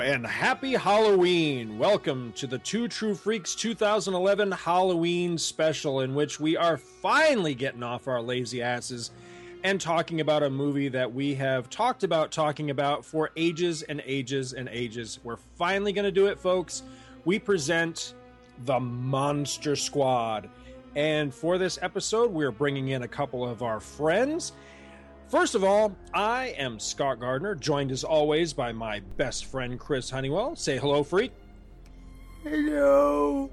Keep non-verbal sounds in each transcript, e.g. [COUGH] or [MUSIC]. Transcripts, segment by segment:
And happy Halloween! Welcome to the Two True Freaks 2011 Halloween special, in which we are finally getting off our lazy asses and talking about a movie that we have talked about talking about for ages and ages and ages. We're finally going to do it, folks. We present the Monster Squad. And for this episode, we're bringing in a couple of our friends. First of all, I am Scott Gardner, joined as always by my best friend Chris Honeywell. Say hello, freak. Hello.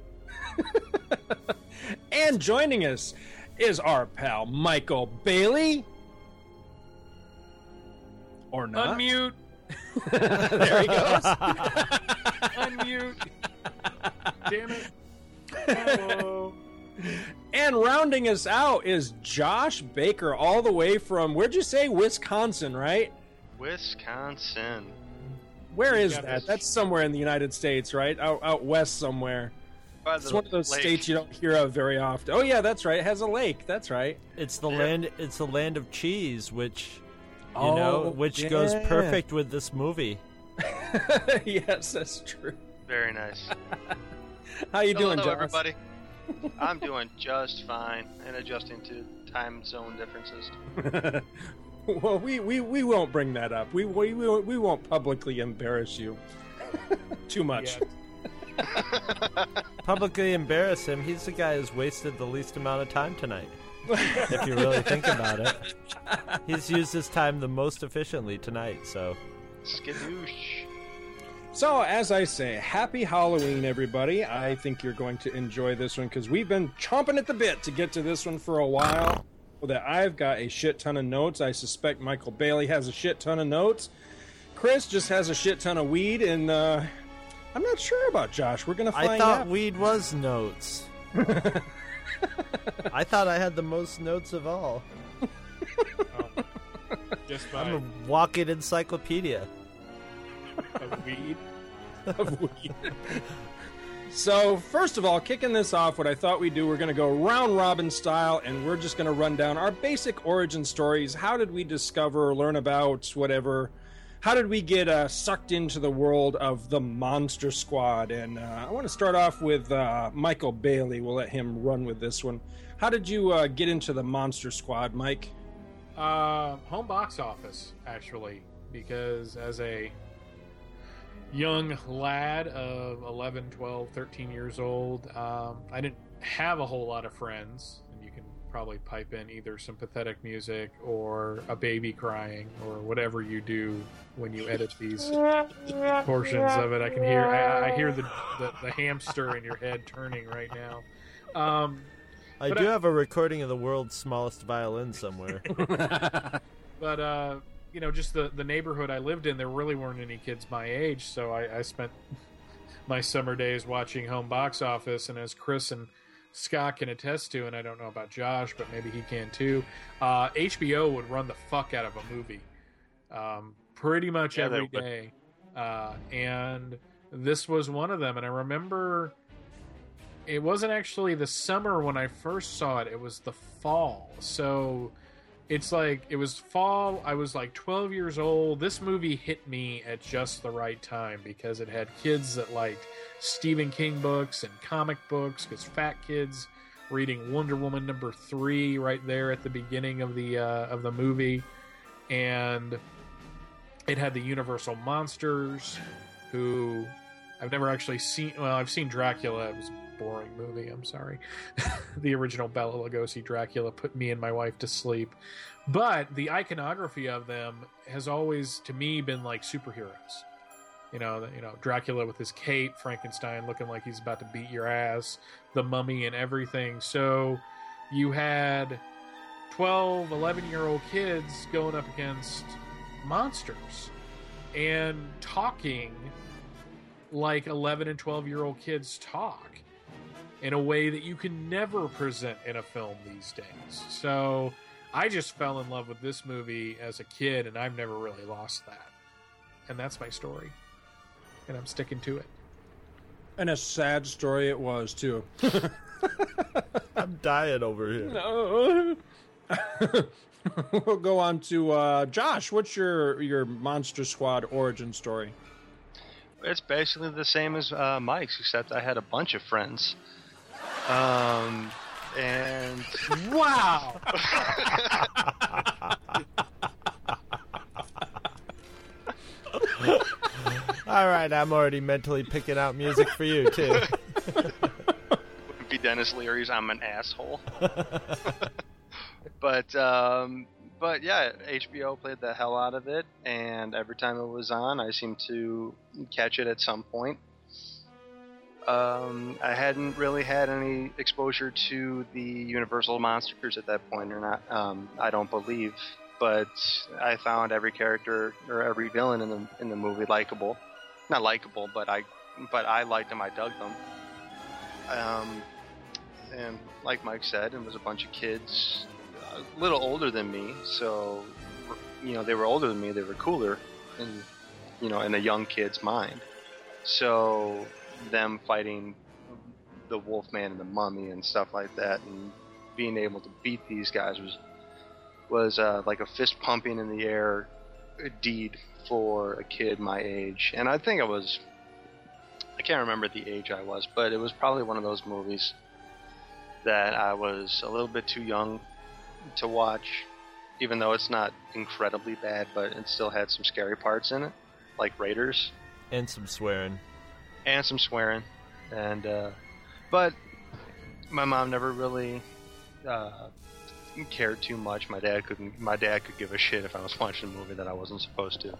[LAUGHS] and joining us is our pal Michael Bailey. Or not. Unmute. [LAUGHS] there he goes. [LAUGHS] Unmute. Damn it. Hello. And rounding us out is Josh Baker, all the way from where'd you say Wisconsin, right? Wisconsin. Where is that? this. That's somewhere in the United States, right? Out out west somewhere. By It's one of those lake. states you don't hear of very often. Oh yeah, that's right. It has a lake. That's right. It's the Yeah. land. It's the land of cheese, which you Oh, know, which goes perfect with this movie. [LAUGHS] yes, that's true. Very nice. [LAUGHS] How you Hello, doing, Josh? everybody. [LAUGHS] I'm doing just fine and adjusting to time zone differences. [LAUGHS] well, we, we, we won't bring that up. We we, we, won't- we won't publicly embarrass you [LAUGHS] too much. Publicly embarrass him. He's the guy who's wasted the least amount of time tonight. if you really think about it, he's used his time the most efficiently tonight. So Skadoosh. So, as I say, happy Halloween, everybody. I think you're going to enjoy this one because we've been chomping at the bit to get to this one for a while. That I've got a shit ton of notes. I suspect Michael Bailey has a shit ton of notes. Chris just has a shit ton of weed, and uh, I'm not sure about Josh. We're gonna find I thought out. weed was notes. [LAUGHS] I thought I had the most notes of all. Just by I'm a walking encyclopedia. A weed. [LAUGHS] of weed. so, first of all, kicking this off, what I thought we'd do, we're going to go round robin style, and we're just going to run down our basic origin stories. How did we discover, learn about, whatever? How did we get uh, sucked into the world of the Monster Squad? And uh, I want to start off with uh, Michael Bailey. We'll let him run with this one. How did you uh, get into the Monster Squad, Mike? Uh, home box office, actually, because as a young lad of 11, 12, 13 years old, um, I didn't have a whole lot of friends. And you can probably pipe in either some pathetic music or a baby crying or whatever you do when you edit these portions of it. I can hear I, I hear the, the, the hamster in your head turning right now. Um, I do I- have a recording of the world's smallest violin somewhere. [LAUGHS] but uh, you know, just the the neighborhood I lived in, there really weren't any kids my age, so I, I spent [LAUGHS] my summer days watching home box office. And as Chris and Scott can attest to, and I don't know about Josh, but maybe he can too, uh, HBO would run the fuck out of a movie, um, pretty much Yeah, every day, uh, and this was one of them. And I remember. It wasn't actually the summer when I first saw it. It was the fall. So it's like it was fall i was like 12 years old. This movie hit me at just the right time because it had kids that liked stephen king books and comic books because fat kids reading wonder woman number three right there at the beginning of the uh, of the movie. And it had the universal monsters who i've never actually seen well i've seen dracula. It was boring movie i'm sorry [LAUGHS] the original Bela Lugosi Dracula put me and my wife to sleep. But the iconography of them has always, to me, been like superheroes. You know, you know Dracula with his cape, Frankenstein looking like he's about to beat your ass, the mummy and everything. So you had 12, 11 year old kids going up against monsters and talking like 11 and 12 year old kids talk in a way that you can never present in a film these days. So I just fell in love with this movie as a kid, and I've never really lost that. And that's my story. And I'm sticking to it. And a sad story it was, too. [LAUGHS] I'm dying over here. No. [LAUGHS] we'll go on to uh, Josh. What's your your Monster Squad origin story? it's basically the same as uh, Mike's, except I had a bunch of friends. Um, and Wow. All right, I'm already mentally picking out music for you too. Wouldn't be Denis Leary's "I'm an asshole." [LAUGHS] but um, but yeah, HBO played the hell out of it, and every time it was on, I seemed to catch it at some point. Um, I hadn't really had any exposure to the Universal monsters at that point, or not. Um, I don't believe, but I found every character or every villain in the in the movie likable. Not likable, but I but I liked them. I dug them. Um, and like Mike said, it was a bunch of kids, a little older than me. So, you know, they were older than me. They were cooler, in you know, in a young kid's mind. So, them fighting the Wolfman and the Mummy and stuff like that, and being able to beat these guys was was uh, like a fist pumping in the air deed for a kid my age. And I think I was I can't remember the age I was, but it was probably one of those movies that I was a little bit too young to watch, even though it's not incredibly bad, but it still had some scary parts in it, like Raiders and some swearing. And some swearing, and uh, but my mom never really uh, cared too much. My dad couldn't. My dad could give a shit if I was watching a movie that I wasn't supposed to.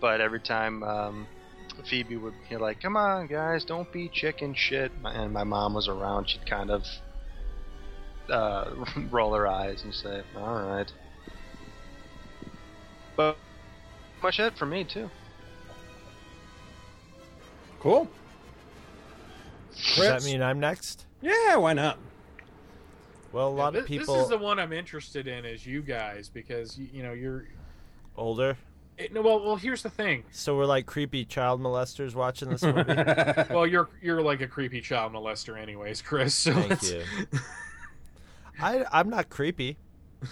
But every time um, Phoebe would be like, "Come on, guys, don't be chicken shit," and my mom was around, she'd kind of uh, [LAUGHS] roll her eyes and say, "All right." But much it for me too. Cool. Does that mean I'm next? Yeah, why not? Well, a lot this, of people This is the one I'm interested in, is you guys, because you, you know you're. older, It, no, well, well, here's the thing. so we're like creepy child molesters watching this movie. [LAUGHS] Well, you're you're like a creepy child molester, anyways, Chris. So Thank it's- you. [LAUGHS] I I'm not creepy. [LAUGHS]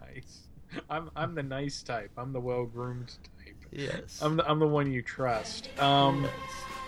nice. I'm I'm the nice type. I'm the well groomed type. Yes. I'm the I'm the one you trust. Um,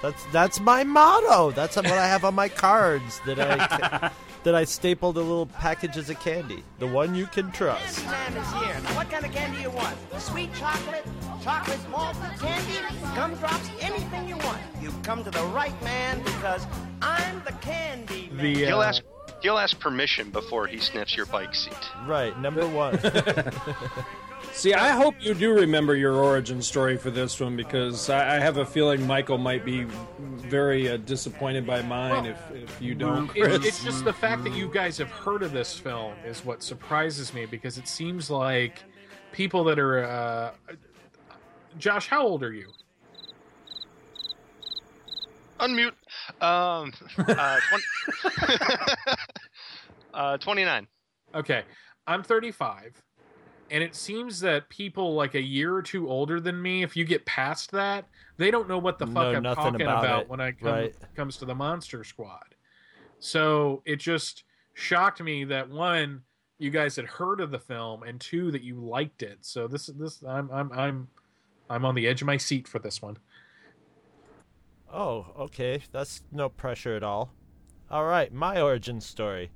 That's that's my motto. That's what I have on my cards that I [LAUGHS] that I stapled to little packages of candy. The one you can trust. Man is here. Now, what kind of candy you want? Sweet chocolate, chocolate malt candy, gumdrops, anything you want. You've come to the right man because I'm the candy man. the He'll uh, ask. He'll ask permission before he sniffs your bike seat. Right, number one. [LAUGHS] [LAUGHS] See, I hope you do remember your origin story for this one because I, I have a feeling Michael might be very uh, disappointed by mine if, if you don't, Chris. It's, it's just the fact that you guys have heard of this film is what surprises me because it seems like people that are. Uh, Josh, how old are you? Unmute. Um, uh, 20, [LAUGHS] [LAUGHS] uh, 29. Okay, I'm 35, and it seems that people like a year or two older than me, if you get past that, they don't know what the fuck I'm talking about about, when I come right. comes to the Monster Squad. So it just shocked me that one, you guys had heard of the film, and two, that you liked it. So this this I'm I'm I'm I'm on the edge of my seat for this one. Oh, okay. That's no pressure at all. All right, my origin story.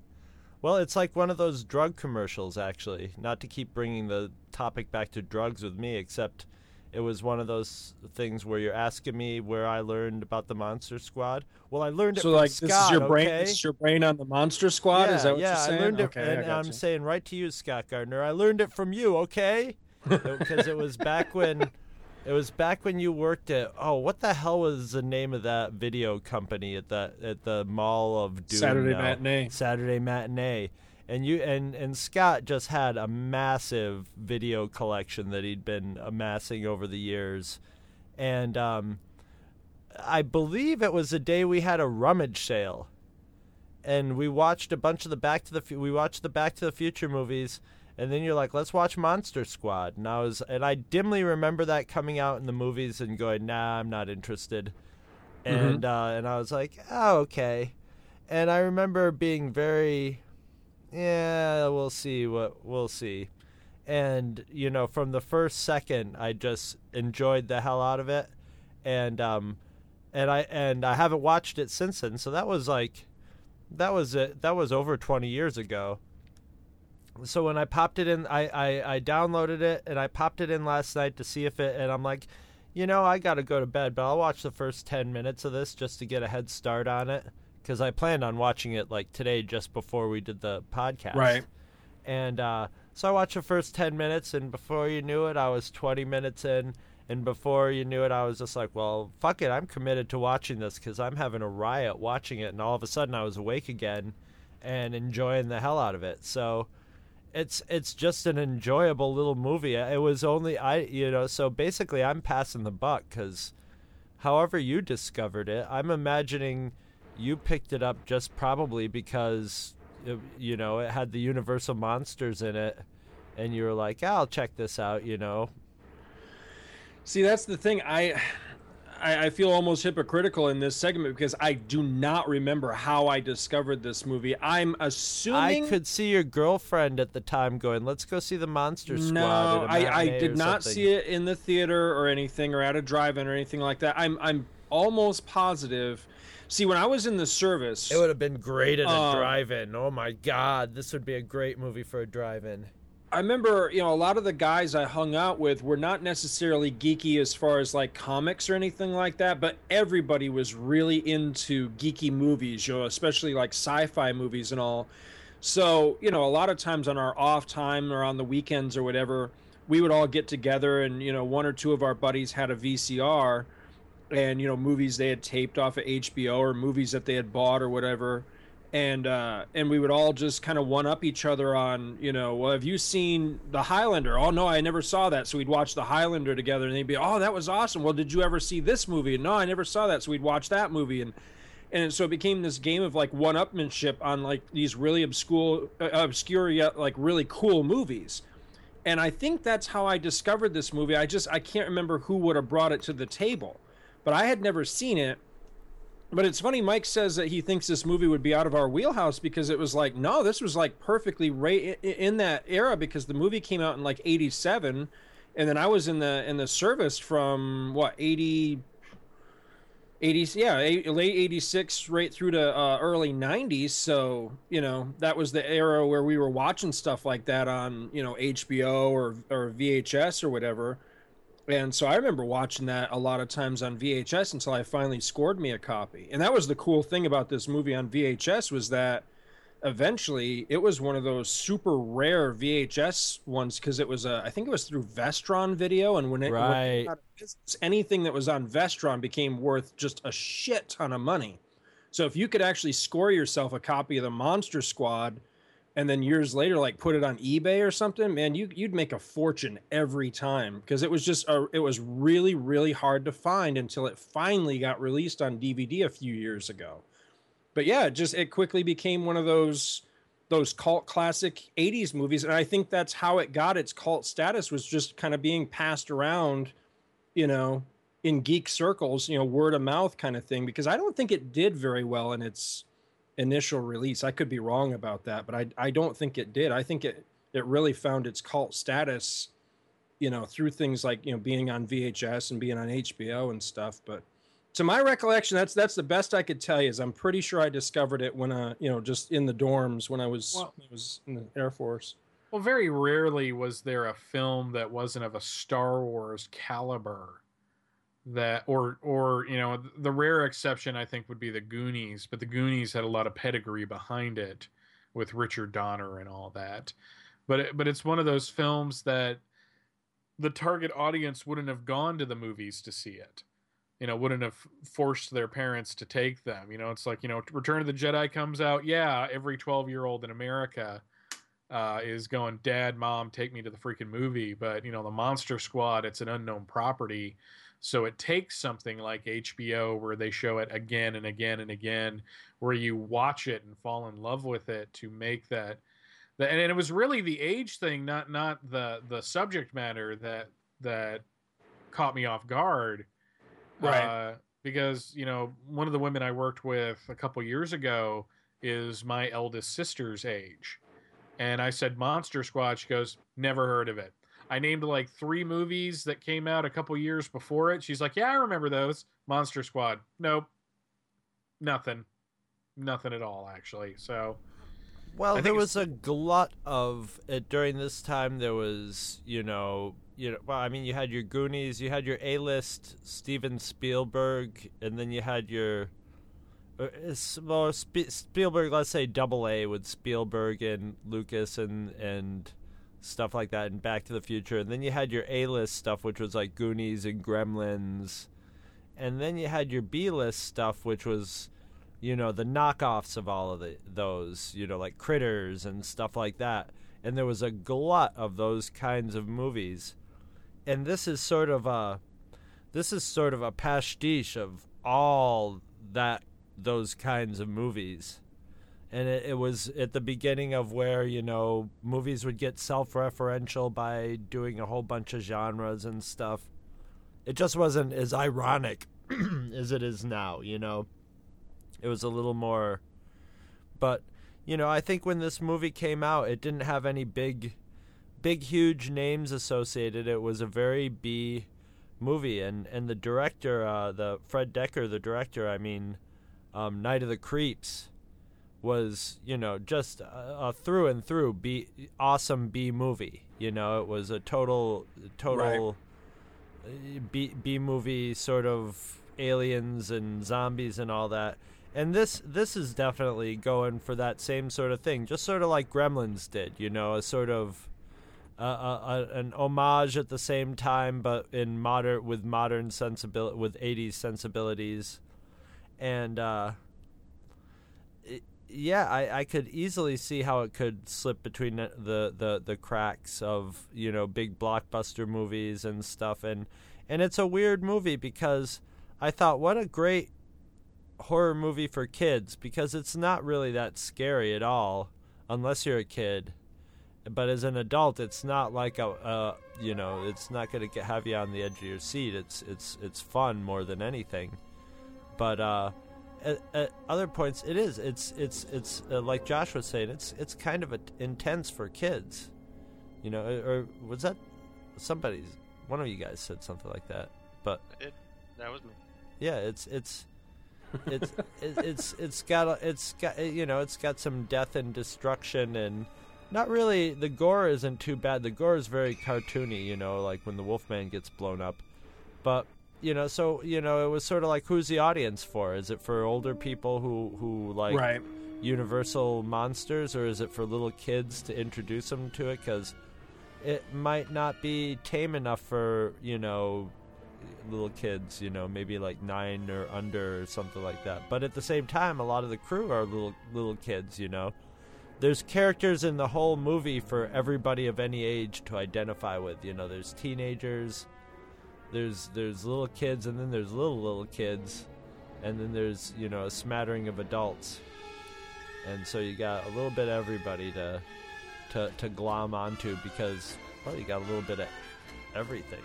Well, it's like one of those drug commercials, actually. Not to keep bringing the topic back to drugs with me, except it was one of those things where you're asking me where I learned about the Monster Squad. Well, I learned it so, from like, Scott, this is your brain. okay? This is your brain on the Monster Squad. yeah, is that what yeah, you're saying? I learned it, okay, and I'm you. saying right to you, Scott Gardner. I learned it from you, okay? [LAUGHS] Because it was back when, [LAUGHS] it was back when you worked at. Oh, what the hell was the name of that video company at the at the Mall of Doom? Saturday now? Matinee. Saturday matinee. And you and and Scott just had a massive video collection that he'd been amassing over the years, and um, I believe it was the day we had a rummage sale and we watched a bunch of the Back to the we watched the Back to the Future movies, and then you're like, let's watch Monster Squad, and I was and I dimly remember that coming out in the movies and going, nah, I'm not interested, and uh, and I was like, oh okay, and I remember being very, yeah, we'll see what we'll see, and you know from the first second I just enjoyed the hell out of it. and um, and I and I haven't watched it since then. So that was like, that was it. That was over twenty years ago. So when I popped it in, I, I I downloaded it and I popped it in last night to see if it, and I'm like, you know, I got to go to bed, but I'll watch the first ten minutes of this just to get a head start on it because I planned on watching it like today just before we did the podcast. Right. And uh, so I watched the first 10 minutes, and before you knew it, I was 20 minutes in. And before you knew it, I was just like, well, fuck it. I'm committed to watching this because I'm having a riot watching it. And all of a sudden, I was awake again and enjoying the hell out of it. So it's it's just an enjoyable little movie. It was only I, you know, so basically I'm passing the buck cuz however you discovered it, I'm imagining you picked it up just probably because it, you know, it had the universal monsters in it and you were like, "I'll check this out," you know. See, that's the thing. I, I, I feel almost hypocritical in this segment because I do not remember how I discovered this movie. I'm assuming I could see your girlfriend at the time going, "Let's go see the Monster Squad." No, I, I did not something." see it in the theater or anything, or at a drive-in or anything like that. I'm I'm almost positive. See, when I was in the service, It would have been great at a Um, drive-in. Oh my god, this would be a great movie for a drive-in. I remember, you know, a lot of the guys I hung out with were not necessarily geeky as far as like comics or anything like that, but everybody was really into geeky movies, you know, especially like sci-fi movies and all. So, you know, a lot of times on our off time or on the weekends or whatever, we would all get together and, you know, one or two of our buddies had a VCR and, you know, movies they had taped off of HBO or movies that they had bought or whatever and uh, and we would all just kind of one up each other on you know well have you seen the Highlander? Oh no I never saw that. So we'd watch the Highlander together and they'd be oh that was awesome. Well did you ever see this movie? No I never saw that. So we'd watch that movie and and so it became this game of like one upmanship on like these really obscure uh, obscure yet like really cool movies. And I think that's how I discovered this movie. I just I can't remember who would have brought it to the table but I had never seen it but it's funny, Mike says that he thinks this movie would be out of our wheelhouse because it was like, no, this was like perfectly right in that era because the movie came out in like 87 and then I was in the in the service from what 80 80 yeah, late 86 right through to uh, early 90s, so, you know, that was the era where we were watching stuff like that on, you know, HBO or or VHS or whatever. And so I remember watching that a lot of times on VHS until I finally scored me a copy. And that was the cool thing about this movie on VHS was that eventually it was one of those super rare VHS ones because it was a I think it was through Vestron Video and when it, when it Right. got out of business, anything that was on Vestron became worth just a shit ton of money. So if you could actually score yourself a copy of the Monster Squad and then years later like put it on ebay or something man you you'd make a fortune every time because it was just a, it was really really hard to find until it finally got released on dvd a few years ago. But yeah it just it quickly became one of those those cult classic 80s movies and i think that's how it got its cult status was just kind of being passed around you know in geek circles you know word of mouth kind of thing because i don't think it did very well in its initial release. I could be wrong about that, but I I don't think it did. I think it it really found its cult status, you know, through things like you know being on VHS and being on HBO and stuff. But to my recollection, that's that's the best I could tell you. Is I'm pretty sure I discovered it when I you know just in the dorms when I was Well- I was in the Air Force. Well, very rarely was there a film that wasn't of a Star Wars caliber that or or you know the rare exception I think would be the Goonies, but the Goonies had a lot of pedigree behind it with Richard Donner and all that. But it, but it's one of those films that the target audience wouldn't have gone to the movies to see it. You know, wouldn't have forced their parents to take them. You know, it's like, you know, Return of the Jedi comes out. Yeah, every 12 year old in America uh, is going, Dad, Mom, take me to the freaking movie. But, you know, the Monster Squad, it's an unknown property. So it takes something like HBO where they show it again and again and again, where you watch it and fall in love with it to make that. that and it was really the age thing, not not the the subject matter that that caught me off guard. Right. Uh, because you know one of the women I worked with a couple years ago is my eldest sister's age, and I said Monster Squad. She goes, never heard of it. I named like three movies that came out a couple years before it. She's like, "Yeah, I remember those." Monster Squad. Nope. Nothing. Nothing at all, actually. So Well, there was a glut of it during this time. There was, you know, you know. Well, I mean, you had your Goonies, you had your A-list Steven Spielberg, and then you had your uh, well, Spielberg. Let's say double A with Spielberg and Lucas and and stuff like that, and Back to the Future. And then you had your A-list stuff, which was like Goonies and Gremlins, and then you had your B-list stuff, which was you know the knockoffs of all of the, those you know like critters and stuff like that. And there was a glut of those kinds of movies. And this is sort of a this is sort of a pastiche of all that those kinds of movies and it, it was at the beginning of where you know movies would get self-referential by doing a whole bunch of genres and stuff. It just wasn't as ironic [CLEARS THROAT] as it is now you know? It was a little more but you know i think when this movie came out it didn't have any big big huge names associated. It was a very b movie. And and the director uh the fred dekker the director i mean um night of the creeps was you know just a, a through and through b awesome b movie you know? It was a total total uh, b b movie sort of aliens and zombies and all that. And this this is definitely going for that same sort of thing just sort of like gremlins did you know? A sort of uh, uh, uh, an homage at the same time but in modern with modern sensibility with 80s sensibilities. And uh yeah I, I could easily see how it could slip between the, the the cracks of you know big blockbuster movies and stuff. And and it's a weird movie because I thought what a great horror movie for kids because it's not really that scary at all unless you're a kid. But as an adult it's not like a uh, you know it's not going to have you on the edge of your seat. It's it's it's fun more than anything. But uh at, at other points it is. It's it's it's uh, like Josh was saying it's it's kind of a, intense for kids. You know or was that somebody's one of you guys said something like that but It, that was me. yeah it's it's [LAUGHS] it's it, it's it's got a, it's got you know it's got some death and destruction and not really the gore isn't too bad. The gore is very cartoony you know like when the wolfman gets blown up. But you know so you know it was sort of like who's the audience for? Is it for older people who who like right. universal monsters or is it for little kids to introduce them to it? Because it might not be tame enough for you know little kids you know maybe like nine or under or something like that. But at the same time a lot of the crew are little little kids you know? There's characters in the whole movie for everybody of any age to identify with you know? There's teenagers there's there's little kids and then there's little little kids. And then there's you know a smattering of adults. And so you got a little bit of everybody to to to glom onto because well you got a little bit of everything.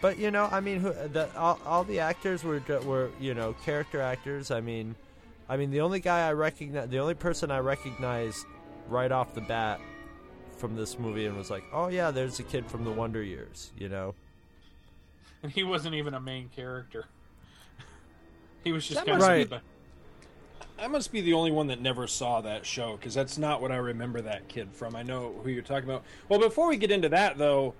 But you know i mean who the all, all the actors were were you know character actors. I mean i mean the only guy i recognize the only person i recognized right off the bat from this movie and was like oh yeah there's a kid from the wonder years you know [LAUGHS] and he wasn't even a main character. [LAUGHS] He was just kind must of be- I must be the only one that never saw that show because that's not what I remember that kid from. I know who you're talking about. Well, before we get into that, though,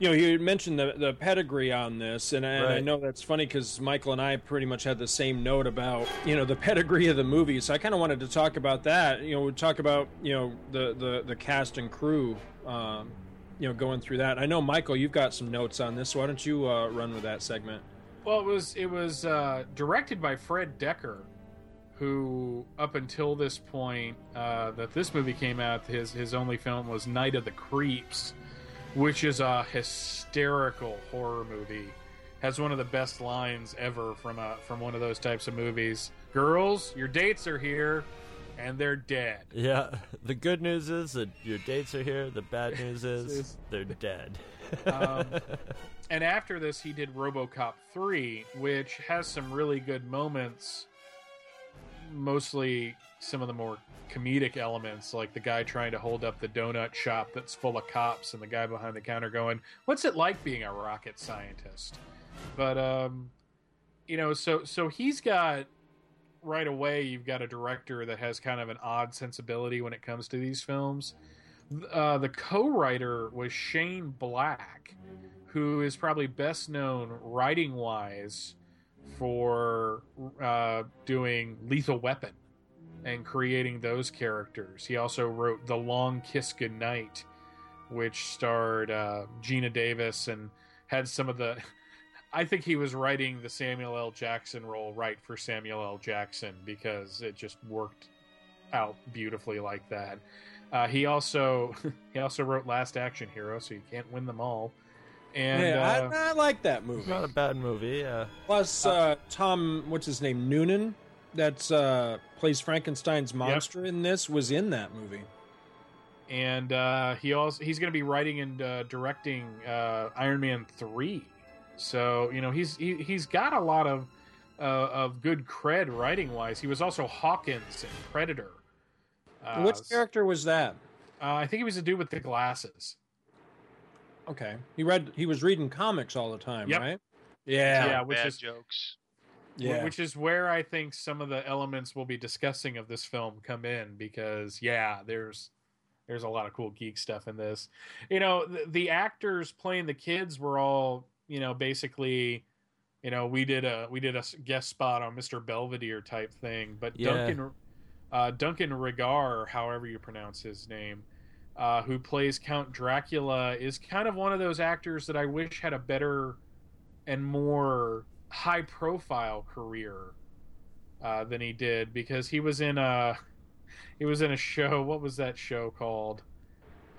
you know, you mentioned the the pedigree on this, and, and I Right. know that's funny because Michael and I pretty much had the same note about you know the pedigree of the movie. So I kind of wanted to talk about that. You know, we talk about you know the the the cast and crew. Um, you know, going through that. I know Michael, you've got some notes on this. So why don't you uh, run with that segment? Well, it was it was uh, directed by Fred Dekker, who up until this point uh, that this movie came out, his his only film was Night of the Creeps, which is a hysterical horror movie. Has one of the best lines ever from a from one of those types of movies. Girls, your dates are here, and they're dead. yeah the good news is that your dates are here the bad [LAUGHS] news is they're dead Um, [LAUGHS] and after this, he did RoboCop 3, which has some really good moments, mostly some of the more comedic elements, like the guy trying to hold up the donut shop that's full of cops, and the guy behind the counter going, "What's it like being a rocket scientist?" But um, you know, so so he's got right away. You've got a director that has kind of an odd sensibility when it comes to these films. Uh, the co-writer was Shane Black, who is probably best known writing wise for uh, doing Lethal Weapon and creating those characters. He also wrote The Long Kiss Goodnight, which starred uh, Geena Davis and had some of the. I think he was writing the Samuel L. Jackson role right for Samuel L. Jackson because it just worked out beautifully like that. Uh, he also [LAUGHS] he also wrote Last Action Hero, so you can't win them all. And yeah, uh, I, I like that movie. Not a bad movie. Yeah. Plus, uh, Tom, what's his name, Noonan, that's uh, plays Frankenstein's monster in this, was in that movie. and uh, he also he's going to be writing and uh, directing uh, Iron Man three. So you know he's he, he's got a lot of uh, of good cred writing wise. He was also Hawkins in Predator. Uh, Which character was that? Uh, I think he was a dude with the glasses. Okay, he read. He was reading comics all the time, Yep. right? Yeah, Yeah, which Bad is- jokes. Yeah. Which is where I think some of the elements we'll be discussing of this film come in because yeah, there's there's a lot of cool geek stuff in this. You know, the, the actors playing the kids were all, you know, basically you know, we did a we did a guest spot on Mr. Belvedere type thing, but Yeah. Duncan uh, Duncan Regehr, however you pronounce his name, uh, who plays Count Dracula, is kind of one of those actors that I wish had a better and more high profile career uh, than he did because he was in a [LAUGHS] he was in a show. What was that show called?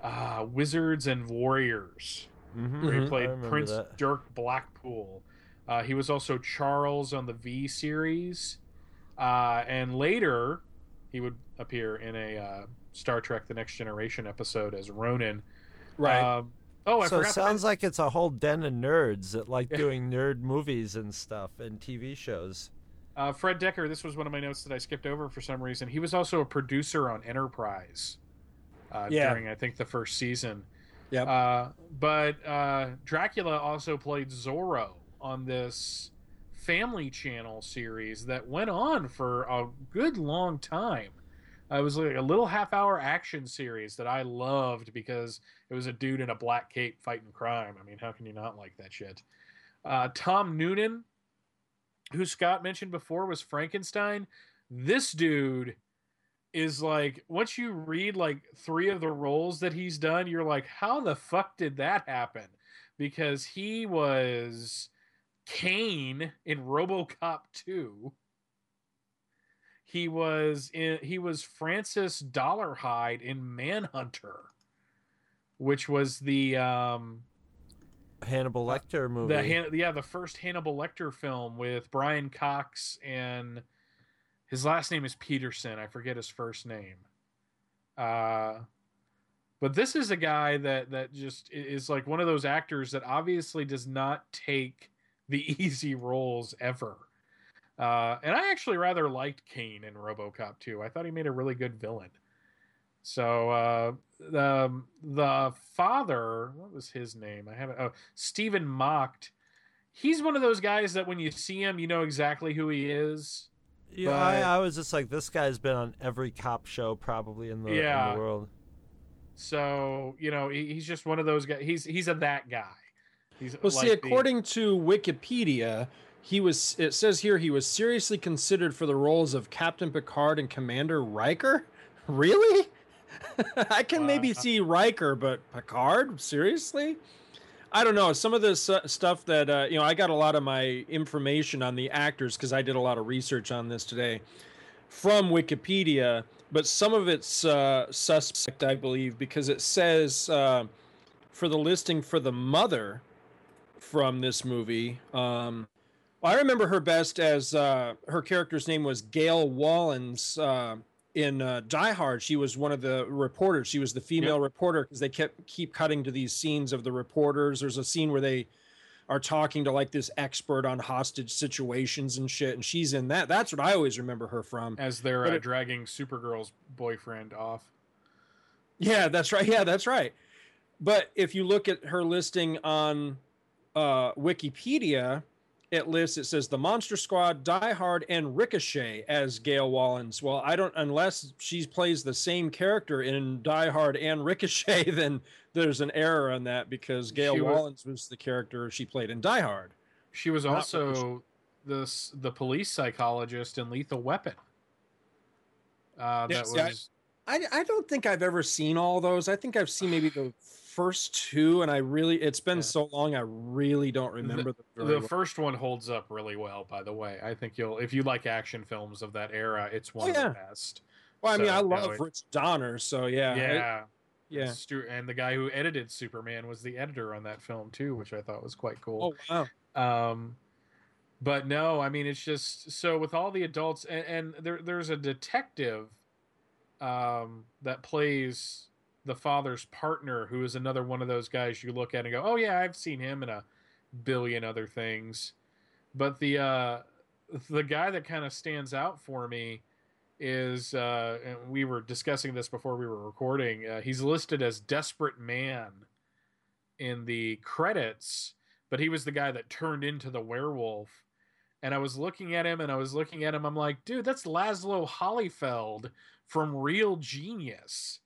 Uh, Wizards and Warriors. Mm-hmm. Where he Mhm. played Prince that. Dirk Blackpool. Uh, he was also Charles on the V series, uh, and later he would appear in a uh, Star Trek: The Next Generation episode as Ronin. right. Um, oh, I so it forgot. to sounds mention- like it's a whole den of nerds that like Yeah. doing nerd movies and stuff and TV shows. Uh, Fred Dekker, this was one of my notes that I skipped over for some reason. He was also a producer on Enterprise uh, Yeah. during, I think, the first season. Yep. Uh, but uh, Dracula also played Zorro on this Family Channel series that went on for a good long time. Uh, it was like a little half hour action series that I loved because it was a dude in a black cape fighting crime. I mean, how can you not like that shit? Uh, Tom Noonan, who Scott mentioned before was Frankenstein. This dude is like once you read like three of the roles that he's done, you're like, how the fuck did that happen? Because he was Cain in RoboCop 2. He was in he was Francis Dollarhyde in Manhunter, which was the um Hannibal Lecter movie. the yeah, the first Hannibal Lecter film with Brian Cox and his last name is Petersen. I forget his first name. Uh, but this is a guy that that just is like one of those actors that obviously does not take the [LAUGHS] easy roles ever. Uh, and I actually rather liked Cain in RoboCop 2. I thought he made a really good villain. So uh, the the father, what was his name? I haven't. Oh, Stephen Macht. He's one of those guys that when you see him, you know exactly who he is. Yeah, but- I, I was just like, this guy's been on every cop show probably in the, in Yeah. the world. So you know he, he's just one of those guys. He's he's a that guy. He's Well, see, like the- according to Wikipedia, he was. It says here he was seriously considered for the roles of Captain Picard and Commander Riker. [LAUGHS] Really? [LAUGHS] I can maybe see Riker, but Picard? Seriously? I don't know. Some of this stuff that uh, you know, I got a lot of my information on the actors because I did a lot of research on this today from Wikipedia, but some of it's uh, suspect, I believe, because it says uh, for the listing for the mother from this movie. Um, well, I remember her best as uh, her character's name was Gail Wallens uh, in uh, Die Hard. She was one of the reporters. She was the female reporter because they kept keep cutting to these scenes of the reporters. There's a scene where they are talking to like this expert on hostage situations and shit, and she's in that. That's what I always remember her from. As they're uh, it- dragging Supergirl's boyfriend off. Yeah, that's right. Yeah, that's right. But if you look at her listing on uh, Wikipedia, it lists it says the Monster Squad, Die Hard, and Ricochet as Gail Wallens. Well, I don't unless she plays the same character in Die Hard and [LAUGHS] Ricochet, then there's an error on that because Gail She was- Wallens was the character she played in Die Hard. She was also the the police psychologist in Lethal Weapon. Uh, that I- was I, I don't think I've ever seen all those. I think I've seen maybe the first two, and I really it's been Yeah. so long I really don't remember them the well. first one holds up really well. By the way, I think you'll if you like action films of that era, it's one Oh, of the best. Well, I mean, So, I no, love it- Rich Donner, so yeah, Yeah, I- yeah. Stu- and the guy who edited Superman was the editor on that film too, which I thought was quite cool. Oh wow, Um, but no, I mean it's just so with all the adults and, and there there's a detective um, that plays the father's partner, who is another one of those guys you look at and go, oh yeah, I've seen him in a billion other things. But the uh, the guy that kind of stands out for me is uh, and we were discussing this before we were recording. Uh, he's listed as Desperate Man in the credits, but he was the guy that turned into the werewolf. And I was looking at him and I was looking at him. I'm like, dude, that's Lazlo Hollyfeld from Real Genius,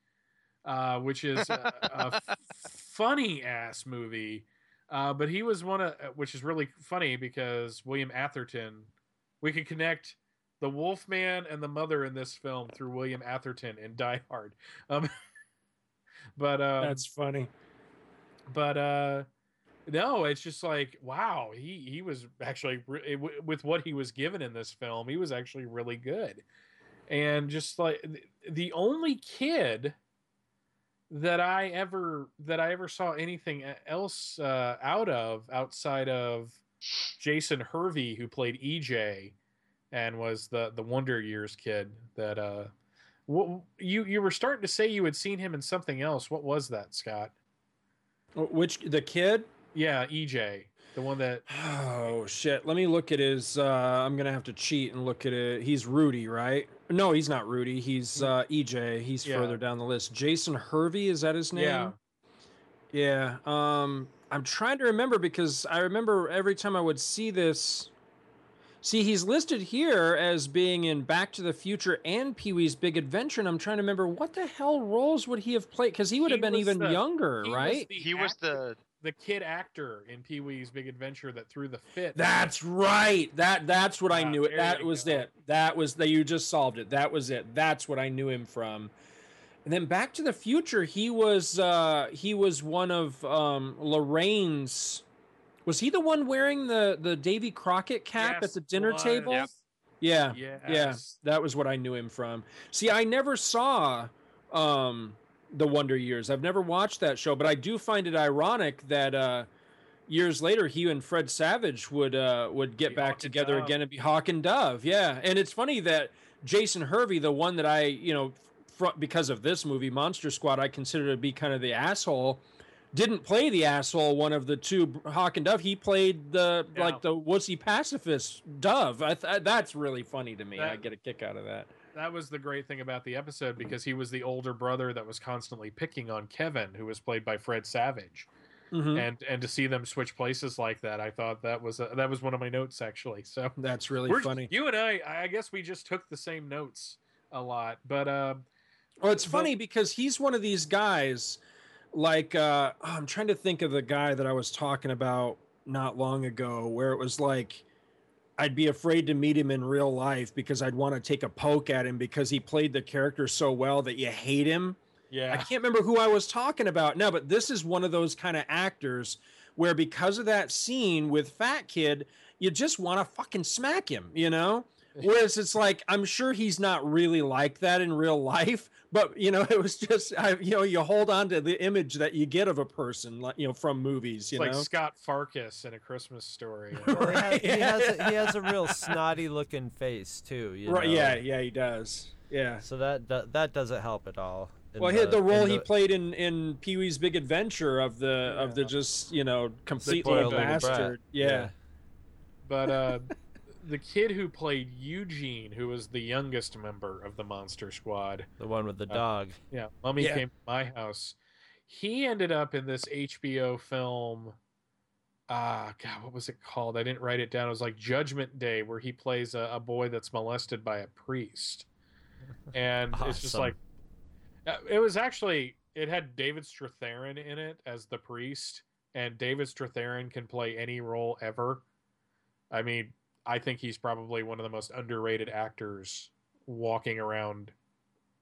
uh, which is a, a [LAUGHS] funny ass movie. Uh, but he was one of, which is really funny because William Atherton, we could connect the Wolfman and the mother in this film through William Atherton in Die Hard. [LAUGHS] Um, but um, that's funny. but uh no it's just like wow he he was actually re- with what he was given in this film he was actually really good and just like the only kid that i ever that i ever saw anything else uh out of outside of jason hervey who played ej and was the the wonder years kid that uh what you you were starting to say you had seen him in something else. What was that scott? Which the kid? Yeah, EJ, the one that Oh shit! Let me look at his. Uh, I'm gonna have to cheat and look at it. He's Rudy, right? No, he's not Rudy. He's uh, EJ. He's Yeah. further down the list. Jason Hervey is that his name? Yeah. Yeah. Um, I'm trying to remember because I remember every time I would see this. See, he's listed here as being in Back to the Future and Pee Wee's Big Adventure, and I'm trying to remember what the hell roles would he have played? Because he would have been even the- younger, he right? Was He was the the kid actor in Pee Wee's Big Adventure that threw the fit. That's right. That that's what I knew it. That was go. it. That was that you just solved it. That was it. That's what I knew him from. And then Back to the Future, he was uh he was one of um Lorraine's was he the one wearing the the Davy Crockett cap at the dinner was. table? Yep. Yeah. Yes. Yeah. That was what I knew him from. See, I never saw um the Wonder Years. I've never watched that show, but I do find it ironic that uh years later he and Fred Savage would uh would get Be back together Dove. again and be Hawk and Dove. Yeah. And it's funny that Jason Hervey, the one that I, you know, fr- because of this movie Monster Squad, I consider to be kind of the asshole. Didn't play the asshole one of the two Hawk and Dove. He played the Yeah. like the wussy pacifist Dove. I th- that's really funny to me. I get a kick out of that. That was the great thing about the episode because he was the older brother that was constantly picking on Kevin, who was played by Fred Savage. Mhm. And and to see them switch places like that, I thought that was a, that was one of my notes actually. So That's really funny. You and I, I guess we just took the same notes a lot, but uh, Well, it's But- funny because he's one of these guys. Like, uh, oh, I'm trying to think of the guy that I was talking about not long ago, where it was like, I'd be afraid to meet him in real life because I'd want to take a poke at him because he played the character so well that you hate him. Yeah. I can't remember who I was talking about now, but this is one of those kind of actors where because of that scene with Fat Kid, you just want to fucking smack him, you know? Whereas it's like I'm sure he's not really like that in real life, but you know, [LAUGHS] it was just I, you know, you hold on to the image that you get of a person, like you know, from movies, you like know. Scott Farkus in A Christmas Story. [LAUGHS] Well, he, has, he, has a, he has a real [LAUGHS] snotty looking face too. You Right? know? Yeah, yeah, he does. Yeah. So that, that that doesn't help at all. in Well, he had the role in he played in in Pee Wee's Big Adventure of the of the just you know complete Spoiled little little brat. bastard. Yeah. But uh, the kid who played Eugene, who was the youngest member of the Monster Squad, the one with the Uh, dog. yeah, Mummy Yeah. came to my house. He ended up in this HBO film. Ah, God, what was it called? I didn't write it down. It was like Judgment Day, where he plays a, a boy that's molested by a priest, [LAUGHS] and it's just like uh, it was actually it had David Strathairn in it as the priest, and David Strathairn can play any role ever. I mean, I think he's probably one of the most underrated actors walking around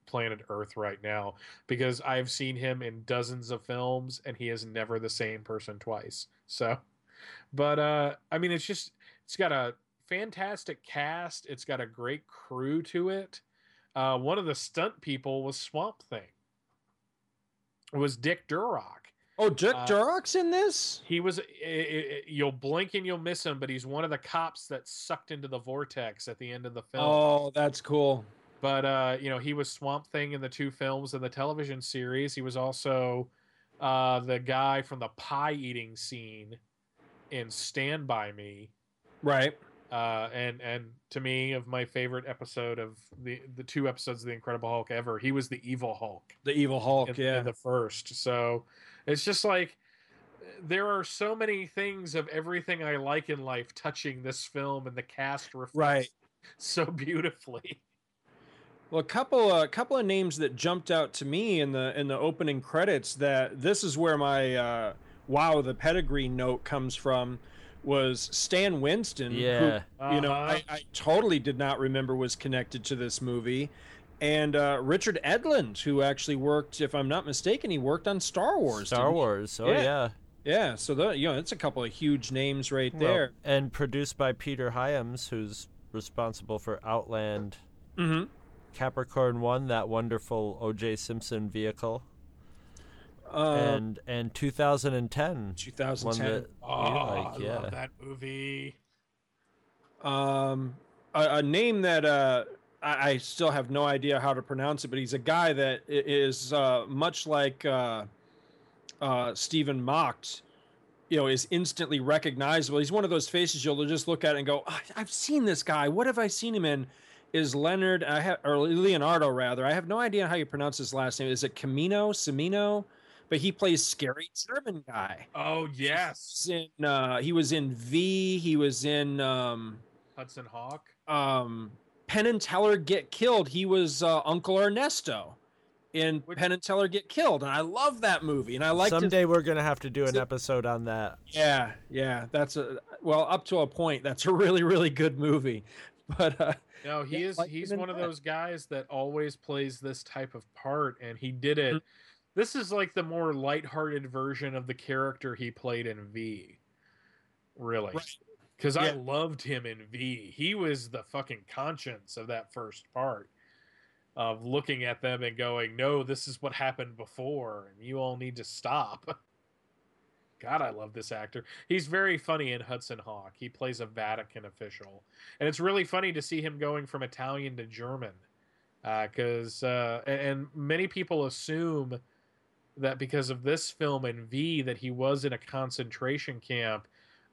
planet Earth right now because I've seen him in dozens of films and he is never the same person twice. So, but uh I mean it's just it's got a fantastic cast, it's got a great crew to it. Uh one of the stunt people was Swamp Thing. It was Dick Durock. Oh, Dick Uh, Durock's in this. He was. i i you'll blink and you'll miss him, but he's one of the cops that sucked into the vortex at the end of the film. Oh, that's cool. But uh, you know, he was Swamp Thing in the two films and the television series. He was also uh, the guy from the pie eating scene in Stand by Me. Right. Uh, and and to me, of my favorite episode of the the two episodes of the Incredible Hulk ever, he was the evil Hulk The Evil Hulk. in, yeah. in the first. So it's just like there are so many things of everything I like in life touching this film, and the cast reflects Right. [LAUGHS] so beautifully. Well, a couple a couple of names that jumped out to me in the in the opening credits that this is where my uh, wow the pedigree note comes from was Stan Winston. who, Yeah. you know Uh-huh. I, I totally did not remember was connected to this movie. And uh, Richard Edlund, who actually worked, if I'm not mistaken, he worked on Star Wars. Star? Wars. Oh Yeah. yeah. Yeah, so the, you know it's a couple of huge names right Well, there. and produced by Peter Hyams, who's responsible for Outland, mm-hmm. Capricorn One, that wonderful O.J. Simpson vehicle, Uh, and and 2010, 2010. that Oh, like, I yeah. love that movie. um, a, a name that uh, I, I still have no idea how to pronounce it, but he's a guy that is uh, much like uh, uh, Stephen Macht. You know, is instantly recognizable. He's one of those faces you'll just look at and go, "I- "I've seen this guy. What have I seen him in?" Is Leonard? I have or Leonardo rather. I have no idea how you pronounce his last name. Is it Camino? Semino? But he plays scary German guy. Oh yes, He's in, uh, he was in V. He was in. Um, Hudson Hawk. um, Penn and Teller get killed. He was uh, Uncle Ernesto in Which- Penn and Teller get killed, and I love that movie. And I like Someday we're gonna have to do an episode on that. yeah, yeah. That's a well up to a point. That's a really, really good movie. [LAUGHS] But uh, No, he Yeah, is. like he's him in one of that. those guys that always plays this type of part, and he did Mm-hmm. it. This is like the more lighthearted version of the character he played in V. Really, Right. Because I loved him in V. He was the fucking conscience of that first part of looking at them and going, "No, this is what happened before, and you all need to stop." [LAUGHS] God, I love this actor. He's very funny in Hudson Hawk. He plays a Vatican official, and it's really funny to see him going from Italian to German, because uh, and, and many people assume that because of this film and V that he was in a concentration camp.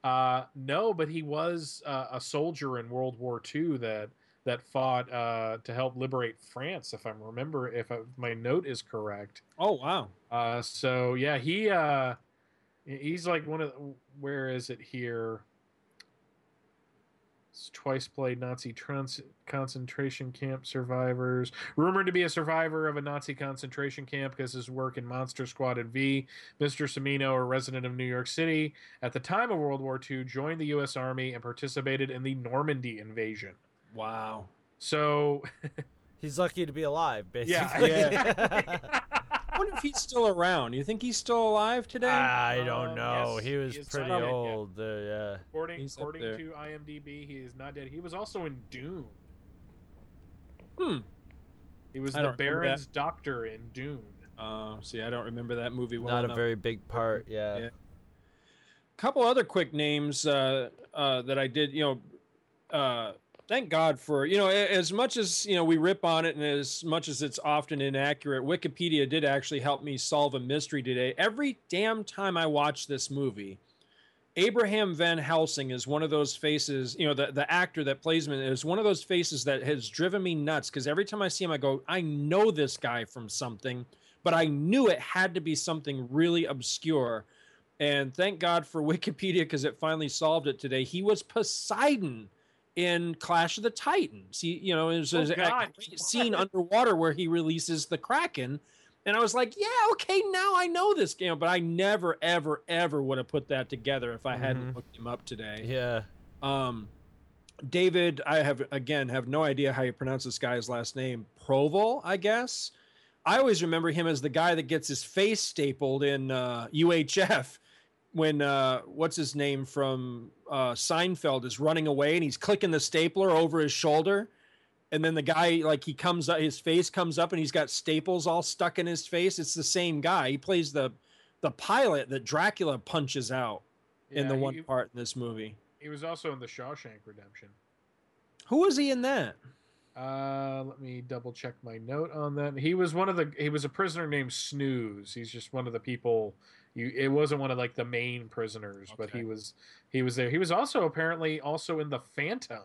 Uh, no, but he was uh, a soldier in World War II that that fought uh, to help liberate France. If I remember, if I, my note is correct. oh wow, Uh, so yeah, he uh, he's like one of the, where is it here? He's twice played Nazi trans- concentration camp survivors. Rumored to be a survivor of a Nazi concentration camp because his work in Monster Squad and V. Mr. Cimino, a resident of New York City at the time of World War II, joined the U.S. Army and participated in the Normandy invasion. wow. So [LAUGHS] He's lucky to be alive, basically. yeah, I [LAUGHS] [LAUGHS] wonder if he's still around. You think he's still alive today? I Um, don't know. yes, he was he pretty dead yet. old. Uh, yeah. According, He's up according to IMDb, he is not dead. He was also in Dune. Hmm. He was I the Baron's doctor in Dune. Uh, see, I don't remember that movie well Not a very big part. Yeah. Yeah. couple other quick names uh, uh, that I did. You know, uh, thank God for you know as much as you know we rip on it and as much as it's often inaccurate. Wikipedia did actually help me solve a mystery today. Every damn time I watch this movie, Abraham Van Helsing is one of those faces. You know the the actor that plays him is one of those faces that has driven me nuts because every time I see him, I go, I know this guy from something, but I knew it had to be something really obscure. And thank God for [LAUGHS] Wikipedia because it finally solved it today. He was Poseidon in Clash of the Titans. He, you know, there's Oh, a scene underwater where he releases the Kraken. And I was like, yeah, okay, now I know this game, but I never, ever, ever would have put that together if I hadn't Mhm. looked him up today. Yeah. Um, David, I have again have no idea how you pronounce this guy's last name. Proval, I guess. I always remember him as the guy that gets his face stapled in uh, UHF when uh, what's his name from uh, Seinfeld is running away and he's clicking the stapler over his shoulder, and then the guy like he comes up, his face comes up and he's got staples all stuck in his face. It's the same guy. He plays the the pilot that Dracula punches out in Yeah, the he- one part in this movie. He was also in the Shawshank Redemption. Who was he in that? Uh, let me double check my note on that. He was one of the. He was a prisoner named Snooze. He's just one of the people. You. It wasn't one of like the main prisoners, but he was. He was there. He was also apparently also in the Phantom,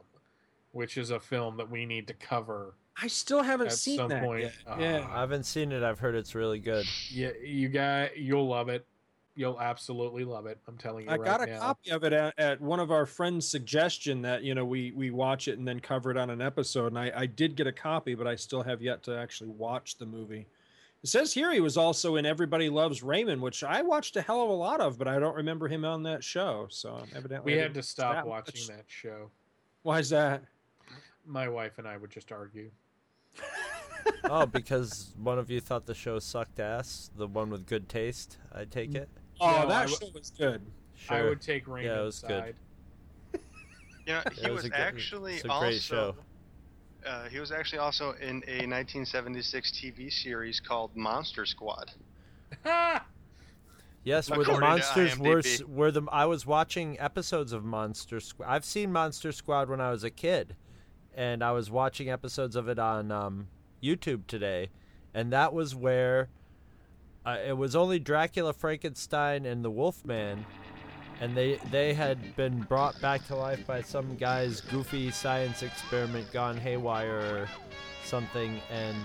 which is a film that we need to cover I still haven't at seen some that point. yet. Uh, yeah. I haven't seen it. I've heard it's really good. Yeah, you got. You'll love it. You'll absolutely love it. I'm telling you I right got a now. copy of it at, at one of our friends' suggestion that you know we we watch it and then cover it on an episode, and I, I did get a copy, but I still have yet to actually watch the movie. It says here he was also in Everybody Loves Raymond, which I watched a hell of a lot of, but I don't remember him on that show. So evidently, We had to didn't stop that watching much. that show. Why is that? My wife and I would just argue. [LAUGHS] oh, because one of you thought the show sucked ass. The one with good taste. I take it. Oh, No, that w- show was good. Sure. I would take Raymond's was good. side. You [LAUGHS] know, he It was was, a good- actually it's a also great show. Uh, he was actually also in a 1976 TV series called Monster Squad. [LAUGHS] Yes, where the monsters were were the I was watching episodes of Monster Squad. I've seen Monster Squad when I was a kid, and I was watching episodes of it on um, YouTube today, and that was where uh, it was only Dracula, Frankenstein, and the Wolfman, and they they had been brought back to life by some guy's goofy science experiment gone haywire or something, and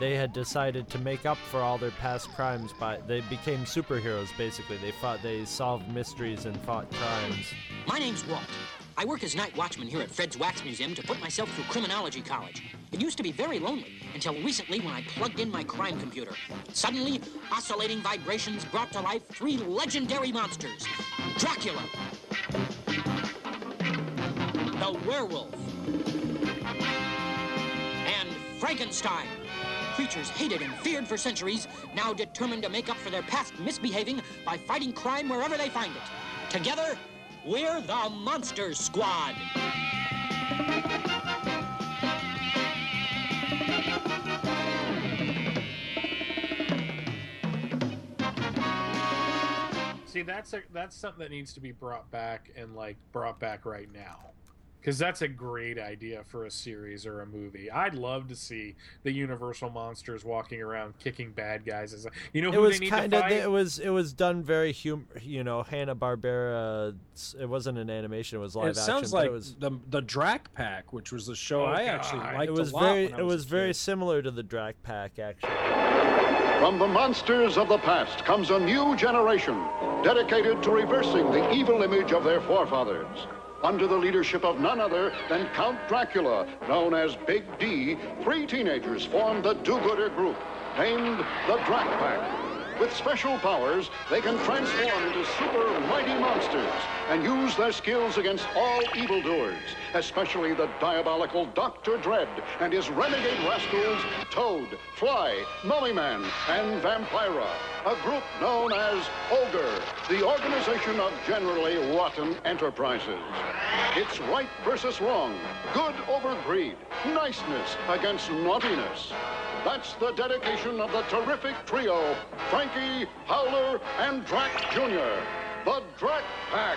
they had decided to make up for all their past crimes by they became superheroes basically they fought they solved mysteries and fought crimes My name's Walt. I work as night watchman here at Fred's Wax Museum to put myself through criminology college. It used to be very lonely until recently when I plugged in my crime computer. Suddenly, oscillating vibrations brought to life three legendary monsters Dracula, the werewolf, and Frankenstein. Creatures hated and feared for centuries, now determined to make up for their past misbehaving by fighting crime wherever they find it. Together, we're the Monster Squad. See, that's a that's something that needs to be brought back and like brought back right now. Because that's a great idea for a series or a movie. I'd love to see the Universal monsters walking around kicking bad guys. As you know it was they need kind to of fight. it was it was done very hum you know Hanna Barbera. It wasn't an animation; it was live it action. sounds like it was the the Drac Pack, which was the show Oh, I actually God. liked it was a lot. very when I it was a very kid. similar to the Drac Pack actually. From the monsters of the past comes a new generation dedicated to reversing the evil image of their forefathers. Under the leadership of none other than Count Dracula, known as Big D, three teenagers formed the do-gooder group, named the Drac Pack. With special powers, they can transform into super mighty monsters and use their skills against all evildoers, especially the diabolical Dr. Dread and his renegade rascals Toad, Fly, Mummy Man, and Vampira, a group known as Ogre, the organization of generally rotten enterprises. It's right versus wrong, good over greed, niceness against naughtiness. That's the dedication of the terrific trio, Frankie, Howler, and Drac Jr., the Drac Pack.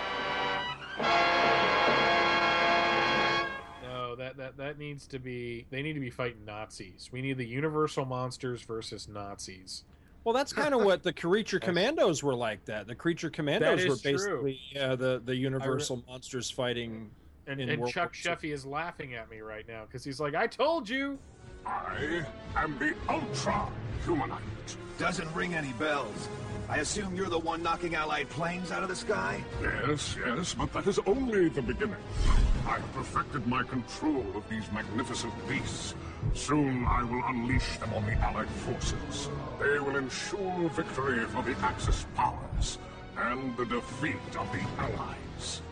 No, that that that needs to be. They need to be fighting Nazis. We need the Universal monsters versus Nazis. Well, that's kind of what the Creature Commandos were like. That the Creature Commandos were basically yeah, the the Universal monsters fighting. And, In and World Chuck War II. Sheffy is laughing at me right now because he's like, "I told you." I am the Ultra Humanite. Doesn't ring any bells. I assume you're the one knocking Allied planes out of the sky? Yes, yes, but that is only the beginning. I have perfected my control of these magnificent beasts. Soon I will unleash them on the Allied forces. They will ensure victory for the Axis powers and the defeat of the Allies.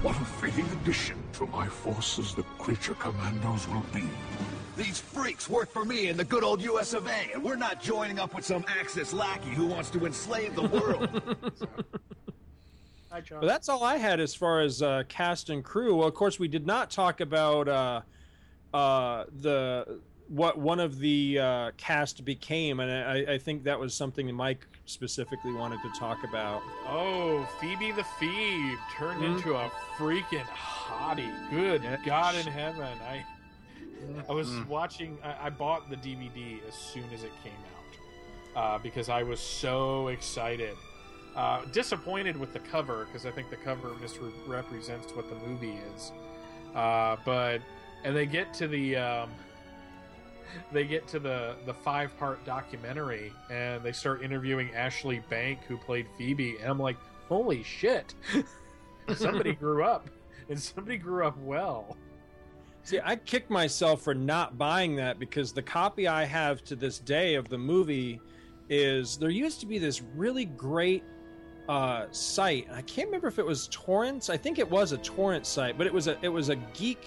What a fitting addition to my forces the creature commandos will be. These freaks work for me in the good old US of A, and we're not joining up with some Axis lackey who wants to enslave the world. [LAUGHS] Hi, John. But that's all I had as far as uh, cast and crew. Well, of course, we did not talk about uh, uh, the what one of the uh, cast became, and I, I think that was something Mike specifically wanted to talk about. Oh, Phoebe the Phoebe turned Mhm. into a freaking hottie. Good Yeah. God in heaven! I I was Mhm. watching. I, I bought the DVD as soon as it came out uh, because I was so excited. Uh, disappointed with the cover because I think the cover misrepresents what the movie is. Uh, but and they get to the um, they get to the the five part documentary and they start interviewing Ashley Bank who played Phoebe and I'm like holy shit [LAUGHS] somebody [LAUGHS] grew up and somebody grew up well See, I kicked myself for not buying that because the copy I have to this day of the movie is there used to be this really great uh, site. I can't remember if it was torrents. I think it was a torrent site, but it was a it was a geek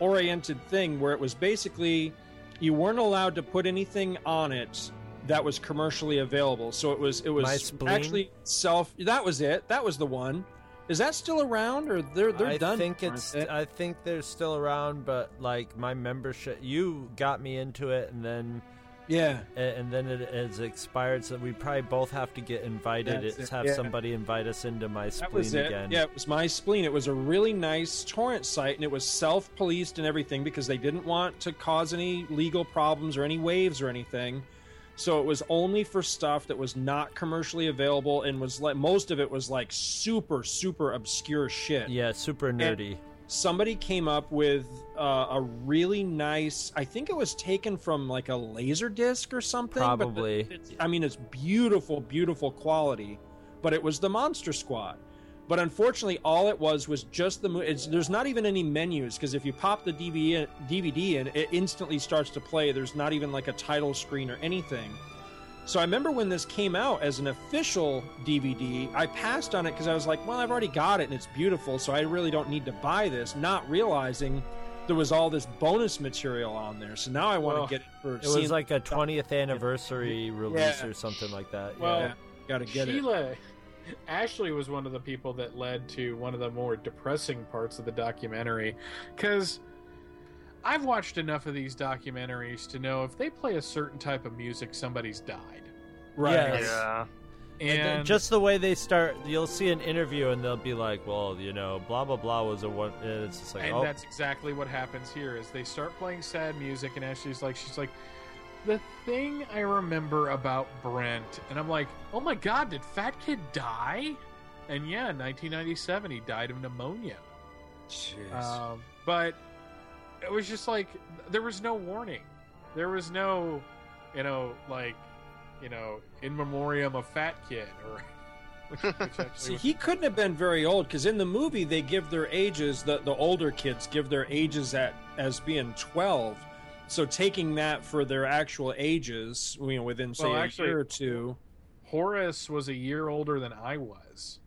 oriented thing where it was basically you weren't allowed to put anything on it that was commercially available. So it was it was actually self. That was it. That was the one. Is that still around, or they're they're I done? think it's. I think they're still around, but like my membership, you got me into it, and then yeah. a- and then it has expired. So we probably both have to get invited. That's It's it, have yeah. somebody invite us into my That spleen was it. again. Yeah, it was my spleen. It was a really nice torrent site, and it was self-policed and everything because they didn't want to cause any legal problems or any waves or anything. So it was only for stuff that was not commercially available, and was like most of it was like super, super obscure shit. Yeah, super nerdy. Somebody came up with uh, a really nice. I think it was taken from like a laser disc or something. Probably. I mean, it's beautiful, beautiful quality, but it was the Monster Squad. But unfortunately, all it was was just the. mo- It's, there's not even any menus because if you pop the DVD, DVD in, it instantly starts to play. There's not even like a title screen or anything. So I remember when this came out as an official DVD, I passed on it because I was like, well, I've already got it and it's beautiful, so I really don't need to buy this, not realizing there was all this bonus material on there. So now I want Well, oh, to get it for It seeing was like a 20th anniversary release or something like that. Well, yeah. got to get it. Sheila Ashley was one of the people that led to one of the more depressing parts of the documentary because I've watched enough of these documentaries to know if they play a certain type of music somebody's died Right. Yes. Yeah. And and just the way they start, you'll see an interview and they'll be like, "Well, you know, blah blah blah was a one." And it's just like, and oh, that's exactly what happens here is they start playing sad music and Ashley's like she's like the thing I remember about Brent and I'm like oh my god did Fat Kid die and yeah 1997 he died of pneumonia um, but it was just like there was no warning there was no you know like you know in memoriam of Fat Kid or [LAUGHS] which, which See, was- he couldn't have been very old because in the movie they give their ages. The the older kids give their ages at as being twelve. So taking that for their actual ages, you know, within say Well, a year or two. Horace was a year older than I was.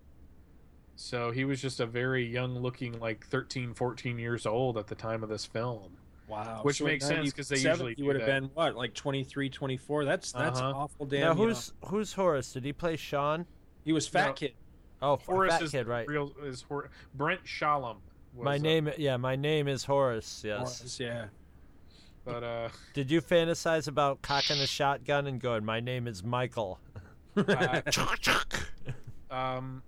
So he was just a very young looking, like 13, 14 years old at the time of this film. Wow, Which makes sense 'cause they usually he would have been what, like 23, 24? That's that's Uh-huh. awful. Damn. now you know. who's who's Horace? Did he play Sean? he was fat No. kid. Oh, Horace Fat is Kid, right? real is Hor- Brent Chalem. Was, my uh, name, yeah, my name is Horace. Yes. Was, yeah. But uh, Did you fantasize about cocking a shotgun and going, "My name is Michael"? uh, um,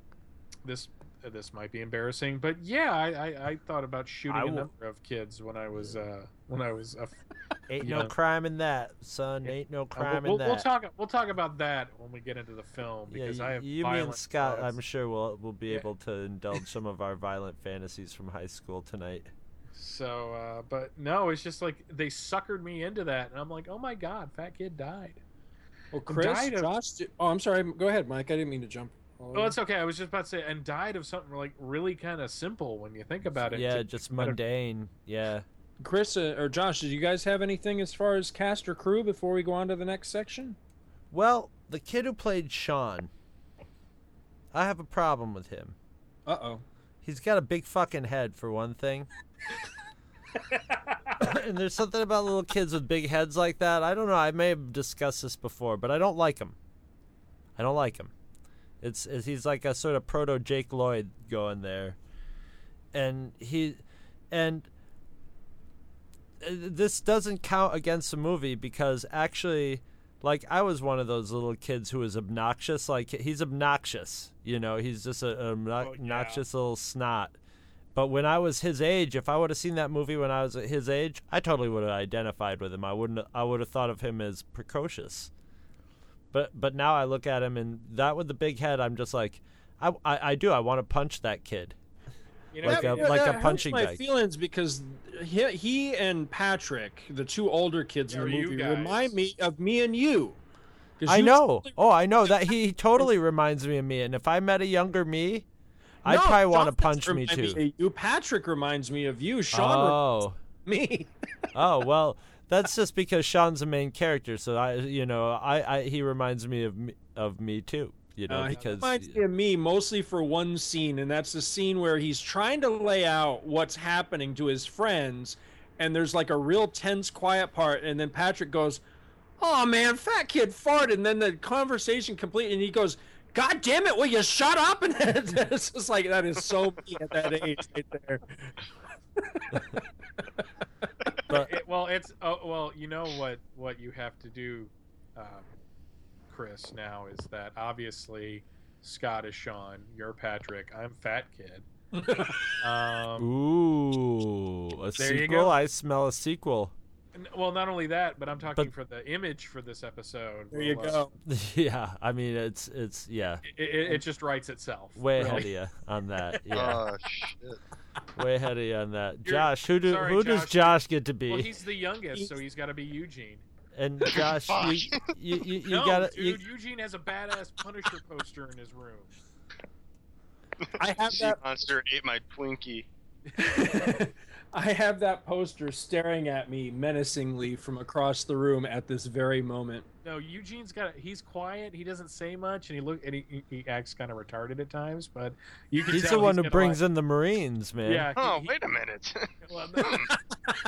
this this might be embarrassing, but yeah, I, I, I thought about shooting I a will- number of kids when I was uh, when I was. A, Ain't Yeah. no crime in that, son. Ain't no Uh, crime we'll, in that. we'll talk. We'll talk about that when we get into the film yeah, because y- I have you, me, and violent Scott. thoughts. I'm sure we'll we'll be Yeah. able to indulge some of our violent fantasies from high school tonight. So, uh, but no, it's just like they suckered me into that, and I'm like, oh my god, fat kid died. Well, Chris, died of- Josh. did- Oh, I'm sorry. Go ahead, Mike. I didn't mean to jump. Oh, over. it's okay. I was just about to say, and died of something like really kind of simple when you think about it. Yeah, To- just matter- mundane. Yeah. Chris uh, or Josh, did you guys have anything as far as cast or crew before we go on to the next section? Well, the kid who played Sean, I have a problem with him. Uh oh. He's got a big fucking head for one thing. [LAUGHS] and there's something about little kids with big heads like that. I don't know. I may have discussed this before, but I don't like him. I don't like him. It's, it's he's like a sort of proto Jake Lloyd going there, and he, and uh, this doesn't count against the movie because actually, like I was one of those little kids who was obnoxious. Like he's obnoxious, you know. He's just a, a Oh, yeah. obnoxious little snot. But when I was his age, if I would have seen that movie when I was at his age, I totally would have identified with him. I wouldn't. I would have thought of him as precocious. But but now I look at him and that with the big head, I'm just like, I I, I do. I want to punch that kid. You know, Like a- Yeah, like a punching hurts my bag. feelings because he, he and Patrick, the two older kids in the movie, remind me of me and you. I know. totally- Oh, I know that he [LAUGHS] totally reminds me of me. And if I met a younger me, I'd No, probably want to punch me too. of you. Patrick reminds me of you. Sean Oh, reminds me. [LAUGHS] oh well, that's just because Sean's the main character. So I, you know, I, I he reminds me of me, of me too. You know, Uh, he because reminds me of me mostly for one scene, and that's the scene where he's trying to lay out what's happening to his friends, and there's like a real tense, quiet part, and then Patrick goes, "Oh man, fat kid farted," and then the conversation complete, and he goes, "God damn it, will you shut up?" [LAUGHS] And it's just like that is so me at that age right there. [LAUGHS] but it, well, it's oh, well, you know what what you have to do, um, Chris. Now is that obviously Scott is Sean, you're Patrick, I'm Fat Kid. [LAUGHS] Um, ooh, a sequel. I smell a sequel. well, not only that, but I'm talking But- for the image for this episode. There you Well, uh, go. [LAUGHS] yeah, I mean it's it's yeah, It, it, it just writes itself. way really. ahead of you on that. [LAUGHS] Yeah, Oh shit! way ahead of you on that. You're- Josh, who do sorry, who does Josh. Josh get to be? Well, he's the youngest, so he's got to be Eugene. And [LAUGHS] Josh, you you you, you [LAUGHS] no, gotta dude, you, Eugene has a badass Punisher poster in his room. [LAUGHS] I have Sea that. monster ate my Twinkie. I have that poster staring at me menacingly from across the room at this very moment. No, Eugene's got. He's quiet. He doesn't say much, and he look and he, he- he acts kind of retarded at times. But you can he's tell the one who brings lot- in the Marines, man. Yeah. he- Oh, he- wait a minute. [LAUGHS] well,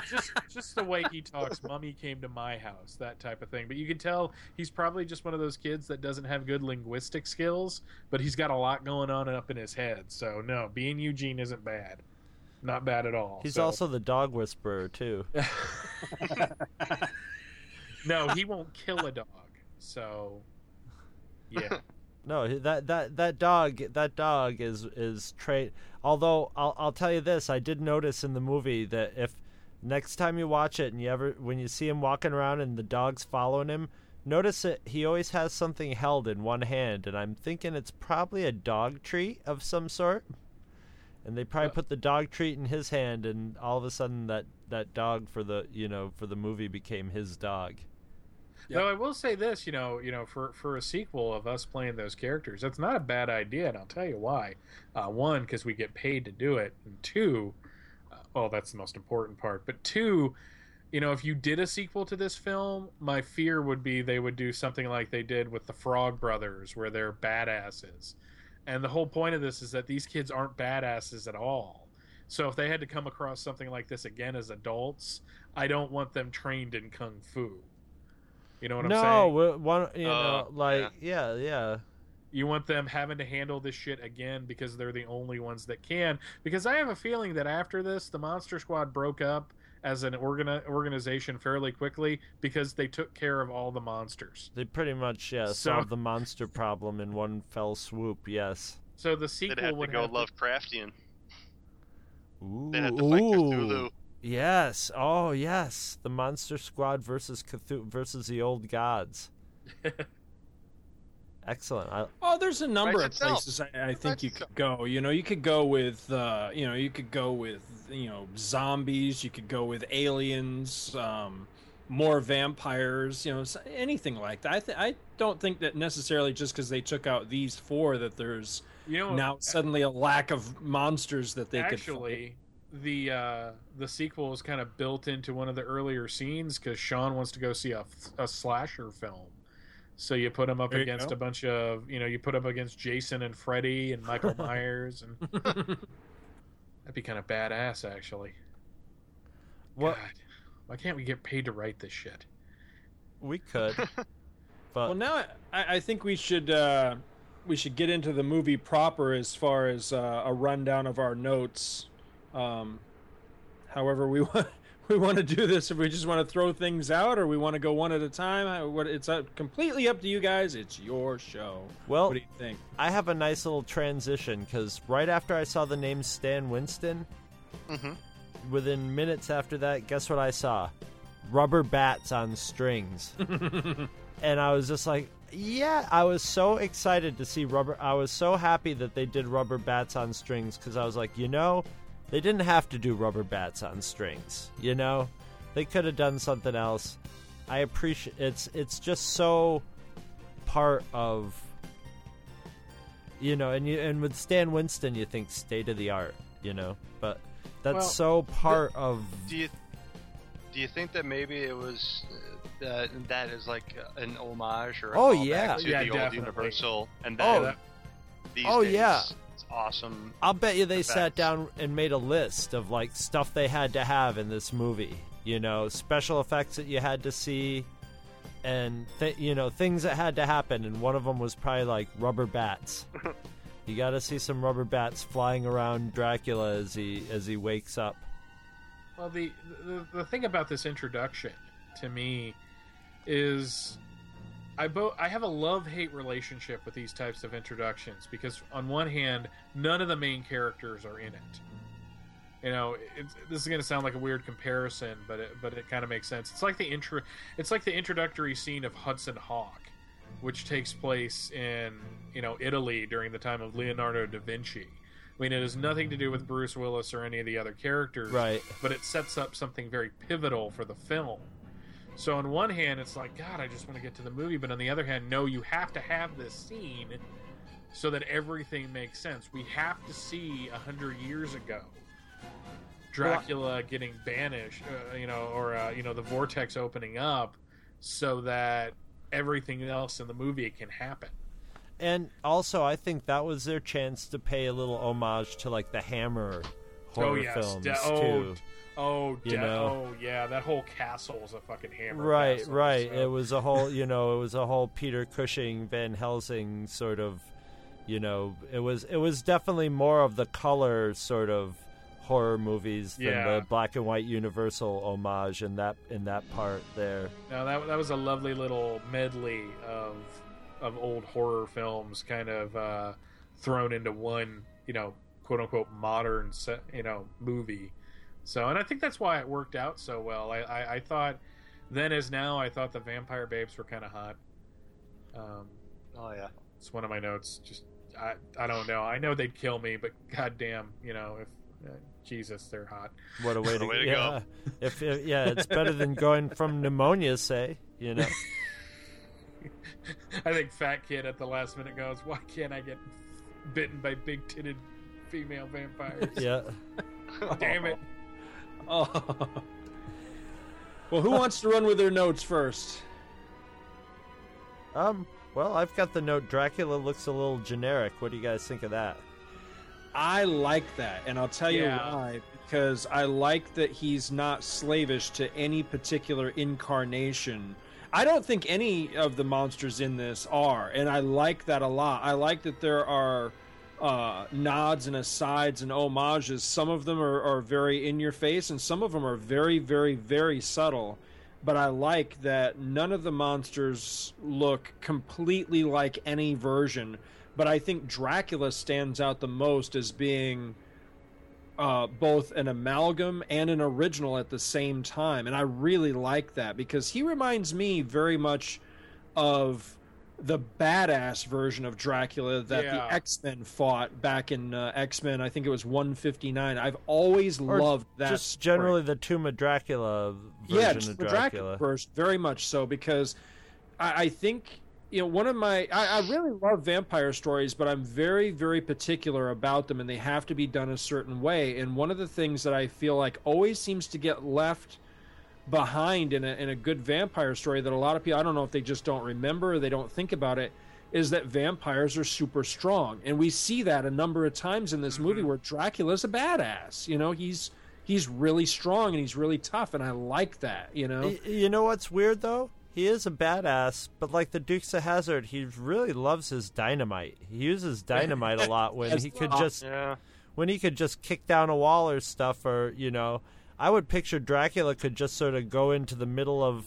just just the way he talks. Mummy came to my house, that type of thing. But you can tell he's probably just one of those kids that doesn't have good linguistic skills, but he's got a lot going on up in his head. So no, being Eugene isn't bad. Not bad at all. He's So- also the dog whisperer too. [LAUGHS] [LAUGHS] no. He won't kill a dog. So yeah. [LAUGHS] No, that that that dog that dog is is trait. Although I'll I'll tell you this, I did notice in the movie that if next time you watch it and you ever when you see him walking around and the dog's following him, notice that he always has something held in one hand, and I'm thinking it's probably a dog treat of some sort. And they probably Uh. put the dog treat in his hand, and all of a sudden that that dog for the you know for the movie became his dog. Yeah. Though I will say this, you know, you know, for for a sequel of us playing those characters, that's not a bad idea, and I'll tell you why. Uh, one, because we get paid to do it, and two, uh, well, that's the most important part. But two, you know, if you did a sequel to this film, my fear would be they would do something like they did with the Frog Brothers, where they're badasses. And the whole point of this is that these kids aren't badasses at all. So if they had to come across something like this again as adults, I don't want them trained in kung fu. You know what I'm no, saying? we- one you Uh, know like yeah yeah. You want them having to handle this shit again because they're the only ones that can. Because I have a feeling that after this, the Monster Squad broke up as an organi- organization fairly quickly because they took care of all the monsters. They pretty much yeah So- solved the monster problem in one fell swoop. Yes. So the They'd sequel have to would go have to- Lovecraftian. Ooh, They'd have to fight ooh. Cthulhu. Yes. Oh, yes. The Monster Squad versus Cthulhu versus the old gods. [LAUGHS] Excellent. I, Oh, there's a number of places I, I think you could go. You know, you could go with, uh, you know, you could go with, you know, zombies. You could go with aliens, um, more vampires. You know, anything like that. I th- I don't think that necessarily just because they took out these four that there's you know now suddenly a lack of monsters that they could. actually the uh the sequel is kind of built into one of the earlier scenes because Sean wants to go see a, a slasher film. So you put him up There against a bunch of you know you put him up against Jason and Freddy and Michael [LAUGHS] Myers and [LAUGHS] that'd be kind of badass actually. What- God, why can't we get paid to write this shit? we could. [LAUGHS] But Well, now I, I think we should uh, we should get into the movie proper as far as uh, a rundown of our notes. Um, however, we [LAUGHS] want we want to do this. If we just want to throw things out, or we want to go one at a time, I- what it's uh, completely up to you guys. It's your show. Well- what do you think? I have a nice little transition because right after I saw the name Stan Winston, Mhm. within minutes after that, guess what I saw? Rubber bats on strings. [LAUGHS] and I was just like, yeah, I was so excited to see rubber. I was so happy that they did rubber bats on strings because I was like, you know, they didn't have to do rubber bats on strings. You know, they could have done something else. I appreciate it's it's just so part of you know, and you and with Stan Winston, you think state of the art, you know, but that's Well, so part of Do you do you think that maybe it was uh, that that is like an homage or a Oh, callback yeah. to Yeah, the old definitely. Universal and Oh. then these Oh, days, yeah. It's awesome. I'll bet you they sat down and made a list of like stuff they had to have in this movie. You know, special effects that you had to see, and th- you know things that had to happen. And one of them was probably like rubber bats. [LAUGHS] you got to see some rubber bats flying around Dracula as he as he wakes up. Well, the, the the thing about this introduction to me is I bo- I have a love hate relationship with these types of introductions because on one hand, none of the main characters are in it. You know, it's, this is going to sound like a weird comparison, but it, but it kind of makes sense. It's like the intro. It's like the introductory scene of Hudson Hawk, which takes place in you know Italy during the time of Leonardo da Vinci. I mean, it has nothing to do with Bruce Willis or any of the other characters, Right. But it sets up something very pivotal for the film. So on one hand, it's like God, I just want to get to the movie, but on the other hand, no, you have to have this scene so that everything makes sense. We have to see a hundred years ago Dracula getting banished, uh, you know, or uh, you know, the vortex opening up, so that everything else in the movie can happen. And also, I think that was their chance to pay a little homage to like the Hammer horror oh yes, films de- too. oh, oh, You de- know. oh yeah, that whole castle is a fucking hammer. right castle, right so- it was a whole you know it was a whole peter cushing van helsing sort of you know it was it was definitely more of the color sort of horror movies than Yeah. the black and white universal homage in that in that part there No, that that was a lovely little medley of of old horror films, kind of uh, thrown into one, you know, quote unquote modern, you know, movie. So, and I think that's why it worked out so well. I, I, I thought then as now, I thought the Vampire Babes were kind of hot. Um, Oh yeah. it's one of my notes. Just I I don't know. I know they'd kill me, but goddamn, you know, if uh, Jesus, they're hot. what a way to, way to yeah. go. if, if yeah it's better than going from pneumonia say you know [LAUGHS] [LAUGHS] I think Fat Kid at the last minute goes, "Why can't I get bitten by big titted female vampires?" [LAUGHS] yeah [LAUGHS] Damn it! [LAUGHS] Oh. well, who wants to run with their notes first? um well i've got the note dracula looks a little generic what do you guys think of that I like that, and I'll tell you Yeah. why. Because I like that he's not slavish to any particular incarnation. I don't think any of the monsters in this are, and I like that a lot. I like that there are uh, nods and asides and homages. Some of them are, are very in your face, and some of them are very, very, very subtle. but I like that none of the monsters look completely like any version. But I think Dracula stands out the most as being uh, both an amalgam and an original at the same time. And I really like that because he reminds me very much of the badass version of Dracula that Yeah. the X Men fought back in uh, X Men. I think it was 159. I've always Or loved that. just story. generally the Tomb of Dracula version yeah, of the Dracula. Dracula very much so because I, I think you know one of my I, I really love vampire stories, but I'm very very particular about them, and they have to be done a certain way. And one of the things that I feel like always seems to get left behind in a in a good vampire story that a lot of people I don't know if they just don't remember or they don't think about it is that vampires are super strong and we see that a number of times in this mm-hmm. movie where Dracula's a badass you know he's he's really strong and he's really tough and I like that you know You know what's weird though? He is a badass, but like the Dukes of Hazzard, he really loves his dynamite. He uses [LAUGHS] dynamite a lot when he could just Yeah. when he could just kick down a wall or stuff or you know i would picture dracula could just sort of go into the middle of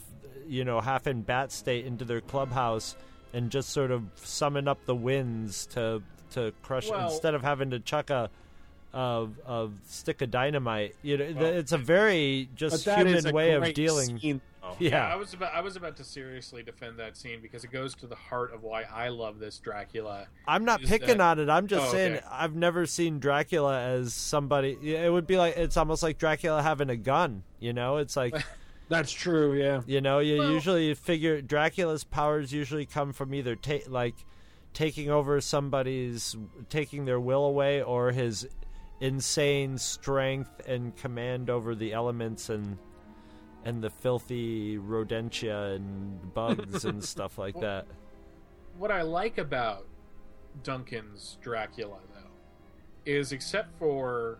you know half in bat state into their clubhouse and just sort of summon up the winds to to crush Well- instead of having to chuck a a, a stick of dynamite. You know Well- it's a very just But that is human way of dealing scene, though. yeah I was about I was about to seriously defend that scene because it goes to the heart of why I love this Dracula. I'm not is picking that- on it. I'm just Oh, saying okay. I've never seen Dracula as somebody. It would be like it's almost like Dracula having a gun. You know, it's like [LAUGHS] that's true yeah you know you Well- usually figure Dracula's powers usually come from either ta- like taking over somebody's taking their will away or his insane strength and command over the elements and and the filthy rodentia and bugs and [LAUGHS] stuff like that. What I like about Duncan's Dracula though is except for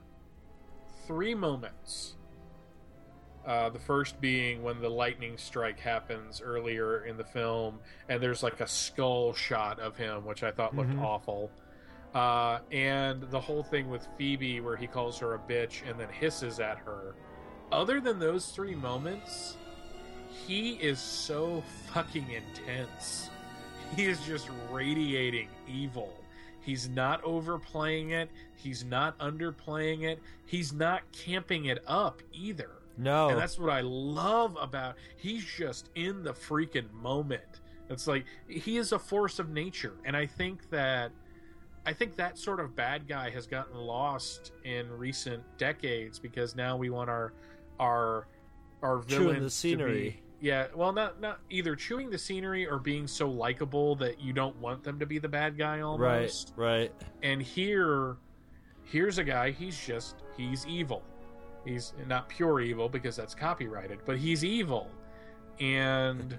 three moments. Uh, the first being when the lightning strike happens earlier in the film, and there's like a skull shot of him, which I thought looked Mhm. awful. Uh, and the whole thing with Phoebe, where he calls her a bitch and then hisses at her. Other than those three moments, he is so fucking intense. He is just radiating evil. He's not overplaying it. He's not underplaying it. He's not camping it up either. No, And that's what I love about he's just in the freaking moment. It's like he is a force of nature and I think that I think that sort of bad guy has gotten lost in recent decades because now we want our our our Chewing the scenery. to be yeah, well not not either chewing the scenery or being so likable that you don't want them to be the bad guy almost right, right. and here here's a guy he's just he's evil he's not pure evil because that's copyrighted but he's evil and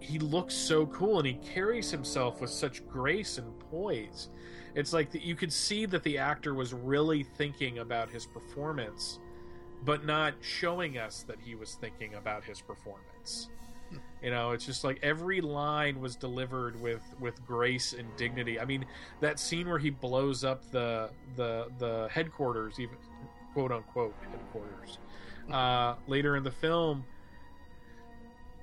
he looks so cool and he carries himself with such grace and poise it's like that you could see that the actor was really thinking about his performance but not showing us that he was thinking about his performance. You know it's just like every line was delivered with with grace and dignity. I mean that scene where he blows up the the the headquarters even quote unquote headquarters uh later in the film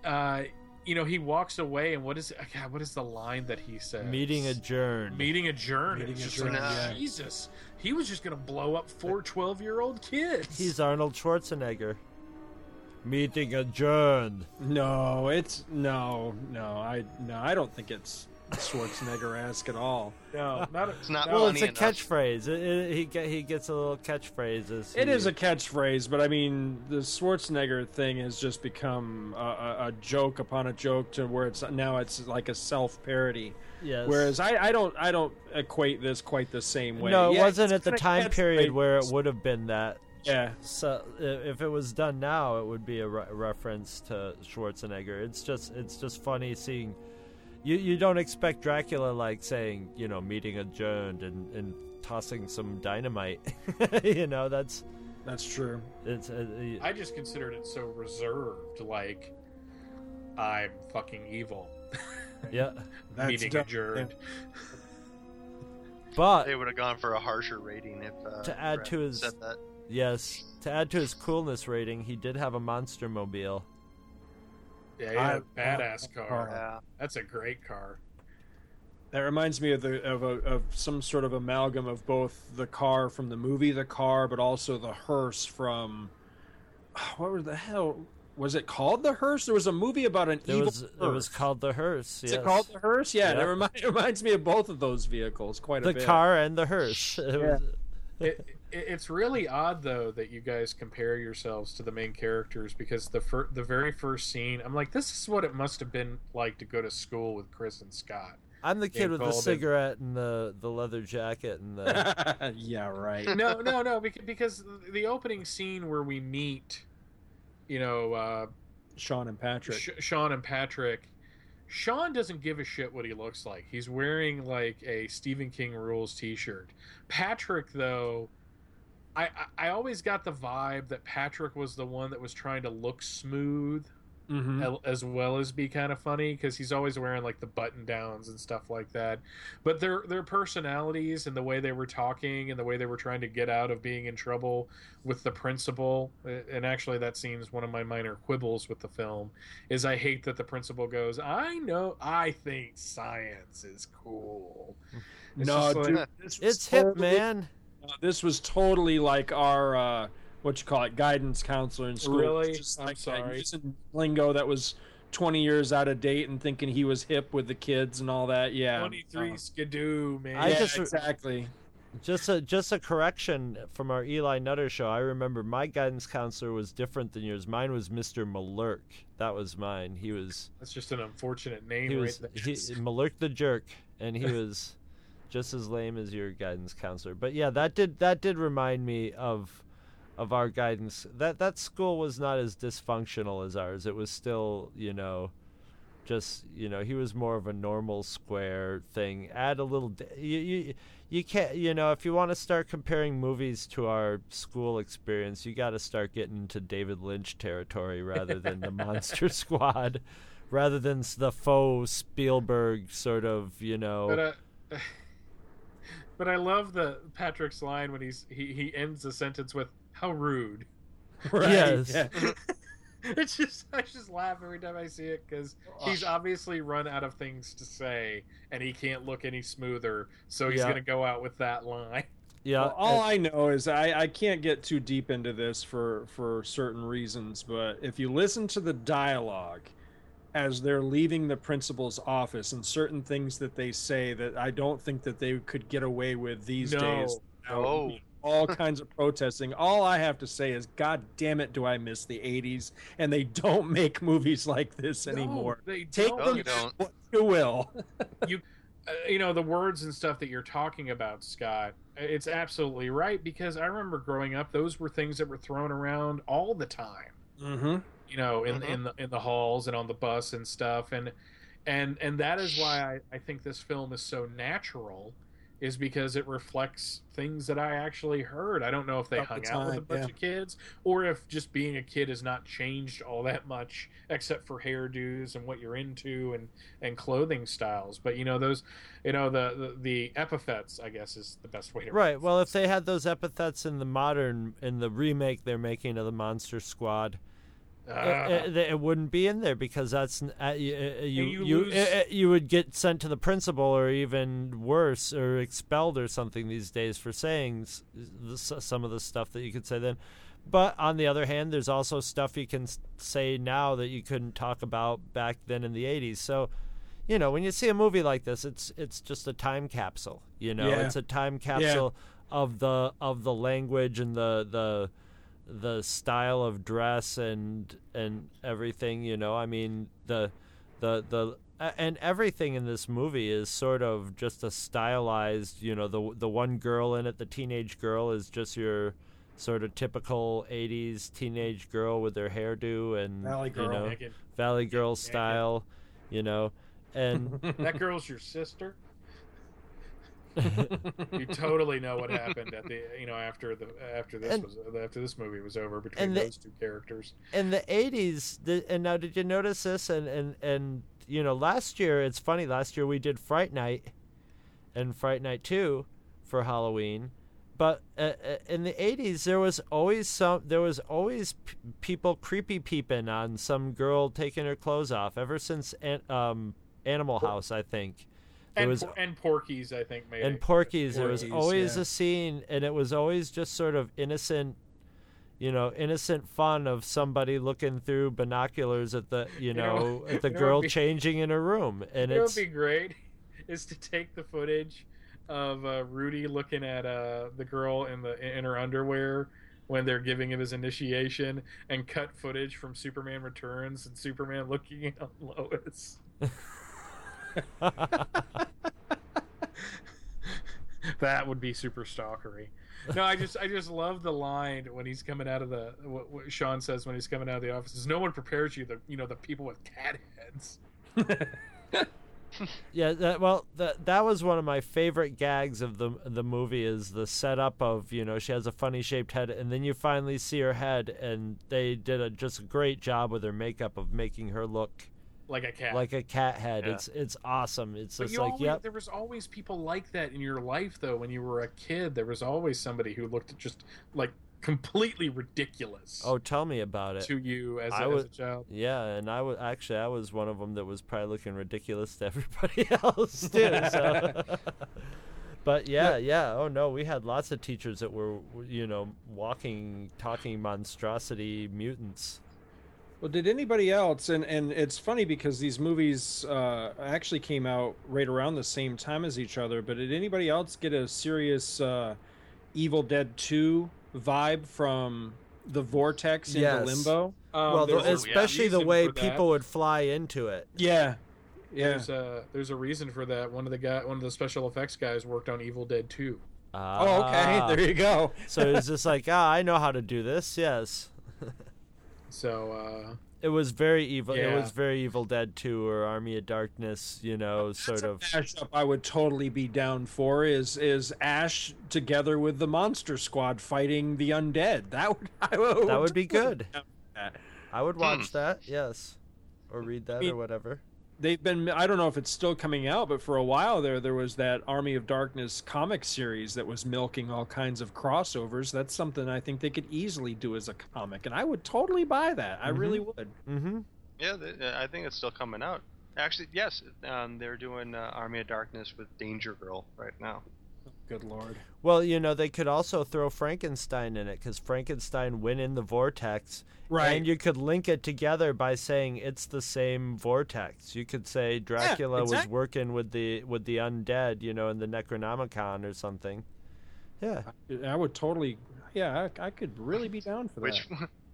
uh you know he walks away and what is God, what is the line that he says Meeting adjourned. meeting adjourned Meeting it's just adjourned, like yeah. jesus he was just gonna blow up four 12 year old kids He's Arnold Schwarzenegger. Meeting adjourned. no it's no no I no I don't think it's Schwarzenegger-esque at all no not It's not Well, it's a enough. catchphrase. It, it, he get, he gets a little catchphrase. As It he- is a catchphrase, but I mean, the Schwarzenegger thing has just become a, a, a joke upon a joke to where it's now it's like a self parody. yes. Whereas I, I don't I don't equate this quite the same way. no, it Yeah, wasn't at the time period where it would have been that. Yeah, So if it was done now, it would be a re- reference to Schwarzenegger. It's just it's just funny seeing. You you don't expect Dracula like saying you know meeting adjourned and and tossing some dynamite. [LAUGHS] you know that's that's true. it's. Uh, I just considered it so reserved, like I'm fucking evil. [LAUGHS] yeah, That's Meeting def- adjourned. [LAUGHS] but They would have gone for a harsher rating if uh, To add Brad to his- said that. Yes, to add to his coolness rating, he did have a monster mobile. Yeah, yeah, I badass love car. car. Yeah. That's a great car. That reminds me of the of a, of some sort of amalgam of both the car from the movie The Car, but also the hearse from [SIGHS] what was the hell was it called? The hearse? There was a movie about an It evil. was it was called the hearse. Is it called the hearse? Yeah, Yeah. It, remi- it [LAUGHS] reminds me of both of those vehicles quite a bit. the car and the hearse? [LAUGHS] It was- it, it, it's really odd though that you guys compare yourselves to the main characters because the fir- the very first scene, I'm like, this is what it must have been like to go to school with Chris and Scott. I'm the kid with the called in. cigarette and the, the leather jacket and the [LAUGHS] yeah, right. no, no, no, because the opening scene where we meet, you know, uh, Sean and Patrick. Sh- Sean and Patrick. Sean doesn't give a shit what he looks like. He's wearing like a Stephen King rules T-shirt. Patrick, though, I, I I always got the vibe that Patrick was the one that was trying to look smooth Mhm. as well as be kind of funny because he's always wearing like the button downs and stuff like that. But their their personalities and the way they were talking and the way they were trying to get out of being in trouble with the principal, uh, and actually that seems one of my minor quibbles with the film is I hate that the principal goes, I know, I think science is cool. It's no, like- dude, [LAUGHS] this It's hip, totally- man. Uh, this was totally like our uh, what you call it, guidance counselor in school. Really? Just I'm like, sorry. using lingo that was twenty years out of date and thinking he was hip with the kids and all that. Yeah, 23 Uh, skidoo, man. I yeah, just- exactly. Just a just a correction from our Eli Nutter show. I remember my guidance counselor was different than yours. Mine was Mr. Malurk. That was mine. He was That's just an unfortunate name he right was there. he, Malurk the jerk, and he [LAUGHS] was just as lame as your guidance counselor. But yeah, that did that did remind me of of our guidance. That that school was not as dysfunctional as ours. It was still you know just you know he was more of a normal square thing add a little you you, you can't you know if you want to start comparing movies to our school experience you got to start getting into david lynch territory rather than the monster [LAUGHS] squad rather than the faux spielberg sort of you know But uh, but I love the Patrick's line when he's he, he ends the sentence with "How rude." [LAUGHS] Right, Yes. yeah. [LAUGHS] it's just I just laugh every time I see it because he's obviously run out of things to say and he can't look any smoother, so he's Yeah. gonna go out with that line. yeah Well, all I know is I, I can't get too deep into this for for certain reasons, but if you listen to the dialogue as they're leaving the principal's office and certain things that they say that I don't think that they could get away with these No. days. No. All kinds of protesting. All I have to say is, God damn it, do I miss the '80s? And they don't make movies like this anymore. No, they Take don't. No, them you don't. what you will. [LAUGHS] you uh, you know the words and stuff that you're talking about scott it's absolutely right because i remember growing up those were things that were thrown around all the time mm-hmm. You know in Mhm. in the in the halls and on the bus and stuff and and and that is why I, I think this film is so natural is because it reflects things that I actually heard. I don't know if they At the hung out with a bunch yeah. of kids or if just being a kid has not changed all that much except for hairdos and what you're into and and clothing styles. But you know those you know the the, the epithets I guess is the best way to right well if they had those epithets in the modern in the remake they're making of the monster squad Ah. it, it, it wouldn't be in there because that's uh, you uh, you you you, lose- uh, uh, you would get sent to the principal or even worse or expelled or something these days for saying some of the stuff that you could say then. But on the other hand, there's also stuff you can say now that you couldn't talk about back then in the 80s. So, you know, when you see a movie like this, it's it's just a time capsule. You know, Yeah. it's a time capsule of the of the language and the the the style of dress and and everything you know? I mean the the the and everything in this movie is sort of just a stylized you know the the one girl in it the teenage girl is just your sort of typical 80s teenage girl with their hairdo and Valley you know Megan, valley girl style you know? And [LAUGHS] that girl's your sister. [LAUGHS] you totally know what happened at the you know after the after this And- was after this movie was over between the- those two characters. in the 80s and now did you notice this? And and and you know last year it's funny last year we did fright night and fright night 2 for halloween. But uh, uh, in the 80s there was always some there was always p- people creepy peeping on some girl taking her clothes off ever since an, um, animal house i think and, was Por- and Porky's, I think, made and it. porky's there was always yeah. a scene and it was always just sort of innocent you know innocent fun of somebody looking through binoculars at the you You know, know- at the girl be- changing in her room and You know it's what'd be great [LAUGHS] is to take the footage of uh, Rudy looking at uh, the girl in the in her underwear when they're giving him his initiation, and cut footage from Superman Returns and Superman looking [LAUGHS] at Lois. [LAUGHS] [LAUGHS] that would be super stalkery. No, I just I just love the line when he's coming out of the what, what Sean says when he's coming out of the office is no one prepares you the you know the people with cat heads. [LAUGHS] Yeah, that, well, that that was one of my favorite gags of the the movie is the setup of you know she has a funny shaped head, and then you finally see her head, and they did a just a great job with her makeup of making her look Like a cat. like a cat head. Yeah. It's it's awesome. It's But just like always, yep, there was always people like that in your life, though. When you were a kid, there was always somebody who looked just like completely ridiculous oh tell me about it. to you as, I a, was- as a child. Yeah, and I was actually I was one of them that was probably looking ridiculous to [LAUGHS] everybody else too. So. [LAUGHS] but yeah, yeah. Oh no, we had lots of teachers that were you know walking, talking monstrosity mutants. Well, did anybody else? And and it's funny because these movies uh, actually came out right around the same time as each other. But did anybody else get a serious uh, Evil Dead Two vibe from the Vortex into Yes. Limbo? Um, well, the, especially the way people would fly into it. Yeah, yeah. There's a there's a reason for that. One of the guy, one of the special effects guys worked on Evil Dead 2. Oh, okay. Ah. There you go. so it's just like, ah, I know how to do this. Yes. [LAUGHS] So uh, It was very evil. It was very Evil Dead 2 or Army of Darkness, you know, sort of. mashup I would totally be down for is is Ash together with the Monster Squad fighting the undead. That would [LAUGHS] I would, That would be good. down for that. I would watch that, yes. Or read that mean- or whatever. They've been I don't know if it's still coming out, but for a while there there was that Army of Darkness comic series that was milking all kinds of crossovers. That's something I think they could easily do as a comic, and I would totally buy that. I really would. Mm-hmm. Yeah, th- uh, I think it's still coming out. Actually, yes, um, they're doing uh, Army of Darkness with Danger Girl right now. Good lord. Well, you know, they could also throw Frankenstein in it because Frankenstein went in the vortex. Right. And you could link it together by saying it's the same vortex. You could say Dracula was working with the with the undead, you know, in the Necronomicon or something. Yeah. I would totally yeah, I, I could really be down for that. Which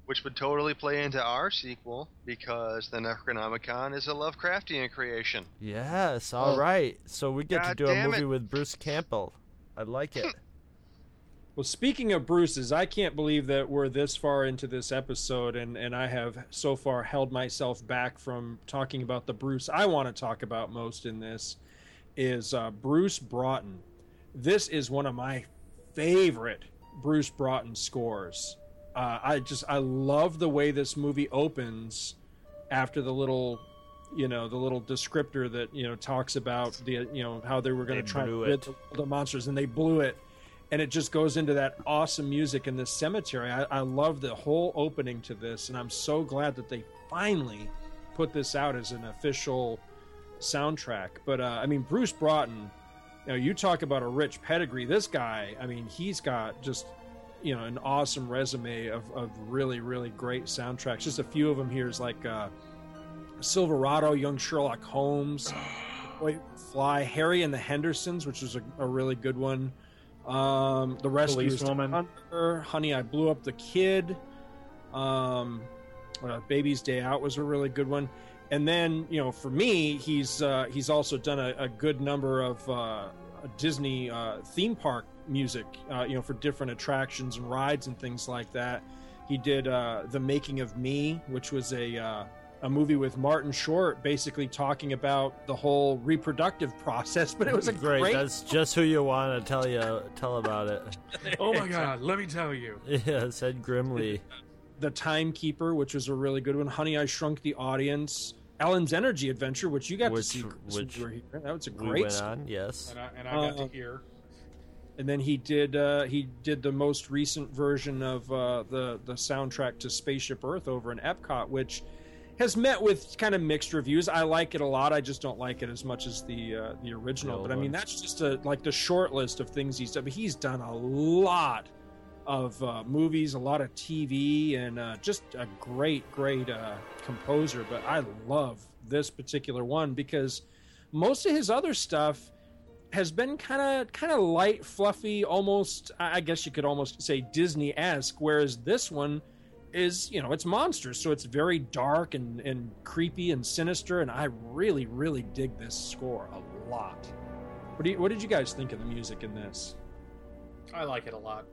which would totally play into our sequel because the Necronomicon is a Lovecraftian creation. Yes. All oh. right. So we get to do a movie it. with Bruce Campbell. I like it. [LAUGHS] Well, speaking of Bruce's, I can't believe that we're this far into this episode, and, and I have so far held myself back from talking about the Bruce I want to talk about most in this is uh, Bruce Broughton. This is one of my favorite Bruce Broughton scores. Uh, I just I love the way this movie opens after the little you know the little descriptor that you know talks about the you know how they were going to try to rid the, monsters and they blew it. And it just goes into that awesome music in this cemetery. I, I love the whole opening to this and i'm so glad that they finally put this out as an official soundtrack. But uh, i mean bruce broughton you know you talk about a rich pedigree. This guy i mean he's got just you know an awesome resume of, of really really great soundtracks. Just a few of them here is like uh silverado young sherlock holmes [SIGHS] fly. Harry and the hendersons which was a, a really good one. Um the rescuers Policewoman. Hunter, honey i blew up the kid. Um uh, baby's day out was a really good one. And then you know for me he's uh he's also done a, a good number of uh disney uh theme park music uh you know for different attractions and rides and things like that. He did uh the making of me which was a uh a movie with Martin Short basically talking about the whole reproductive process, but it was a great. great, That's just who you want to tell you tell about it. [LAUGHS] Oh my god, let me tell you. [LAUGHS] yeah, said grimly. The Timekeeper, which was a really good one. Honey, I Shrunk the Audience. Ellen's Energy Adventure, which you got Which- to see. Which here. That was a We great. went on, yes. And I, and I got Uh, to hear. and then he did uh, he did the most recent version of uh, the the soundtrack to Spaceship Earth over in Epcot, which has met with kind of mixed reviews. I like it a lot. I just don't like it as much as the uh, the original. The but I mean, that's just a like the short list of things he's done. But he's done a lot of uh, movies, a lot of TV, and uh, just a great, great uh, composer. But I love this particular one because most of his other stuff has been kind of kind of light, fluffy, almost. I I guess you could almost say Disney esque. Whereas this one is, you know, it's monsters, so it's very dark and and creepy and sinister. And I really, really dig this score a lot. What do you, what did you guys think of the music in this? I like it a lot.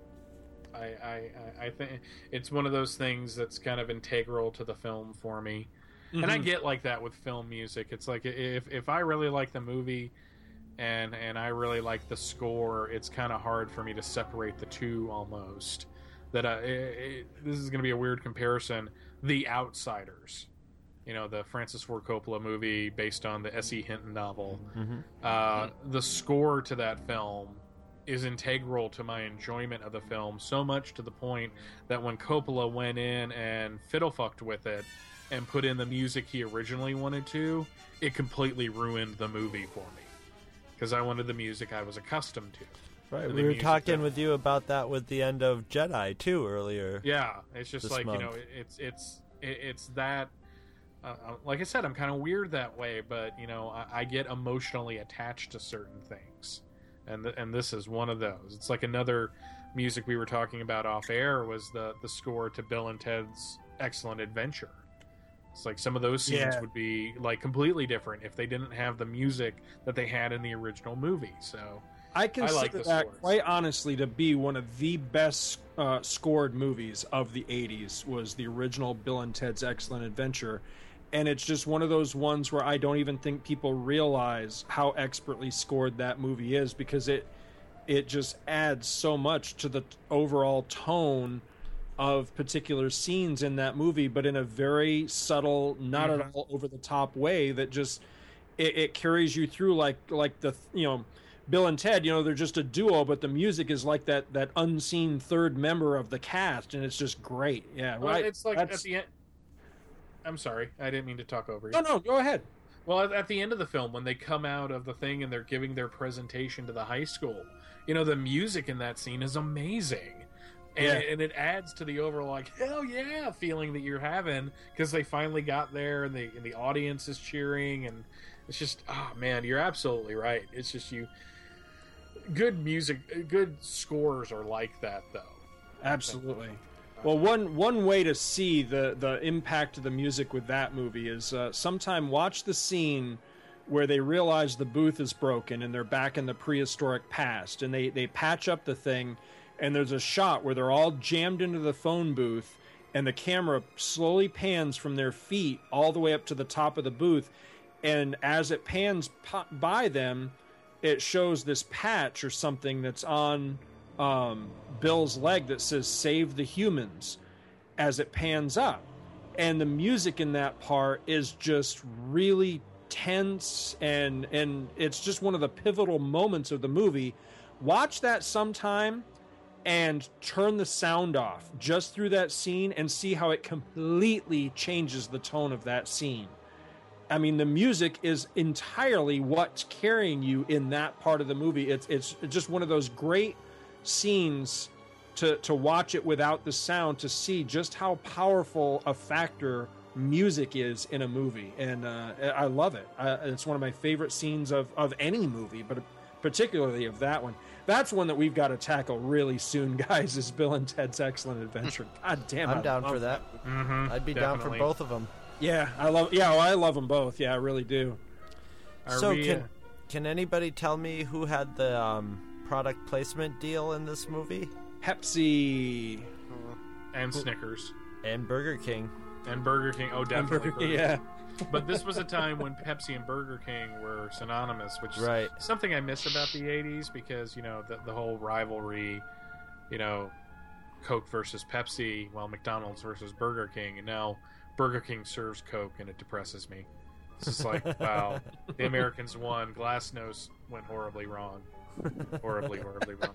I, I, I- think it's one of those things that's kind of integral to the film for me. And I Mhm. get like that with film music. It's like if if I really like the movie and and I really like the score, it's kind of hard for me to separate the two almost. That I, it, it- this is going to be a weird comparison. The Outsiders, you know, the Francis Ford Coppola movie based on the S.E. Hinton novel. Mhm. Uh, the score to that film is integral to my enjoyment of the film so much to the point that when Coppola went in and fiddle fucked with it and put in the music he originally wanted to, it completely ruined the movie for me because I wanted the music I was accustomed to. Right, we were talking with you about that with the end of Jedi too earlier. Yeah, it's just like you know, it's it's it's that. Uh, uh, like I said, I'm kind of weird that way, but you know, I, I get emotionally attached to certain things, and th- and this is one of those. It's like another music we were talking about off air was the the score to Bill and Ted's Excellent Adventure. It's like some of those scenes Yeah. would be like completely different if they didn't have the music that they had in the original movie. So I consider like the that scores. quite honestly to be one of the best uh, scored movies of the 80s was the original Bill and Ted's Excellent Adventure and it's just one of those ones where I don't even think people realize how expertly scored that movie is because it it just adds so much to the overall tone of particular scenes in that movie but in a very subtle not at all over the top way that just it, it carries you through like like the you know Bill and Ted, you know, they're just a duo, but the music is like that that unseen third member of the cast, and it's just great. Yeah, well, right. it's like That's- at the end. I'm sorry, I didn't mean to talk over you. no, no, go ahead. Well, at, at the end of the film, when they come out of the thing and they're giving their presentation to the high school, you know, the music in that scene is amazing. And, Yeah. and it adds to the overall, like, hell yeah feeling that you're having because they finally got there and, the and the audience is cheering. And it's just, oh, man, you're absolutely right. It's just you. Good music, good scores are like that, though. Absolutely. Well, one one way to see the the impact of the music with that movie is uh, sometime watch the scene where they realize the booth is broken and they're back in the prehistoric past, and they they patch up the thing, and there's a shot where they're all jammed into the phone booth, and the camera slowly pans from their feet all the way up to the top of the booth, and as it pans by them, it shows this patch or something that's on um, Bill's leg that says "Save the Humans" as it pans up, and the music in that part is just really tense and and it's just one of the pivotal moments of the movie. Watch that sometime and turn the sound off just through that scene and see how it completely changes the tone of that scene. I mean, the music is entirely what's carrying you in that part of the movie. It's it's just one of those great scenes to to watch it without the sound to see just how powerful a factor music is in a movie, and uh, I love it. Uh, it's one of my favorite scenes of of any movie, but particularly of that one. That's one that we've got to tackle really soon, [LAUGHS] guys. Is Bill and Ted's Excellent Adventure? God damn, I'm I down for that. Mm-hmm, I'd be down for both of them. Yeah, I love. Yeah, well, I love them both. Yeah, I really do. Are so we, can uh, can anybody tell me who had the um, product placement deal in this movie? Pepsi. and Snickers And Burger King. and Burger King. Oh, definitely. Burger yeah. But this was a [LAUGHS] time when Pepsi and Burger King were synonymous, which is Right. something I miss about the '80s because you know the, the whole rivalry, you know, Coke versus Pepsi, while McDonald's versus Burger King, and now Burger King serves Coke, and it depresses me. It's just like, [LAUGHS] wow, the Americans won. Glasnost went horribly wrong. horribly, horribly wrong.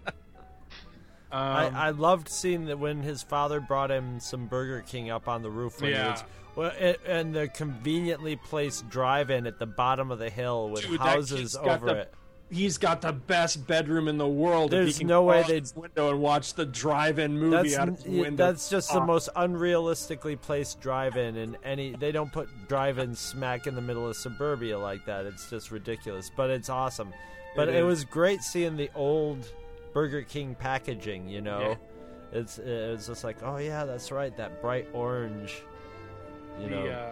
I, Um, I loved seeing that when his father brought him some Burger King up on the roof. Yeah. well, and, and the conveniently placed drive-in at the bottom of the hill with Dude, houses over the- it. He's got the best bedroom in the world. if There's he can no way they'd- window and watch the drive-in movie That's out of n- window. that's just the Oh, most unrealistically placed drive-in in any. They don't put drive-in smack in the middle of suburbia like that. It's just ridiculous, but it's awesome. But It it, was great seeing the old Burger King packaging. You know, it's it was just like, oh yeah, that's right, that bright orange. You know, uh,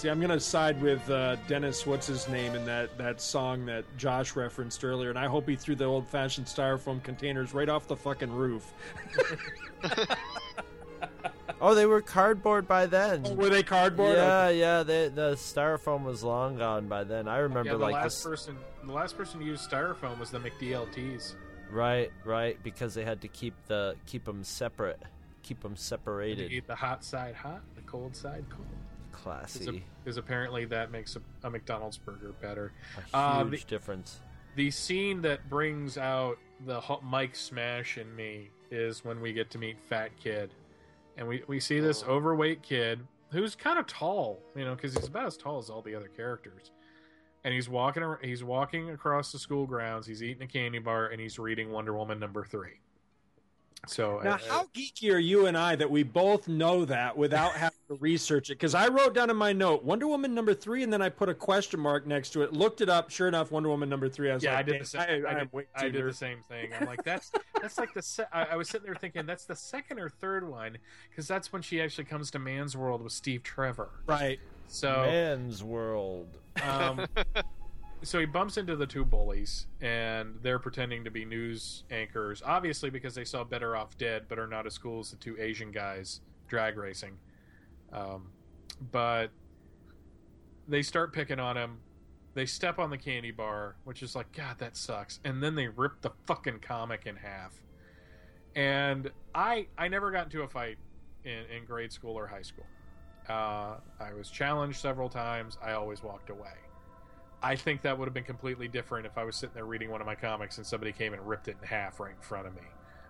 See, I'm gonna side with uh, Denis. What's his name in that that song that Josh referenced earlier, and I hope he threw the old-fashioned styrofoam containers right off the fucking roof. [LAUGHS] oh, they were cardboard by then. Oh, were they cardboard? Yeah, Okay. yeah. They, the styrofoam was long gone by then. I remember yeah, the like last this. person, the last person to use styrofoam was the McDLTs. Right, right, because they had to keep the keep them separate, keep them separated. you eat the hot side hot, the cold side cold. Classy, Because apparently that makes a, a McDonald's burger better. a Uh, huge the- difference. The scene that brings out the Mike Smash in me is when we get to meet Fat Kid, and we we see this Oh. overweight kid who's kind of tall, you know, because he's about as tall as all the other characters. And he's walking. He's walking across the school grounds. He's eating a candy bar, and he's reading Wonder Woman number three. So Now, uh, how geeky are you and I that we both know that without having to research it? Because I wrote down in my note Wonder Woman number three, and then I put a question mark next to it. Looked it up. Sure enough, Wonder Woman number three. I was yeah, like, I did the same. I, I, I, did, I did the same thing. I'm like, that's that's like the. Se- I, I was sitting there thinking that's the second or third one because that's when she actually comes to Man's World with Steve Trevor. Right. So Man's world. um, [LAUGHS] so he bumps into the two bullies, and they're pretending to be news anchors, obviously because they saw Better Off Dead, but are not as cool as the two Asian guys drag racing. Um, but they start picking on him. They step on the candy bar, which is like, God, that sucks. And then they rip the fucking comic in half. And I, I never got into a fight in, in grade school or high school. Uh, I was challenged several times. I always walked away. I think that would have been completely different if I was sitting there reading one of my comics and somebody came and ripped it in half right in front of me.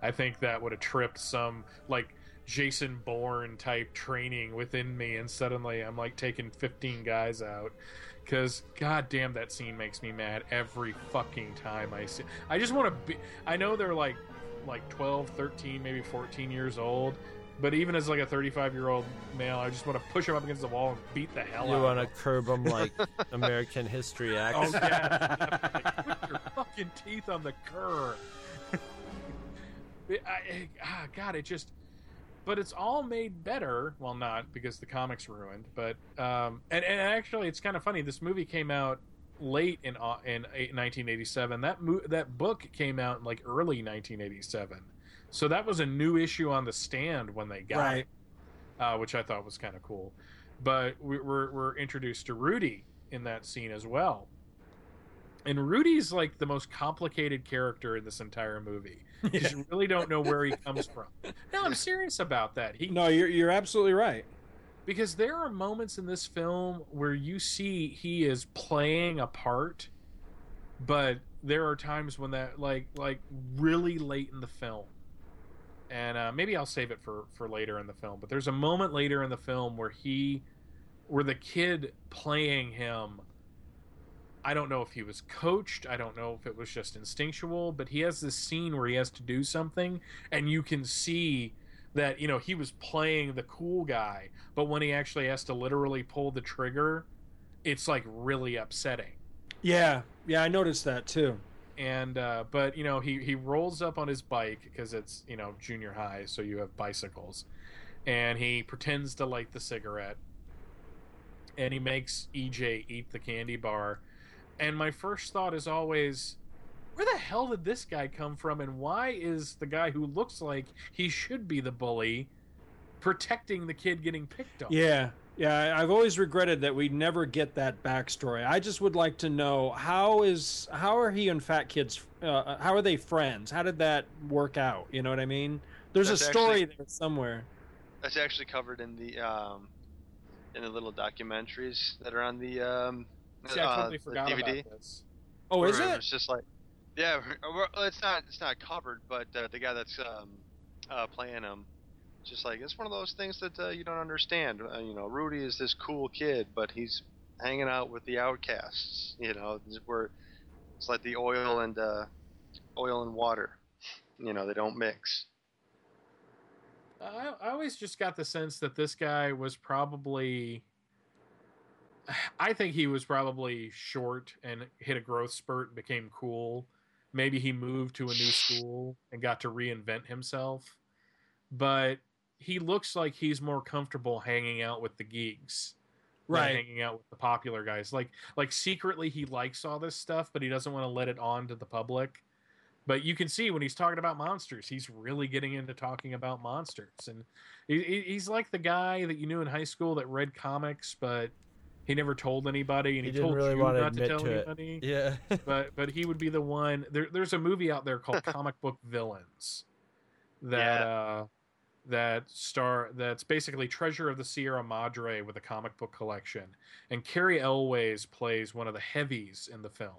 I think that would have tripped some like Jason Bourne type training within me, and suddenly I'm like taking 15 guys out. Because goddamn, that scene makes me mad every fucking time I see. I just want to be. I know they're like like 12, 13, maybe 14 years old. But even as like a 35 year old male, I just want to push him up against the wall and beat the hell You out want to curb him [LAUGHS] like American History X. Oh yeah, definitely. [LAUGHS] put your fucking teeth on the cur. [LAUGHS] It- I, ah, God, it just. But it's all made better. Well, not because the comics ruined, but um, and and actually, it's kind of funny. This movie came out late in in 1987. That mo- that book came out in like early 1987. So that was a new issue on the stand when they got Right. it, uh, which I thought was kind of cool. But we, we're we're introduced to Rudy in that scene as well. And Rudy's like the most complicated character in this entire movie. 'Cause [LAUGHS] You really don't know where he comes from. No, I'm [LAUGHS] serious about that. He No, you're you're absolutely right. because there are moments in this film where you see he is playing a part, but there are times when that like like really late in the film, and uh, maybe I'll save it for for later in the film. But there's a moment later in the film where he, where the kid playing him. I don't know if he was coached. I don't know if it was just instinctual, but he has this scene where he has to do something, and you can see that you know he was playing the cool guy, but when he actually has to literally pull the trigger, it's like really upsetting. Yeah, yeah, I noticed that too. And uh, but you know he he rolls up on his bike because it's you know junior high, so you have bicycles, and he pretends to light the cigarette, and he makes EJ eat the candy bar, and my first thought is always. Where the hell did this guy come from, and why is the guy who looks like he should be the bully protecting the kid getting picked on? Yeah, yeah. I- I've always regretted that we never get that backstory. I just would like to know how is how are he and Fat Kids? Uh, how are they friends? How did that work out? You know what I mean? There's That's a story actually- there somewhere. That's actually covered in the um, in the little documentaries that are on the um, See, I uh, totally the DVD. about this. Oh, is it? It's just like, yeah, [LAUGHS] well, it's not it's not covered, but uh, the guy that's um, uh, playing him, just like it's one of those things that uh, you don't understand. Uh, you know, Rudy is this cool kid, but he's hanging out with the outcasts. You know, where it's like the oil and uh, oil and water. You know, they don't mix. I, I always just got the sense that this guy was probably. [SIGHS] I think he was probably short and hit a growth spurt and became cool. Maybe he moved to a new [SIGHS] school and got to reinvent himself. But he looks like he's more comfortable hanging out with the geeks. than Right. hanging out with the popular guys. Like like secretly he likes all this stuff, but he doesn't want to let it on to the public. But you can see when he's talking about monsters, he's really getting into talking about monsters, and he, he- he's like the guy that you knew in high school that read comics, but he never told anybody, and He he, didn't told really you want to not to tell to it. anybody. Yeah. [LAUGHS] But but he would be the one. There, there's a movie out there called [LAUGHS] Comic Book Villains that uh, that star that's basically Treasure of the Sierra Madre with a comic book collection, and Cary Elwes plays one of the heavies in the film,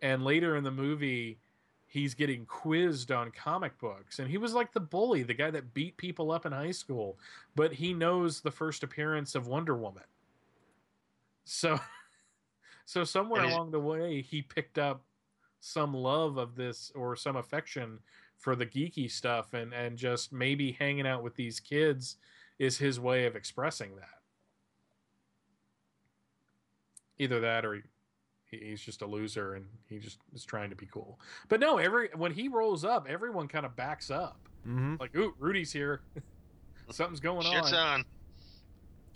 and later in the movie. He's getting quizzed on comic books, and he was like the bully, the guy that beat people up in high school. But he knows the first appearance of Wonder Woman, so [LAUGHS] so somewhere along the way, he picked up some love of this or some affection for the geeky stuff, and and just maybe hanging out with these kids is his way of expressing that. Either that, or he, he's just a loser and he just is trying to be cool. But no, every when he rolls up, everyone kind of backs up. hmm Like, ooh, Rudy's here. [LAUGHS] Something's going Shit's on. on.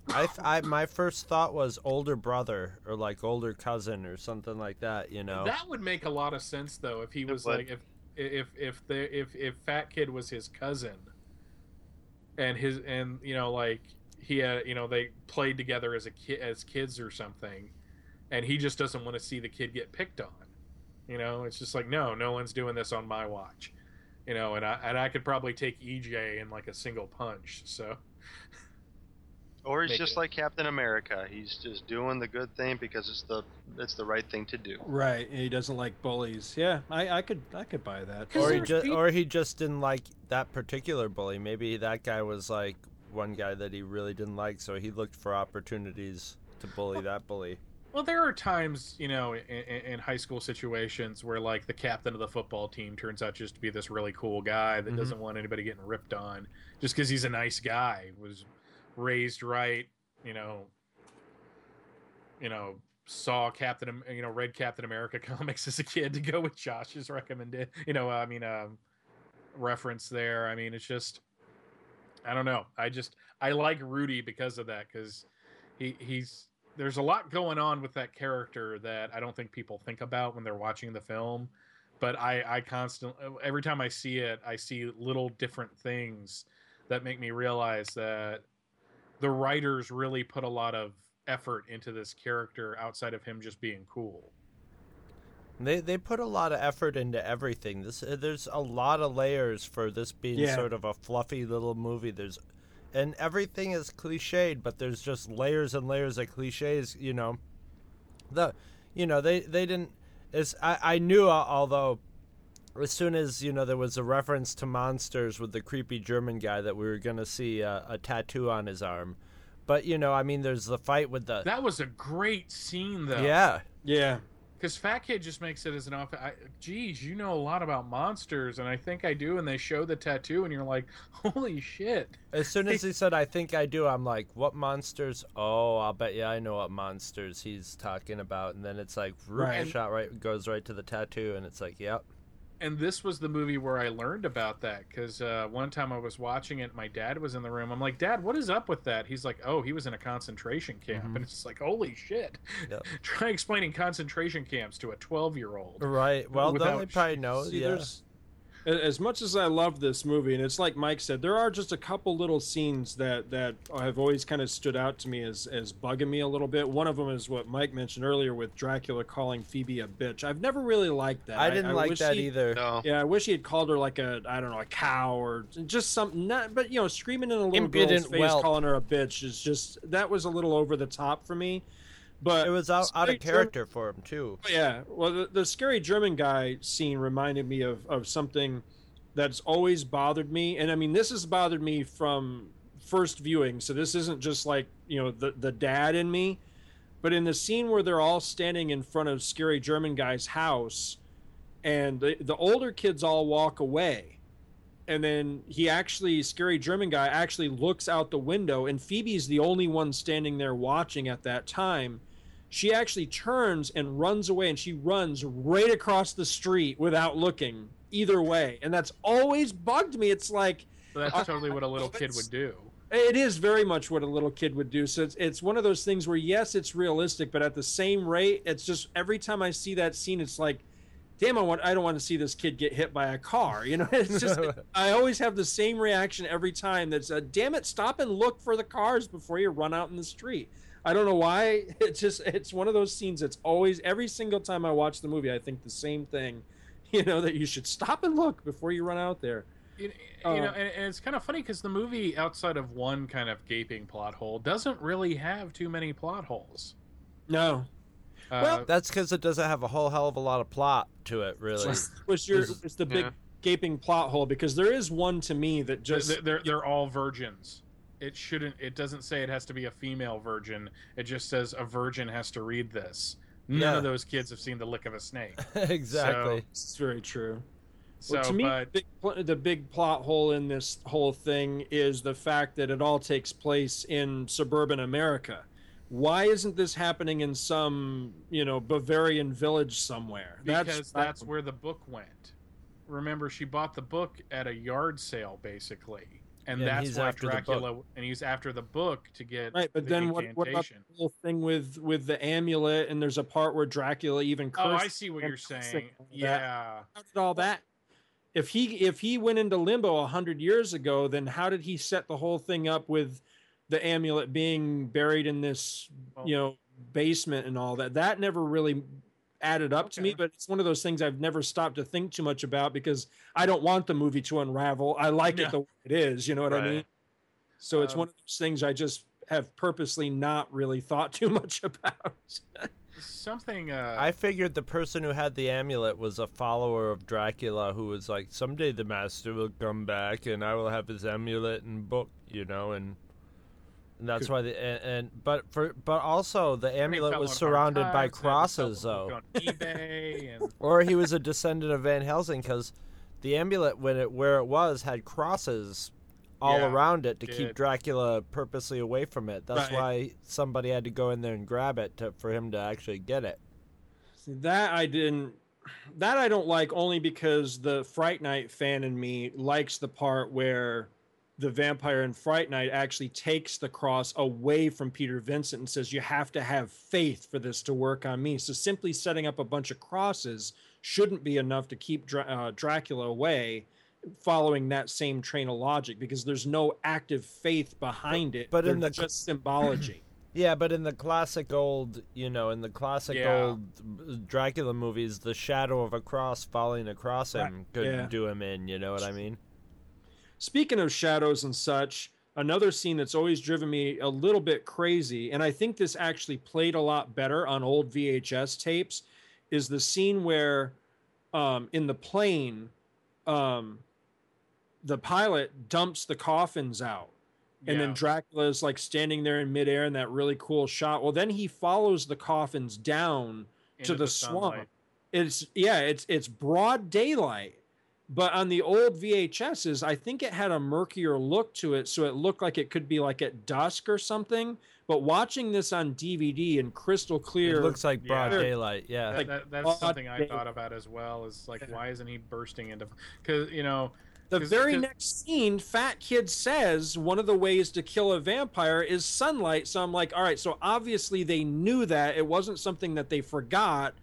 I, I my first thought was older brother or like older cousin or something like that. You know. That would make a lot of sense though if he was like if if if the if if Fat Kid was his cousin, and his and you know like he had you know they played together as a kid as kids or something, and he just doesn't want to see the kid get picked on. You know, it's just like no, no one's doing this on my watch. You know, and I and I could probably take EJ in like a single punch. So [LAUGHS] Or he's just it. like Captain America. He's just doing the good thing because it's the it's the right thing to do. Right. He doesn't like bullies. Yeah, I, I could I could buy that. Or he just peop- or he just didn't like that particular bully. Maybe that guy was like one guy that he really didn't like, so he looked for opportunities to bully that bully. Well, there are times, you know, in, in, in high school situations where, like, the captain of the football team turns out just to be this really cool guy that Mhm. doesn't want anybody getting ripped on just because he's a nice guy, was raised right, you know, you know, saw Captain, you know, read Captain America [LAUGHS] comics as a kid to go with Josh's recommended, you know, I mean, um, reference there. I mean, it's just, I don't know. I just, I like Rudy because of that because he he's there's a lot going on with that character that I don't think people think about when they're watching the film. But I, I constantly, every time I see it, I see little different things that make me realize that the writers really put a lot of effort into this character outside of him just being cool. They they put a lot of effort into everything. This uh, there's a lot of layers for this being Yeah. sort of a fluffy little movie. There's and everything is cliched, but there's just layers and layers of cliches. You know, the you know they they didn't. It's I I knew uh, although. As soon as you know there was a reference to monsters with the creepy German guy that we were gonna see uh, a tattoo on his arm, but you know I mean there's the fight with the That was a great scene, though. yeah Yeah. Because Fat Kid just makes it as an off. I, geez, you know a lot about monsters, and I think I do. And they show the tattoo, and you're like, [LAUGHS] holy shit. As soon as he said, "I think I do," I'm like, "What monsters?" Oh, I'll bet you I know what monsters he's talking about. And then it's like, Right. shot right goes right to the tattoo, and it's like, "Yep." And this was the movie where I learned about that because uh, one time I was watching it, my dad was in the room. I'm like, Dad, what is up with that? He's like, Oh, he was in a concentration camp, and it's just like, holy shit! Yep. [LAUGHS] Try explaining concentration camps to a 12 year old. Right. Well, then they probably know. See, yeah. there's A- As much as I love this movie, and it's like Mike said, there are just a couple little scenes that that have always kind of stood out to me as as bugging me a little bit. One of them is what Mike mentioned earlier with Dracula calling Phoebe a bitch. I've never really liked that. I didn't like wish that he- either. No. Yeah, I wish he had called her like a I don't know a cow or just something. Not, but you know, screaming in a little girl's Impudent face, whelp. calling her a bitch is just that was a little over the top for me. But It was out, out of character for him too. Oh, yeah, well, the, the scary German guy scene reminded me of, of something that's always bothered me, and I mean, this has bothered me from first viewing. So this isn't just like you know the the dad in me, but in the scene where they're all standing in front of scary German guy's house, and the, the older kids all walk away, and then he actually scary German guy actually looks out the window, and Phoebe's the only one standing there watching at that time. She actually turns and runs away and she runs right across the street without looking either way. And that's always bugged me. It's like So that's uh, totally what a little kid would do. it is very much what a little kid would do. So it's, it's one of those things where yes it's realistic but at the same rate it's just every time i see that scene it's like damn i want i don't want to see this kid get hit by a car you know? [LAUGHS] It's just [LAUGHS] i always have the same reaction every time that's uh, damn it stop and look for the cars before you run out in the street. I don't know why. [LAUGHS] It's just it's one of those scenes that's always every single time i watch the movie i think the same thing you know that you should stop and look before you run out there. You, Uh, know, and, and it's kind of funny because the movie, outside of one kind of gaping plot hole, doesn't really have too many plot holes. no Uh, Well, That's because it doesn't have a whole hell of a lot of plot to it, really. was your Is- was the big yeah. gaping plot hole because there is one to me that just they're, they're they're all virgins. It shouldn't. It doesn't say it has to be a female virgin. It just says a virgin has to read this. None Yeah. of those kids have seen the lick of a snake. [LAUGHS] exactly. it's very true. So, well, to me, but the, big, the big plot hole in this whole thing is the fact that it all takes place in suburban America. Why isn't this happening in some, you know, Bavarian village somewhere? because that's, where the book went. Remember, she bought the book at a yard sale, basically, and Yeah, that's why after the book. Dracula. And he's after the book to get right. But the then what, what about the whole thing with with the amulet? And there's a part where Dracula even Oh, I see what you're saying. and that. Yeah. how did all that if he if he went into limbo a hundred years ago then how did he set the whole thing up with the amulet being buried in this Well- you know basement and all that that never really added up to me but it's one of those things i've never stopped to think too much about because i don't want the movie to unravel i like Yeah. it the way it is you know what i mean so it's Um, one of those things i just have purposely not really thought [LAUGHS] too much about Something. Uh, I figured the person who had the amulet was a follower of Dracula who was like, someday the master will come back and I will have his amulet and book, you know, and, and that's why the and, and but for but also the amulet was surrounded by times, had to sell crosses the though, and [LAUGHS] or he was a descendant of Van Helsing because the amulet when it where it was had crosses all Yeah, around it to did. keep Dracula purposely away from it. That's Right. why somebody had to go in there and grab it to, for him to actually get it. See, that I didn't. That I don't like only because the Fright Night fan in me likes the part where the vampire in Fright Night actually takes the cross away from Peter Vincent and says, "You have to have faith for this to work on me." So simply setting up a bunch of crosses shouldn't be enough to keep Dra- uh, Dracula away. Following that same train of logic, because there's no active faith behind it, but in the- just symbology. [CLEARS THROAT] Yeah, but in the classic old, you know, in the classic Yeah. old Dracula movies, the shadow of a cross falling across him Right, could yeah. do him in. You know what I mean? Speaking of shadows and such, another scene that's always driven me a little bit crazy, and I think this actually played a lot better on old VHS tapes, is the scene where um, in the plane, um, the pilot dumps the coffins out. And then Yeah. Dracula is like standing there in midair in that really cool shot. Well, then he follows the coffins down to into the, swamp. It's yeah, it's it's broad daylight. But on the old VHSs, I think it had a murkier look to it, so it looked like it could be like at dusk or something. But watching this on DVD in crystal clear, It looks like broad Yeah. daylight. Yeah. That, that, that's something I thought about as well. Is like, why isn't he bursting into? Because you know, the 'cause- very 'cause- next scene, Fat Kid says one of the ways to kill a vampire is sunlight. So I'm like, all right, so obviously they knew that it wasn't something that they forgot.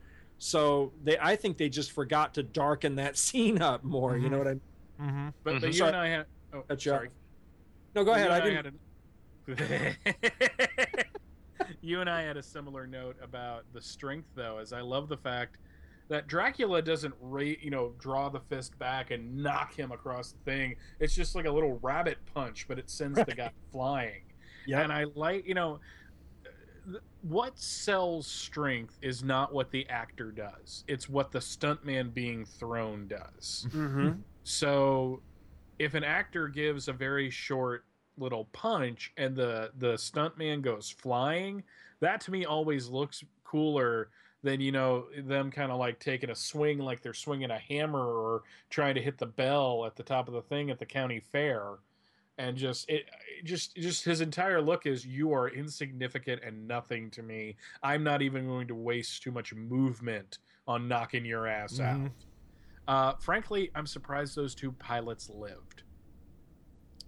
So they, I think they just forgot to darken that [LAUGHS] scene up more. You know what I mean? Mm-hmm. But, but Mhm. you Sorry. and I had. Oh, Cut sorry. No, go You ahead. I didn't. had a- [LAUGHS] you and I had a similar note about the strength, though, as I love the fact that Dracula doesn't, ra- you know, draw the fist back and knock him across the thing. It's just like a little rabbit punch, but it sends the guy flying. Yeah. And I like, you know, th- what sells strength is not what the actor does; it's what the stuntman being thrown does. hmm So if an actor gives a very short little punch and the the stuntman goes flying, that to me always looks cooler than you know them kind of like taking a swing like they're swinging a hammer or trying to hit the bell at the top of the thing at the county fair and just it just just his entire look is you are insignificant and nothing to me i'm not even going to waste too much movement on knocking your ass Mhm. out uh, frankly, I'm surprised those two pilots lived.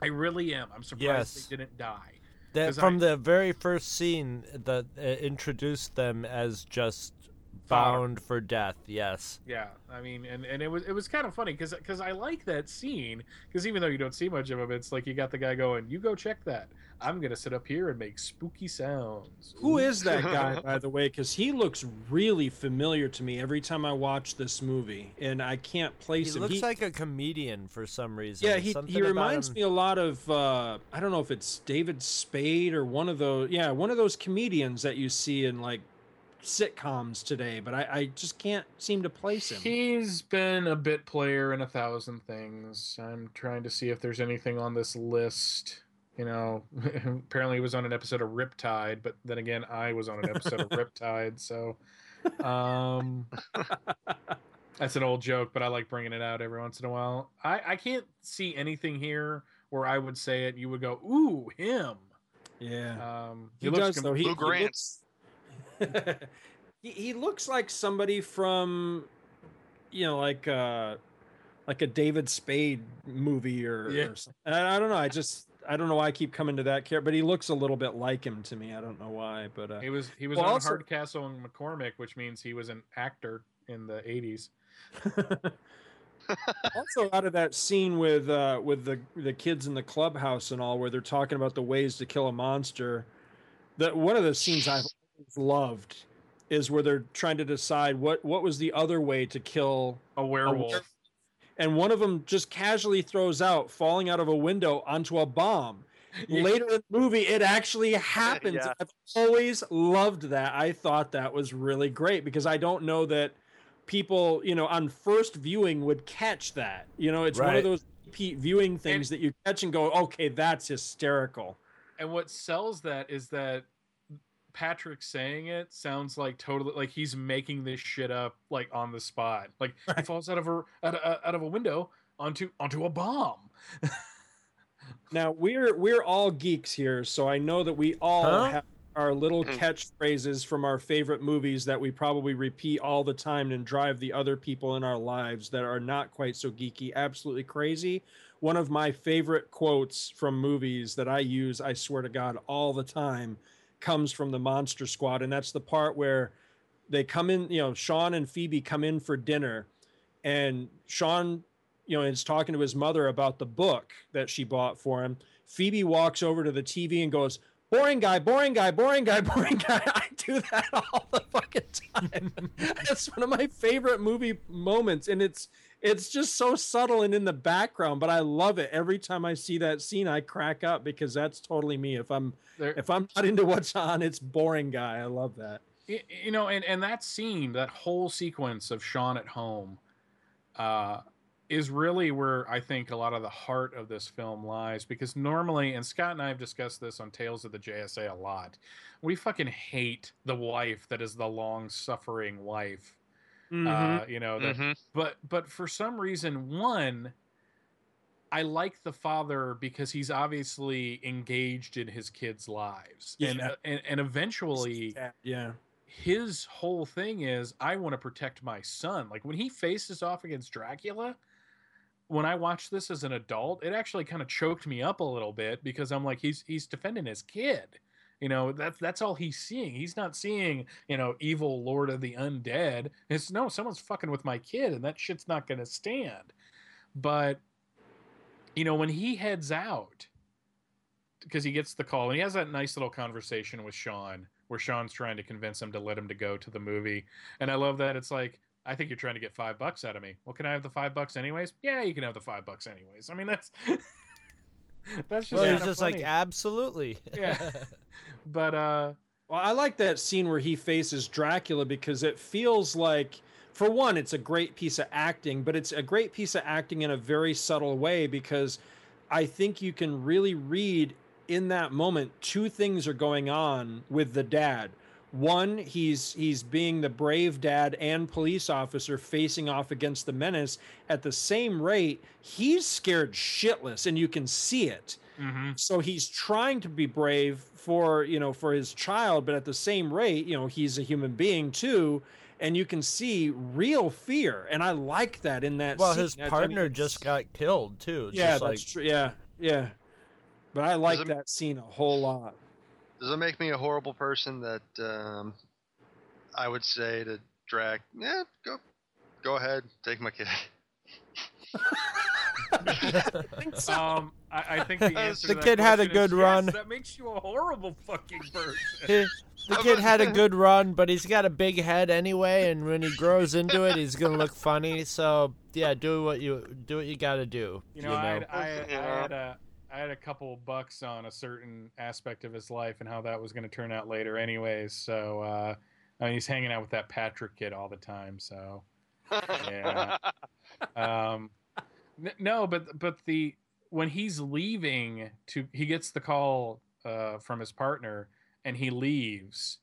I really am. I'm surprised Yes. they didn't die. That from I- the very first scene that uh, introduced them as just. Bound for death. Yes. Yeah, I mean, and, and it was it was kind of funny because because I like that scene because even though you don't see much of him, it's like you got the guy going, "You go check that. I'm gonna sit up here and make spooky sounds." Who is that guy, [LAUGHS] by the way? Because he looks really familiar to me every time I watch this movie, and I can't He place him. He looks like a comedian for some reason. yeah, he, Something he reminds him- me a lot of uh, I don't know if it's David Spade or one of those. Yeah, one of those comedians that you see in like sitcoms today, but I, I just can't seem to place him. He's been a bit player in a thousand things. I'm trying to see if there's anything on this list. You know, [LAUGHS] apparently he was on an episode of Riptide, but then again, I was on an episode of [LAUGHS] Riptide, so um, [LAUGHS] that's an old joke, but I like bringing it out every once in a while. I, I can't see anything here where I would say it. You would go, "Ooh, him." yeah, Um, he looks does com- though. He, Lou he Grant. looks- [LAUGHS] he, he looks like somebody from, you know, like uh, like a David Spade movie or, Yeah. or something. I, I don't know. I just I don't know why I keep coming to that character, but he looks a little bit like him to me. I don't know why, but uh, He was he was Well, on also- Hardcastle and McCormick, which means he was an actor in the '80s. [LAUGHS] also out of that scene with uh with the the kids in the clubhouse and all where they're talking about the ways to kill a monster that one of the scenes i've loved is where they're trying to decide what what was the other way to kill A werewolf. werewolf. and one of them just casually throws out falling out of a window onto a bomb Yeah. later in the movie it actually happens Yeah. i've always loved that i thought that was really great because i don't know that people you know on first viewing would catch that you know it's one of those repeat viewing things that you catch and go okay that's hysterical And what sells that is that Patrick saying it sounds like totally like he's making this shit up like on the spot. Like he Right. falls out of a out of, out of a window onto onto a bomb. [LAUGHS] now we're we're all geeks here so i know that we all Huh? have our little Mm. catchphrases from our favorite movies that we probably repeat all the time and drive the other people in our lives that are not quite so geeky absolutely crazy one of my favorite quotes from movies that i use i swear to god all the time comes from the monster squad and that's the part where they come in you know sean and phoebe come in for dinner and sean you know is talking to his mother about the book that she bought for him. Phoebe walks over to the tv and goes boring guy boring guy boring guy [LAUGHS] boring guy. I do that [LAUGHS] all the fucking time. [LAUGHS] That's one of my favorite movie moments and it's it's just so subtle and in the background but i love it every time i see that scene i crack up because that's totally me if i'm There, if i'm not into what's on it's boring guy i love that you know, and and that scene, that whole sequence of Sean at home, uh, is really where I think a lot of the heart of this film lies. Because normally, and Scott and I have discussed this on Tales of the JSA a lot, we fucking hate the wife that is the long suffering wife. Uh, you know, that, Mhm. but but for some reason, one. I like the father because he's obviously engaged in his kids' lives, and, Yeah. and and eventually, yeah his whole thing is I want to protect my son. Like when he faces off against Dracula, when I watched this as an adult, it actually kind of choked me up a little bit because I'm like he's he's defending his kid. You know, that's that's all he's seeing. He's not seeing, you know, evil lord of the undead. It's no, someone's fucking with my kid, and that shit's not gonna stand. But you know, when he heads out, because he gets the call and he has that nice little conversation with Sean where Sean's trying to convince him to let him to go to the movie. And I love that it's like, I think you're trying to get five bucks out of me. Well, can I have the five bucks anyways? Yeah, you can have the five bucks anyways. I mean, that's [LAUGHS] [LAUGHS] that's just well, he's just funny. like absolutely. [LAUGHS] yeah. [LAUGHS] But uh, Well, I like that scene where he faces Dracula because it feels like, for one, it's a great piece of acting, but it's a great piece of acting in a very subtle way because I think you can really read in that moment two things are going on with the dad. One, he's he's being the brave dad and police officer facing off against the menace. At the same rate, he's scared shitless, and you can see it mm-hmm. so he's trying to be brave for you know for his child but at the same rate you know he's a human being too and you can see real fear and i like that in that well, scene. his I- I mean, partner just got killed too. It's yeah just that's like, true yeah yeah but i like it- that scene a whole lot Does it make me a horrible person that um, I would say to Drac, yeah, go, go ahead, take my kid. [LAUGHS] um, I, I think the [LAUGHS] answer The to kid had a question is good yes, run. That makes you a horrible fucking person. The kid had a good run, but he's got a big head anyway, and when he grows into it, he's gonna look funny. So yeah, do what you do what you got to do. You know, I, had, I, had- I had a I had a couple bucks on a certain aspect of his life and how that was going to turn out later, anyways. So uh, I mean, he's hanging out with that Patrick kid all the time. So yeah. [LAUGHS] um, n- no, but but the when he's leaving to he gets the call uh, from his partner and he leaves.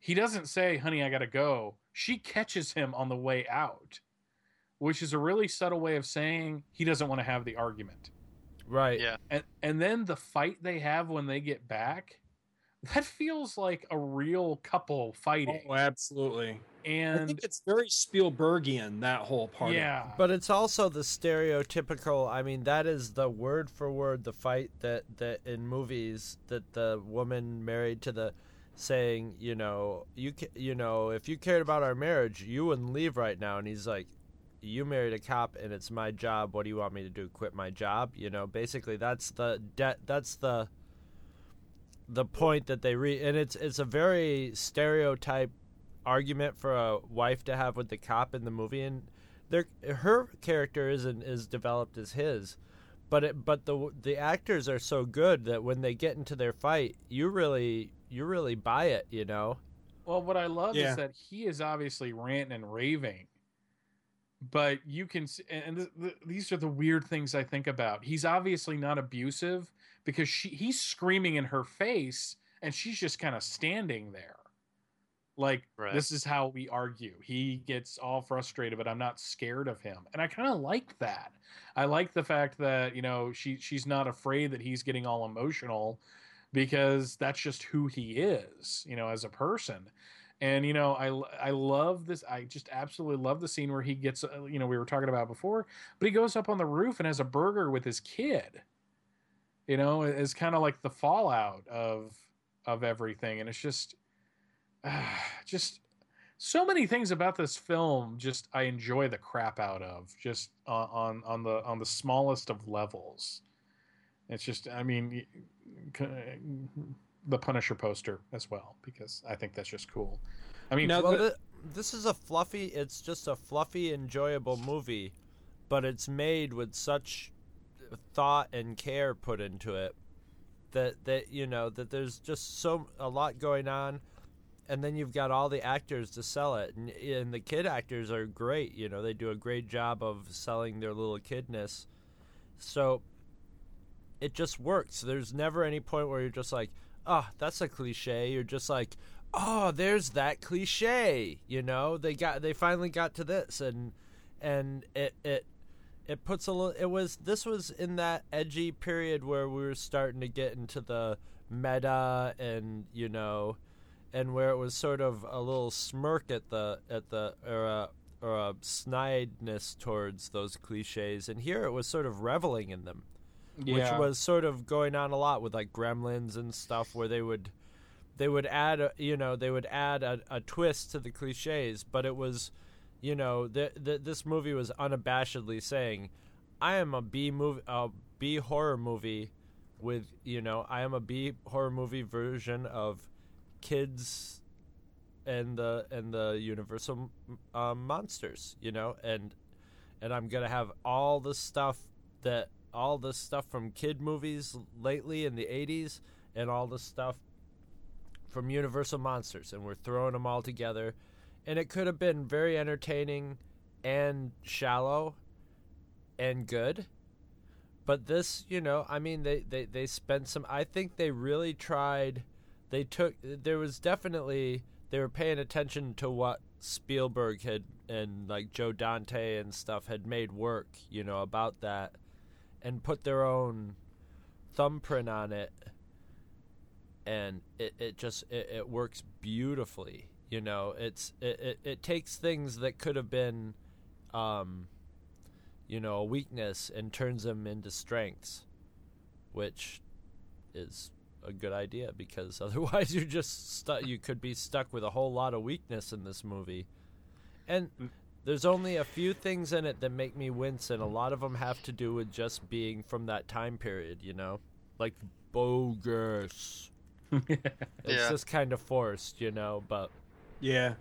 He doesn't say, "Honey, I got to go." She catches him on the way out, which is a really subtle way of saying he doesn't want to have the argument. Right. Yeah. And and then the fight they have when they get back, that feels like a real couple fighting. oh absolutely And i think it's very spielbergian that whole part of it. yeah, But it's also the stereotypical. I mean, that is the word for word the fight that that in movies that the woman married to the saying, you know, you you know, if you cared about our marriage, you wouldn't leave right now. And he's like, you married a cop, and it's my job. What do you want me to do? Quit my job? You know, basically that's the de- that's the the point that they re and it's it's a very stereotype argument for a wife to have with the cop in the movie and their her character isn't as developed as his but it but the the actors are so good that when they get into their fight you really you really buy it you know Well, what I love Yeah. is that he is obviously ranting and raving, but you can, s- and th- th- these are the weird things I think about. He's obviously not abusive because she he's screaming in her face, and she's just kind of standing there, like Right. this is how we argue. He gets all frustrated, but I'm not scared of him, and I kind of like that. I like the fact that you know she she's not afraid that he's getting all emotional because that's just who he is, you know, as a person. And you know, I I love this. I just absolutely love the scene where he gets, uh, you know, we were talking about before, but he goes up on the roof and has a burger with his kid. You know, it's kind of like the fallout of of everything, and it's just, [SIGHS] just so many things about this film. Just I enjoy the crap out of just on on, on the on the smallest of levels. It's just, I mean, the Punisher poster as well because I think that's just cool. I mean, Now, well, the- this is a fluffy. It's just a fluffy, enjoyable movie, but it's made with such thought and care put into it that that you know that there's just so a lot going on, and then you've got all the actors to sell it, and, and the kid actors are great. You know, they do a great job of selling their little kidness. So it just works. There's never any point where you're just like, oh, that's a cliche. You're just like, oh, there's that cliche. You know, they got they finally got to this, and and it it it puts a little. It was this was in that edgy period where we were starting to get into the meta, and you know, and where it was sort of a little smirk at the at the or or a snideness towards those cliches, and here it was sort of reveling in them Yeah. which was sort of going on a lot with like Gremlins and stuff, where they would they would add, a, you know, they would add a, a twist to the cliches, but it was, you know, the, the, this movie was unabashedly saying, "I am a B movie, a B horror movie, with you know, I am a B horror movie version of kids." And the and the Universal um, monsters, you know, and and I'm gonna have all the stuff that all the stuff from kid movies lately in the 80s and all the stuff from Universal Monsters, and we're throwing them all together. And it could have been very entertaining and shallow and good. But this, you know, I mean, they, they, they spent some. I think they really tried. They took. There was definitely. They were paying attention to what Spielberg had and like Joe Dante and stuff had made work, you know, about that and put their own thumbprint on it and it, it just it, it works beautifully you know? It's it, it, it takes things that could have been um you know a weakness and turns them into strengths which is a good idea because [LAUGHS] otherwise you're just stuck you could be stuck with a whole lot of weakness in this movie. And there's only a few things in it that make me wince and a lot of them have to do with just being from that time period you know like bogus [LAUGHS] it's Yeah. just kind of forced you know but Yeah.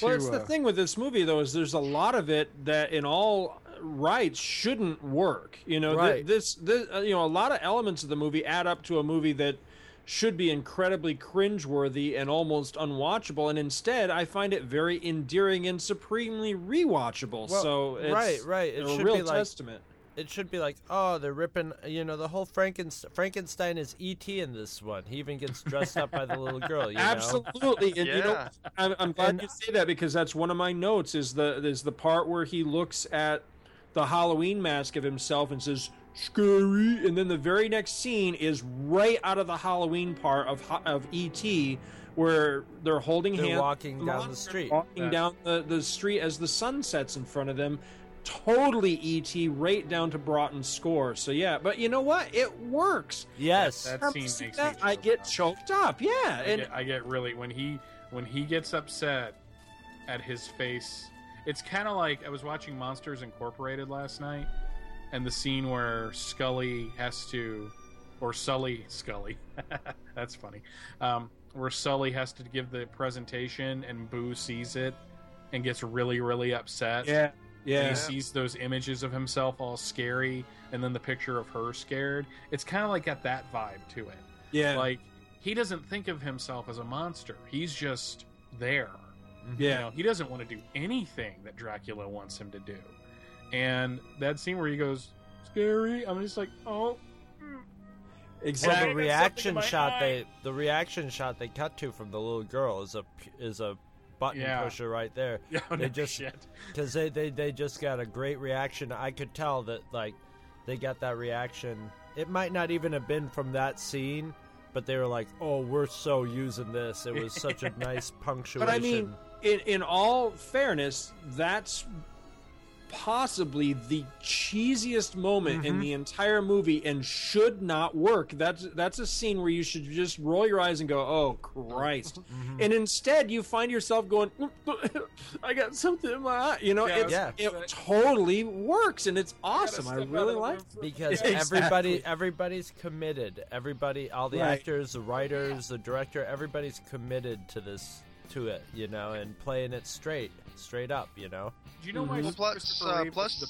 Well, it's the uh, thing with this movie, though, is there's a lot of it that, in all rights, shouldn't work. You know, Th- Right. this, this, uh, you know, a lot of elements of the movie add up to a movie that should be incredibly cringeworthy and almost unwatchable, and instead, I find it very endearing and supremely rewatchable. Well, so, it's right, right. It a should real be like- testament. it should be like oh they're ripping you know the whole Frankenstein Frankenstein is ET in this one he even gets dressed up by the little [LAUGHS] girl you know Absolutely, and you know, I'm, I'm glad And- you say that because that's one of my notes. Is the is the part where he looks at the Halloween mask of himself and says "scary," and then the very next scene is right out of the Halloween part of of ET, where they're holding They're hands, walking down the street. walking Yeah. down the the street as the sun sets in front of them. Totally ET, right down to Broughton's score. So yeah, but you know what? It works. yes That I'm scene seeing makes that, me I get up. choked up. Yeah, I and get, I get really when he when he gets upset at his face. It's kind of like I was watching Monsters Incorporated last night, and the scene where Scully has to, or Sully Scully, [LAUGHS] that's funny, um, where Sully has to give the presentation and Boo sees it and gets really really upset. yeah, And yeah. he sees those images of himself all scary, and then the picture of her scared. It's kind of like got that vibe to it. Yeah, Like he doesn't think of himself as a monster. He's just there. You yeah, know, he doesn't want to do anything that Dracula wants him to do. And that scene where he goes scary, I'm just like, oh, exactly. Well, the reaction something in my shot eye. they the reaction shot they cut to from the little girl is a p- is a button Yeah. pusher right there. [LAUGHS] yeah, They no just- because they, they they just got a great reaction. I could tell that like they got that reaction. It might not even have been from that scene, but they were like, "Oh, we're so using this." It was such a [LAUGHS] nice punctuation. But I mean, in in all fairness, that's possibly the cheesiest moment in mm-hmm. the entire movie and should not work. That's that's a scene where you should just roll your eyes and go, "Oh Christ!" [LAUGHS] Mm-hmm. And instead, you find yourself going, [LAUGHS] "I got something in my eye." You know, Yeah, it's, yeah. it totally works and it's awesome. I really like. room for- because Exactly. everybody everybody's committed. Everybody, all the Right. actors, the writers, the director, everybody's committed to this to it, you know, and playing it straight, straight up, you know. Do you know why Well, plus, Christopher uh, plus, the...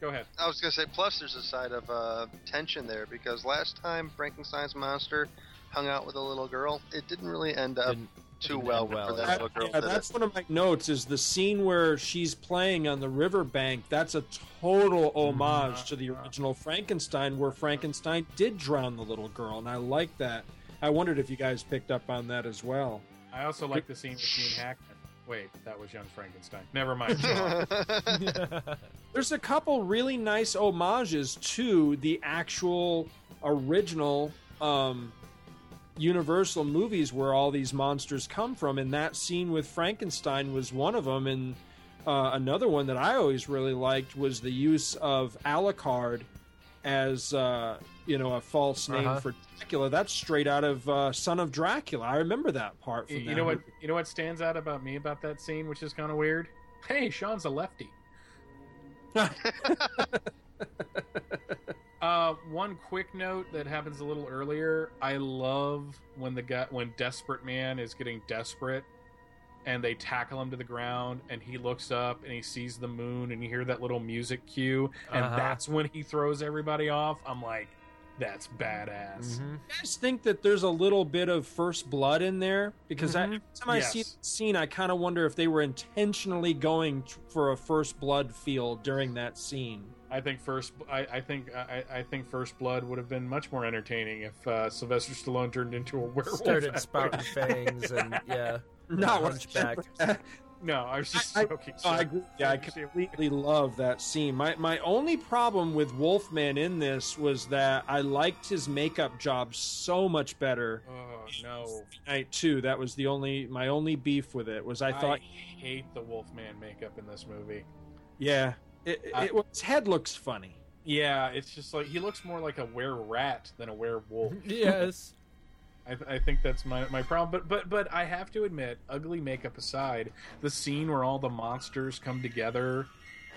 Go ahead. I was gonna say, plus there's a side of uh, tension there because last time Frankenstein's monster hung out with a little girl, it didn't really end up Didn't- too didn't well end well, for that little girl. yeah, did it? that's one of my notes. Is the scene where she's playing on the riverbank? That's a total homage to the original Frankenstein, where Frankenstein did drown the little girl, and I like that. I wondered if you guys picked up on that as well. I also like the scene with Gene Hackman. Wait, that was Young Frankenstein. Never mind. [LAUGHS] [LAUGHS] There's a couple really nice homages to the actual original um, Universal movies where all these monsters come from, and that scene with Frankenstein was one of them. And uh, another one that I always really liked was the use of Alucard as uh, you know a false name Uh-huh. for Dracula. That's straight out of uh, Son of Dracula. I remember that part. From You that know what? You know what stands out about me about that scene, which is kind of weird. Hey, Sean's a lefty. [LAUGHS] Uh, one quick note that happens a little earlier. I love when the guy, when Desperate Man is getting desperate, and they tackle him to the ground, and he looks up and he sees the moon, and you hear that little music cue, and Uh-huh. that's when he throws everybody off. I'm like, that's badass. Mhm. I just think that there's a little bit of first blood in there because I, Mhm. every time I see Yes. the scene, I kind of wonder if they were intentionally going t- for a first blood feel during that scene. I think first, I, I think, I, I think First Blood would have been much more entertaining if uh, Sylvester Stallone turned into a werewolf. Started spouting [LAUGHS] fangs and yeah, Not what- hunchback. [LAUGHS] No, I was just I- I- joking. I sir. agree. Yeah, I completely love that scene. My my only problem with Wolfman in this was that I liked his makeup job so much better. Oh no! Night two. That was the only my only beef with it was I thought I hate the Wolfman makeup in this movie. yeah it, it, I- it- his head looks funny. Yeah, it's just like he looks more like a were rat than a werewolf. [LAUGHS] yes. I, I think that's my my problem. But but but I have to admit, ugly makeup aside, the scene where all the monsters come together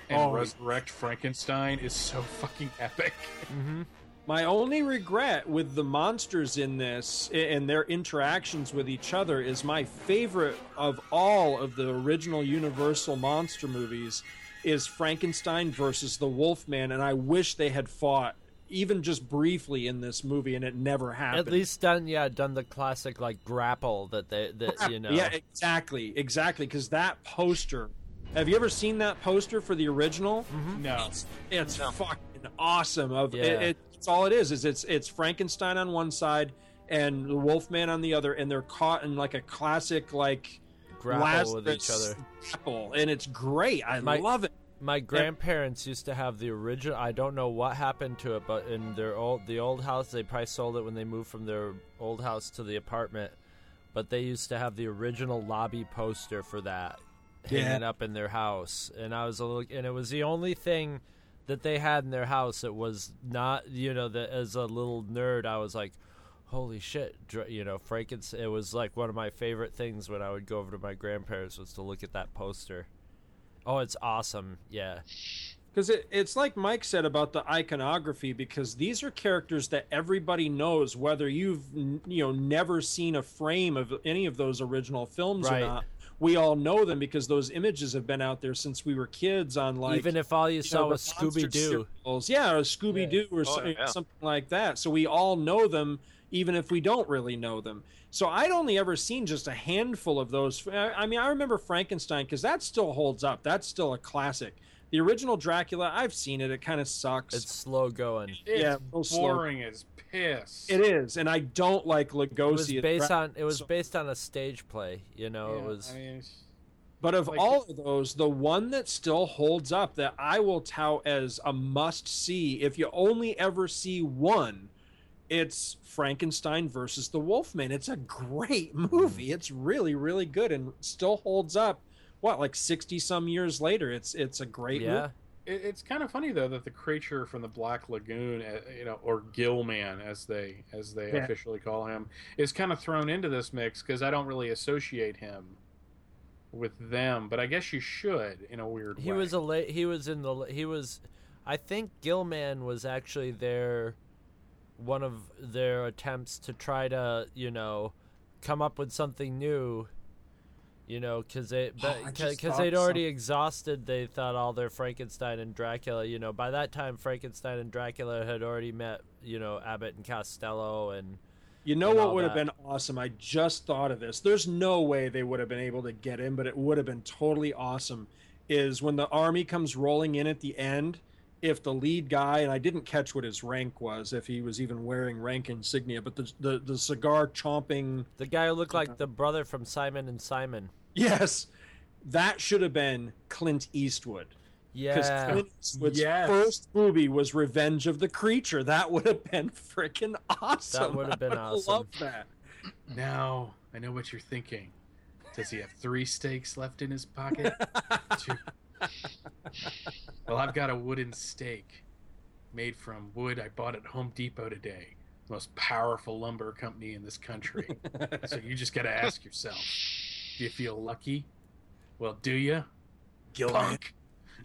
and Oh. resurrect Frankenstein is so fucking epic. [LAUGHS] Mm-hmm. My only regret with the monsters in this and their interactions with each other is my favorite of all of the original Universal monster movies is Frankenstein versus the Wolfman, and I wish they had fought even just briefly in this movie, and it never happened. At least done, yeah, done the classic like grapple that they that you know. Yeah, exactly, exactly. Because that poster. Have you ever seen that poster for the original? Mm-hmm. No, It's fucking awesome. Of Yeah. it, it's all it is. Is it's it's Frankenstein on one side and the Wolfman on the other, and they're caught in like a classic like grapple with each other. grapple, and it's great. I My- love it. My grandparents used to have the original. I don't know what happened to it, but in their old the old house, they probably sold it when they moved from their old house to the apartment. But they used to have the original lobby poster for that hanging up in their house, and I was a little, and it was the only thing that they had in their house. It was not, you know, that as a little nerd, I was like, holy shit, dr- you know, Frankenstein. It was like one of my favorite things when I would go over to my grandparents was to look at that poster. Oh, it's awesome. Yeah. Because it, it's like Mike said about the iconography, because these are characters that everybody knows, whether you've n- you know never seen a frame of any of those original films Right. or not. We all know them because those images have been out there since we were kids. On like Even if all you saw know, was Scooby Doo. yeah, or Scooby Doo or Oh, so- yeah. something like that. So we all know them, even if we don't really know them. So I'd only ever seen just a handful of those. I I mean, I remember Frankenstein because that still holds up. That's still a classic. The original Dracula, I've seen it. It kind of sucks. It's slow going. it's Yeah, real slow. boring as piss. It is, and I don't like Lugosi. It was based Dra- on it was so- based on a stage play. You know, it was I mean, But of Like- all of those, the one that still holds up that I will tout as a must see, if you only ever see one, it's Frankenstein versus the Wolfman. It's a great [LAUGHS] movie. It's really, really good and still holds up. What, like sixty some years later? It's it's a great yeah. movie. It, it's kind of funny though that the creature from the Black Lagoon, uh, you know, or Gillman as they as they Yeah. officially call him, is kind of thrown into this mix because I don't really associate him with them, but I guess you should in a weird He way. He was a la- he was in the he was I think Gilman was actually their one of their attempts to try to, you know, come up with something new. You know, because they Oh, because they'd already exhausted. They thought all their Frankenstein and Dracula. You know, by that time Frankenstein and Dracula had already met. You know, Abbott and Costello and You know and what would have been awesome? I just thought of this. There's no way they would have been able to get in, but it would have been totally awesome. Is when the army comes rolling in at the end, if the lead guy, and I didn't catch what his rank was, if he was even wearing rank insignia, but the the, the cigar chomping, the guy who looked like the brother from Simon and Simon. yes, that should have been Clint Eastwood. Yeah, because Clint Eastwood's Yes. first movie was Revenge of the Creature. That would have been freaking awesome. That would have been I awesome. love that. Now I know what you're thinking. Does he have three steaks left in his pocket? [LAUGHS] Two. Well, I've got a wooden stake. made from wood I bought at Home Depot today. Most powerful lumber company in this country. so you just got to ask yourself, do you feel lucky? Well, do you? Gilman. Punk.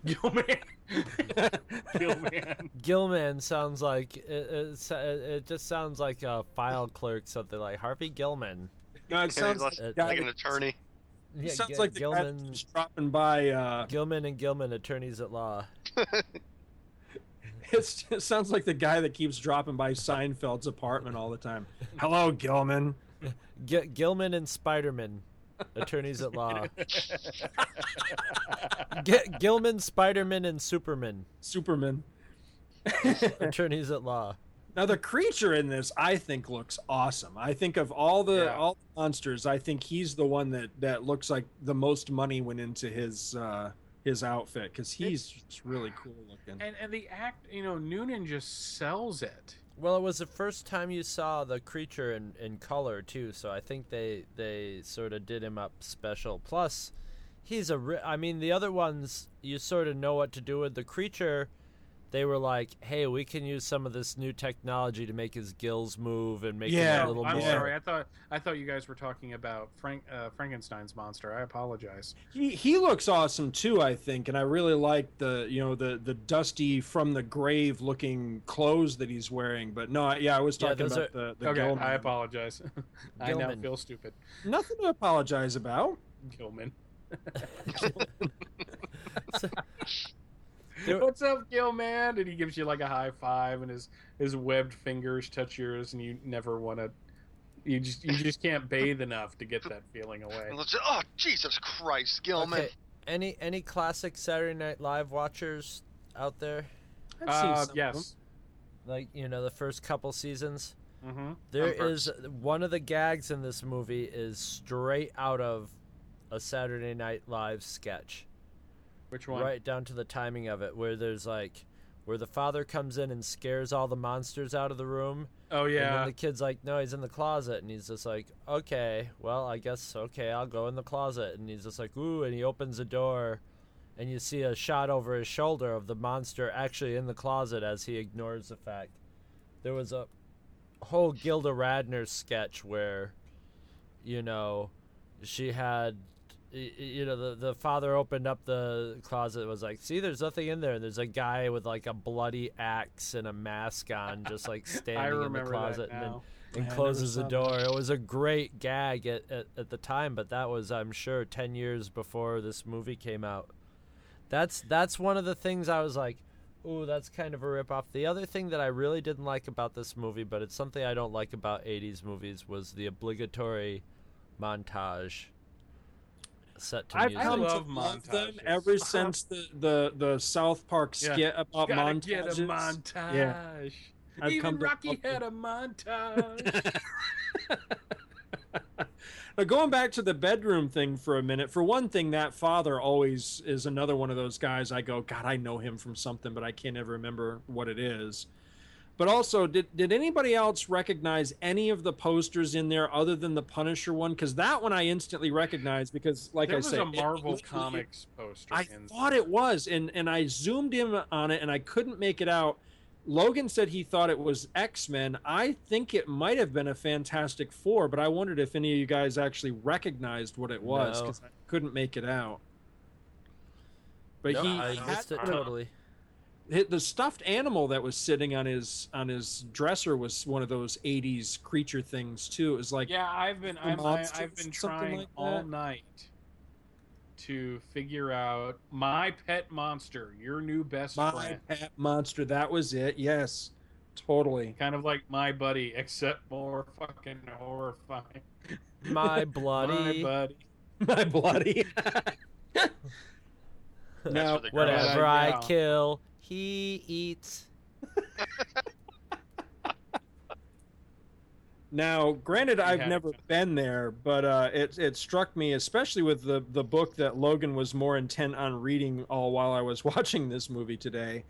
Gilman. [LAUGHS] Gilman. Gilman sounds like it, it, it just sounds like a file clerk, something like Harvey Gilman. No, it sounds like, like, like guy an attorney. It Yeah, sounds Gi- like the Gilman, dropping by. Uh, Gilman and Gilman, attorneys at law. [LAUGHS] it's, it sounds like the guy that keeps dropping by Seinfeld's apartment all the time. [LAUGHS] Hello, Gilman. G- Gilman and Spiderman, attorneys at law. [LAUGHS] G- Gilman, Spiderman, and Superman, Superman. attorneys at law. Now the creature in this, I think, looks awesome. I think of all the Yeah. all the monsters, I think he's the one that that looks like the most money went into his uh, his outfit because he's just really cool looking. And and the act, you know, Noonan just sells it. Well, it was the first time you saw the creature in, in color too, so I think they they sort of did him up special. Plus, he's a. Ri- I mean, the other ones you sort of know what to do with the creature. They were like, "Hey, we can use some of this new technology to make his gills move and make Yeah, him a little more. I'm sorry. I thought I thought you guys were talking about Frank uh, Frankenstein's monster. I apologize. He he looks awesome too, I think, and I really like the you know the the dusty from the grave looking clothes that he's wearing. But no, yeah, I was talking those about the the okay, Gilman. I apologize. [LAUGHS] I now Gilman. feel stupid. Nothing to apologize about. Gilman. [LAUGHS] [LAUGHS] There- [LAUGHS] What's up, Gilman? And he gives you like a high five, and his his webbed fingers touch yours, and you never want to. You just you just can't bathe enough to get that feeling away. And let's say, oh, Jesus Christ, Gilman. Okay, any any classic Saturday Night Live watchers out there? I've seen Uh, some yes. Like you know the first couple seasons. Mm-hmm. There I'm is one of the gags in this movie is straight out of a Saturday Night Live sketch, Which one? right down to the timing of it, where there's like where the father comes in and scares all the monsters out of the room, Oh yeah. and then the kid's like, "No, he's in the closet," and he's just like, "Okay, well, I guess okay, I'll go in the closet," and he's just like, "Ooh," and he opens the door. And you see a shot over his shoulder of the monster actually in the closet as he ignores the fact. There was a whole Gilda Radner sketch where, you know, she had, you know, the, the father opened up the closet and was like, see, there's nothing in there. And there's a guy with like a bloody axe and a mask on, just like [LAUGHS] standing in the closet and then and closes the door. It was a great gag at, at, at the time, but that was, I'm sure, 10 years before this movie came out. That's that's one of the things I was like, ooh, that's kind of a ripoff. The other thing that I really didn't like about this movie, but it's something I don't like about 80s movies, was the obligatory montage set to I've music. come love to love them montages. ever since the, the, the South Park Yeah. skit about Gotta montages. get a montage. Yeah. I've Even come Rocky love had a montage. [LAUGHS] Now, going back to the bedroom thing for a minute, for one thing, that father always is another one of those guys I go, God, I know him from something, but I can't ever remember what it is. But also, did, did anybody else recognize any of the posters in there other than the Punisher one? Because that one I instantly recognized because, like there I was said, a Marvel literally- Comics poster. I in- thought it was, and and I zoomed in on it, and I couldn't make it out. Logan said he thought it was X Men. I think it might have been a Fantastic Four, but I wondered if any of you guys actually recognized what it was No. because I couldn't make it out. But No, he I had missed it the- totally. Hit- the stuffed animal that was sitting on his on his dresser was one of those '80s creature things too. It was like yeah, I've been I'm, I, monsters, I've been trying like all night to figure out my pet monster, your new best my friend. pet monster. That was it. Yes, totally. Kind of like my buddy, except more fucking horrifying. My bloody. My buddy. My bloody. [LAUGHS] [LAUGHS] [LAUGHS] now, Whatever Yeah. I kill, he eats. Now, granted, I've had never been there, but uh, it it struck me, especially with the the book that Logan was more intent on reading all while I was [LAUGHS] watching this movie today,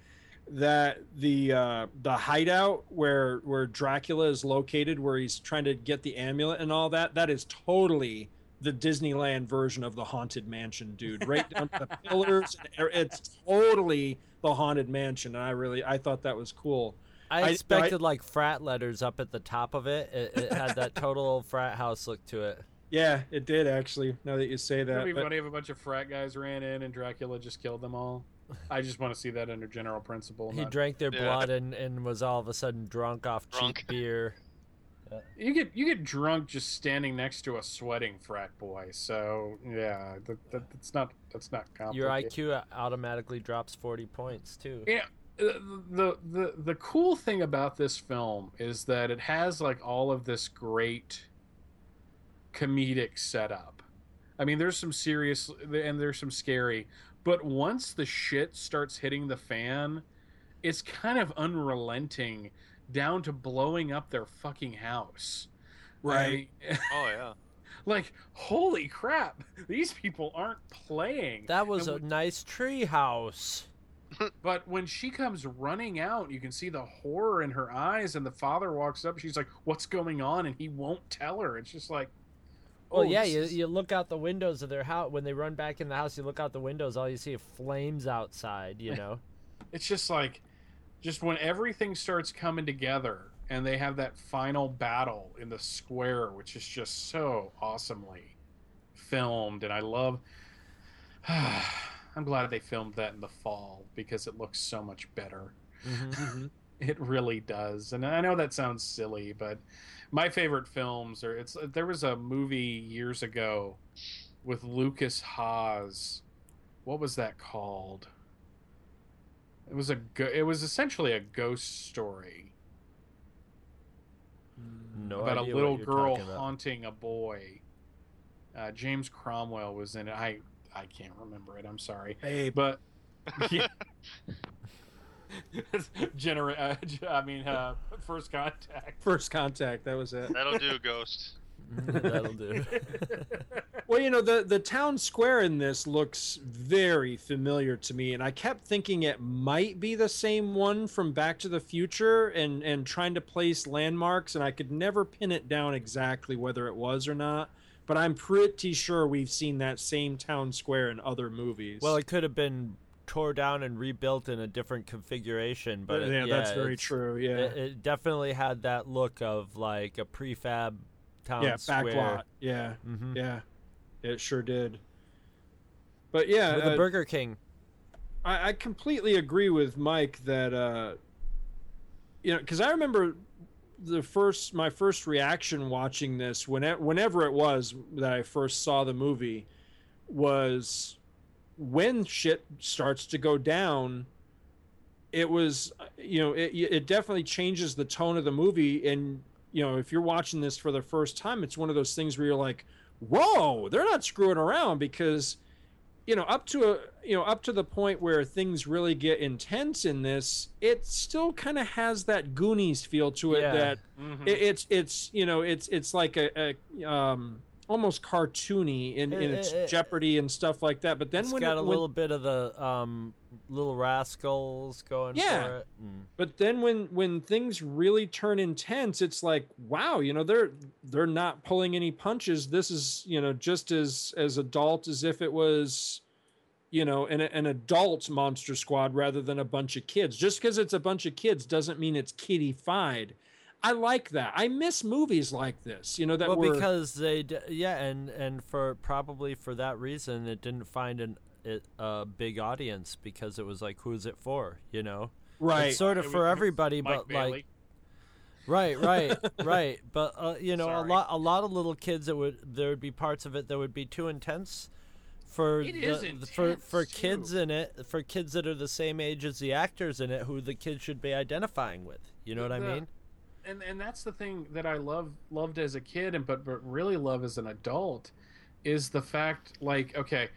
that the uh, the hideout where where Dracula is located, where he's trying to get the amulet and all that, that is totally the Disneyland version of the haunted mansion, dude. Right down to the [LAUGHS] pillars, it's totally the haunted mansion, and I really I thought that was cool. I I- expected like frat letters up at the top of it. It, it had that total frat house look to it. Yeah, it did actually. Now that you say It'd that, be but- funny if a bunch of frat guys ran in and Dracula just killed them all. I just want to see that under general principle. He not- drank their Yeah. blood and, and was all of a sudden drunk off Drunk. cheap beer. You get you get drunk just standing next to a sweating frat boy. So yeah, that, that, that's not that's not Your. IQ automatically drops 40 points too. Yeah, uh, the the the cool thing about this film is that it has like all of this great comedic setup. I mean, there's some serious and there's some scary, but once the shit starts hitting the fan, it's kind of unrelenting down to blowing up their fucking house. Right. I- [LAUGHS] Oh yeah. Like holy crap, [LAUGHS] these people aren't playing. That was And a nice tree house. [LAUGHS] But when she comes running out, you can see the horror in her eyes, and the father walks up. She's like, "What's going on?" And he won't tell her. It's just like, Well, oh, yeah, you, is- you look out the windows of their house. When they run back in the house, you look out the windows, all you see are flames outside, you [LAUGHS] know? it's just like, just when everything starts coming together, and they have that final battle in the square, which is just so awesomely filmed, and I love. [SIGHS] I'm glad they filmed that in the fall because it looks so much better. Mhm. [LAUGHS] It really does, and I know that sounds silly, but my favorite films are. It's there was a movie years ago with Lukas Haas. What was that called? It was a. It was essentially a ghost story No about a little what girl haunting a boy. Uh, James Cromwell was in it. I I can't remember it. I'm sorry, Hey, but [LAUGHS] yeah. [LAUGHS] Genera- uh, I mean, uh, first contact. first contact. That was it. That'll do, Ghost. Mm-hmm. That'll do. [LAUGHS] Well, you know, the the town square in this looks very familiar to me, and I kept thinking it might be the same one from Back to the Future, and and trying to place landmarks, and I could never pin it down exactly whether it was or not. But I'm pretty sure we've seen that same town square in other movies. Well, it could have been tore down and rebuilt in a different configuration, but it- yeah, that's very true. Yeah, It, it definitely had that look of like a prefab town yeah, square. backlot. Yeah, Mhm. yeah, it sure did. But yeah, With uh, a Burger King. I, I completely agree with Mike that uh, you know because I remember the first my first reaction watching this whenever whenever it was that I first saw the movie was when shit starts to go down. It was you know it it definitely changes the tone of the movie and you know if you're watching this for the first time it's one of those things where you're like whoa they're not screwing around because you know up to a you know up to the point where things really get intense in this it still kind of has that goonies feel to it Yeah. that Mhm. it, it's it's you know it's it's like a, a um almost cartoony in, in its Eh, eh, eh. jeopardy and stuff like that but then It's when got it, a when- little bit of the um, little rascals going Yeah. for it. Mm. but then when when things really turn intense it's like wow you know they're they're not pulling any punches this is you know just as as adult as if it was you know an, an adult monster squad rather than a bunch of kids just because it's a bunch of kids doesn't mean it's kiddified i like that i miss movies like this you know that well, were because they, d- yeah, and and for probably for that reason, it didn't find an it, a big audience because it was like, who's it for? You know, right It's sort of It for everybody, Mike but Bailey. like, right, right, [LAUGHS] right. But uh, you know, Sorry. a lot, a lot of little kids that would there would be parts of it that would be too intense for the, is for intense, for too. kids in it, for kids that are the same age as the actors in it, who the kids should be identifying with. You know what I mean? And and that's the thing that I love loved as a kid and but but really love as an adult is the fact like okay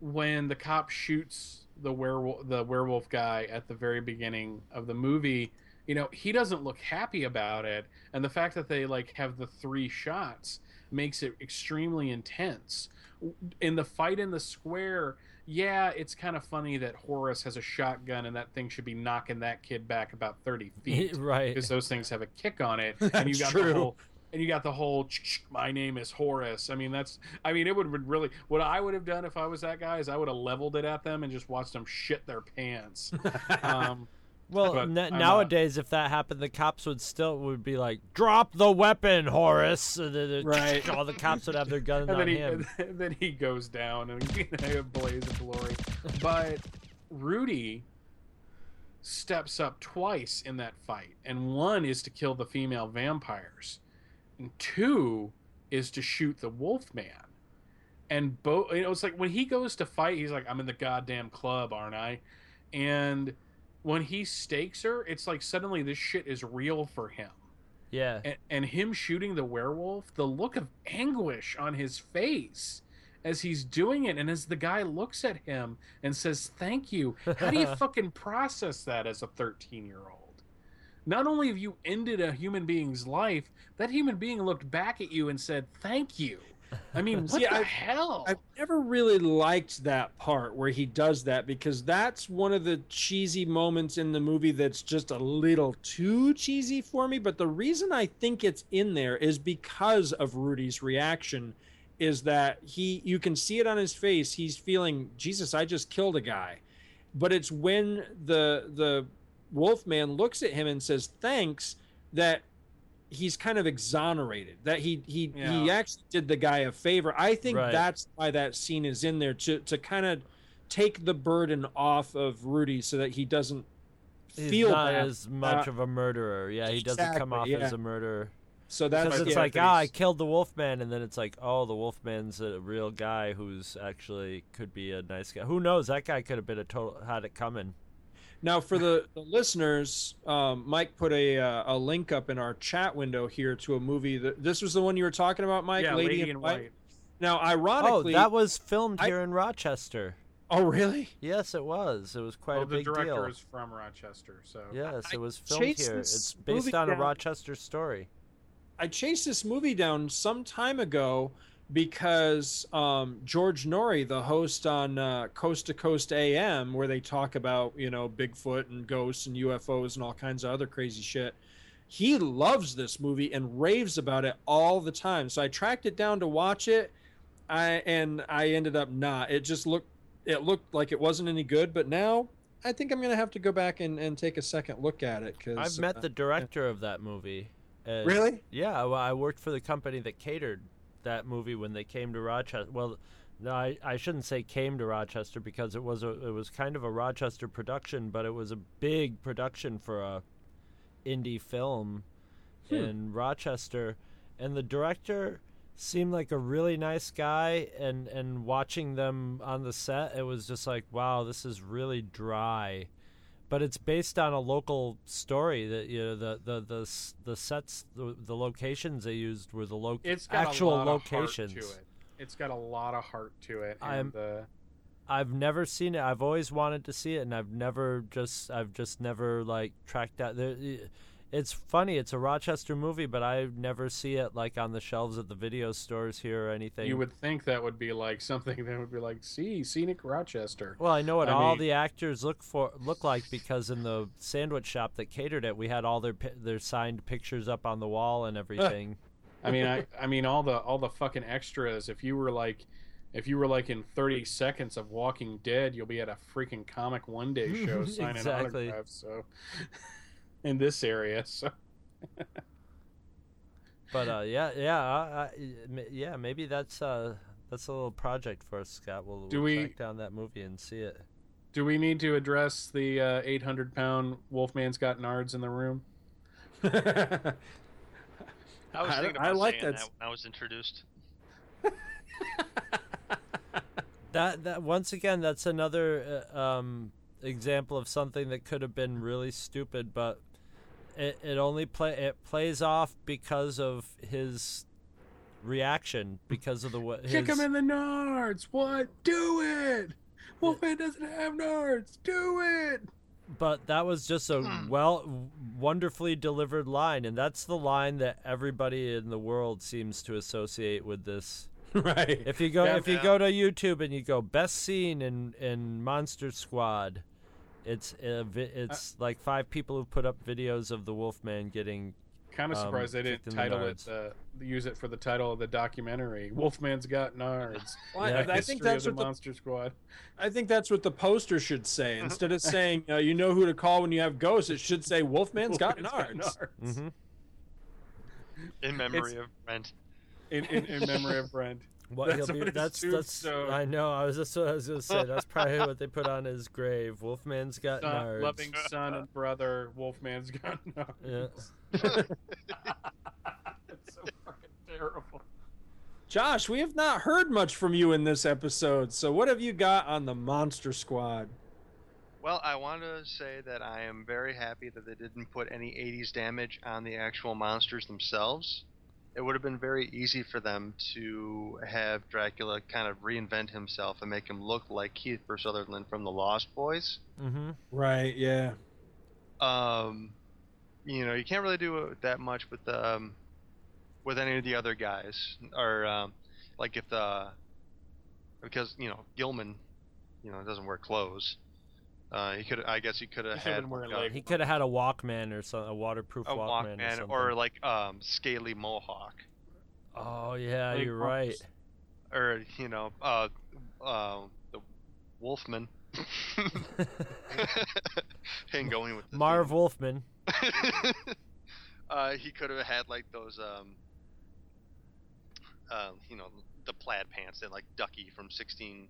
when the cop shoots the werewolf the werewolf guy at the very beginning of the movie you know he doesn't look happy about it. And the fact that they like have the three shots makes it extremely intense. In the fight in the square yeah it's kind of funny that Horace has a shotgun and that thing should be knocking that kid back about 30 [LAUGHS] feet right. because those things have a kick on it, [LAUGHS] and you got true. the whole and you got the whole my name is Horace. I mean, that's I mean, it would have been really what I would have done if I was that guy is I would have leveled it at them and just watched them shit their pants. [LAUGHS] um, Well, But na- I'm not- nowadays, if that happened, the cops would still would be like, "Drop the weapon, Horace!" [LAUGHS] And then- Right. [LAUGHS] All the cops would have their guns [LAUGHS] and on then he him. and then he goes down and a blaze of glory. But Rudy steps up twice in that fight, and one is to kill the female vampires, and two is to shoot the Wolfman. And both, you know, it's like when he goes to fight, he's like, "I'm in the goddamn club, aren't I?" And when he stakes her, it's like suddenly this shit is real for him Yeah, and, and him shooting the werewolf, the look of anguish on his face as he's doing it, and as the guy looks at him and says, Thank you. How do you [LAUGHS] fucking process that as a 13 year old? Not only have you ended a human being's life, that human being looked back at you and said, Thank you. I mean, what See, the I- hell? I've never really liked that part where he does that because that's one of the cheesy moments in the movie that's just a little too cheesy for me. But the reason I think it's in there is because of Rudy's reaction. Is that he? You can see it on his face. He's feeling, Jesus, I just killed a guy. But it's when the the Wolfman looks at him and says thanks that he's kind of exonerated that he he he actually did the guy a favor i think Right. that's why that scene is in there to to kind of take the burden off of rudy so that he doesn't he's feel not bad as much Uh, of a murderer. Yeah, he doesn't come exactly, off as a murderer. so that's it's yeah, like, ah, I killed the Wolfman, and then it's like, oh, the Wolfman's a real guy who's actually could be a nice guy. Who knows? That guy could have been a total had it coming. Now, for the, the listeners, um, Mike put a uh, a link up in our chat window here to a movie. That, this was the one you were talking about, Mike. yeah, Lady, Lady in in White. White. Now, Oh, that was filmed I- here in Rochester. oh really? Yes, it was. It was quite Well, a the big director deal. is from Rochester, so Yes, I it was filmed here. It's based movie on a Rochester story. I chased this movie down some time ago because um, George Noory, the host on uh, Coast to Coast AM, where they talk about you know Bigfoot and ghosts and UFOs and all kinds of other crazy shit, he loves this movie and raves about it all the time. So I tracked it down to watch it, I and I ended up not. It just looked it looked like it wasn't any good, but now. I think I'm gonna have to go back and, and take a second look at it because I've met the director of that movie. and- really Yeah, well, I worked for the company that catered that movie when they came to Rochester. Well, no, I, I shouldn't say came to Rochester because it was a it was kind of a Rochester production, but it was a big production for a indie film hmm. in Rochester, and the director seemed like a really nice guy and and watching them on the set it was just like wow this is really dry but it's based on a local story that you know the the the the sets the, the locations they used were the lo- it's got actual a lot locations. Of heart to it. It's got a lot of heart to it. I'm- And, uh, I've never seen it. I've always wanted to see it, and I've never just I've just never like tracked out. There, it's funny. It's a Rochester movie, but I never see it like on the shelves at the video stores here or anything. you would think that would be like something that would be like, see, scenic Rochester. Well, I know what I all mean- the actors look for look like because in the sandwich shop that catered it, we had all their their signed pictures up on the wall and everything. [LAUGHS] I mean, I, I mean, all the all the fucking extras. If you were like, if you were like in thirty seconds of Walking Dead, you'll be at a freaking Comic One Day show [LAUGHS] signing Exactly. autographs. So, [LAUGHS] in this area, so But uh, yeah, yeah, I, I, m- yeah. Maybe that's uh, that's a little project for us, Scott. We'll, Do we'll we- track down that movie and see it. do we need to address the uh, eight hundred pound Wolfman's got nards in the room? [LAUGHS] I was I- thinking I about like saying that. that when I was introduced. [LAUGHS] That that once again, that's another uh, um, example of something that could have been really stupid, but it it only play it plays off because of his reaction, because of the way Kick him in the nards. What? Do it. Wolfman doesn't have nards. Do it. but that was just a hmm. well wonderfully delivered line and that's the line that everybody in the world seems to associate with this [LAUGHS] right. if you go Yeah. if you go to youtube and you go best scene in in monster squad it's uh, vi- it's like five people who put up videos of the wolfman getting kind of Um, surprised they didn't kicked in the title it uh, use it for the title of the documentary. Wolfman's got nards. [LAUGHS] Well, I- Yeah. I, think that's of what the the Monster Squad. I think that's what the poster should say. Instead of saying uh, "you know who to call when you have ghosts," it should say "Wolfman's [LAUGHS] got nards." got nards. hmm In memory It's- of Brent. In, in, in memory of Brent. What That's he'll be? on his That's that's. I know. I was just what I was gonna say. That's probably what they put on his grave. Wolfman's got Son, nards. loving son and brother, Wolfman's got [LAUGHS] nards. Yeah. It's so fucking terrible. Josh, we have not heard much from you in this episode. So, what have you got on the Monster Squad? Well, I want to say that I am very happy that they didn't put any 80s damage on the actual monsters themselves. It would have been very easy for them to have Dracula kind of reinvent himself and make him look like Kiefer Sutherland from The Lost Boys. Mm-hmm. Right. Yeah. Um, you know, you can't really do it that much with the um, with any of the other guys, or um, like if the because you know Gill Man, you know, doesn't wear clothes. Uh, he could, I guess, he could have had been like, a- He could have had a Walkman or something, a waterproof a Walkman, or Walkman something. or like um scaly mohawk oh yeah, Big you're right. or you know uh uh the Wolfman. [LAUGHS] and going with the Marv Wolfman. [LAUGHS] uh, he could have had like those um um you know the plaid pants that like Ducky from sixteen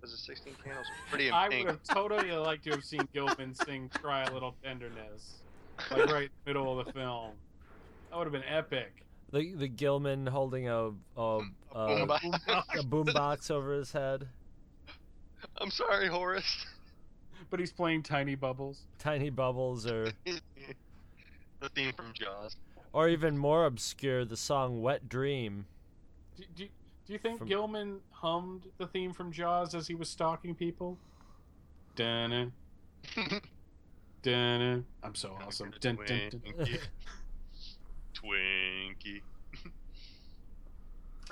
was it sixteen candles pretty [LAUGHS] I would have totally liked to have seen Gill Man sing "Try a Little Tenderness," like right in the middle of the film. That would have been epic. The the Gill Man holding a a, a, boombox. a boombox over his head. I'm sorry, Horace. But he's playing Tiny Bubbles. Tiny bubbles, or [LAUGHS] the theme from Jaws. or even more obscure, the song "Wet Dream." Do, do, do you think From- Gill Man hummed the theme from Jaws as he was stalking people? Dun [LAUGHS] dun. I'm so awesome. Dun, dun, dun. Twinkie.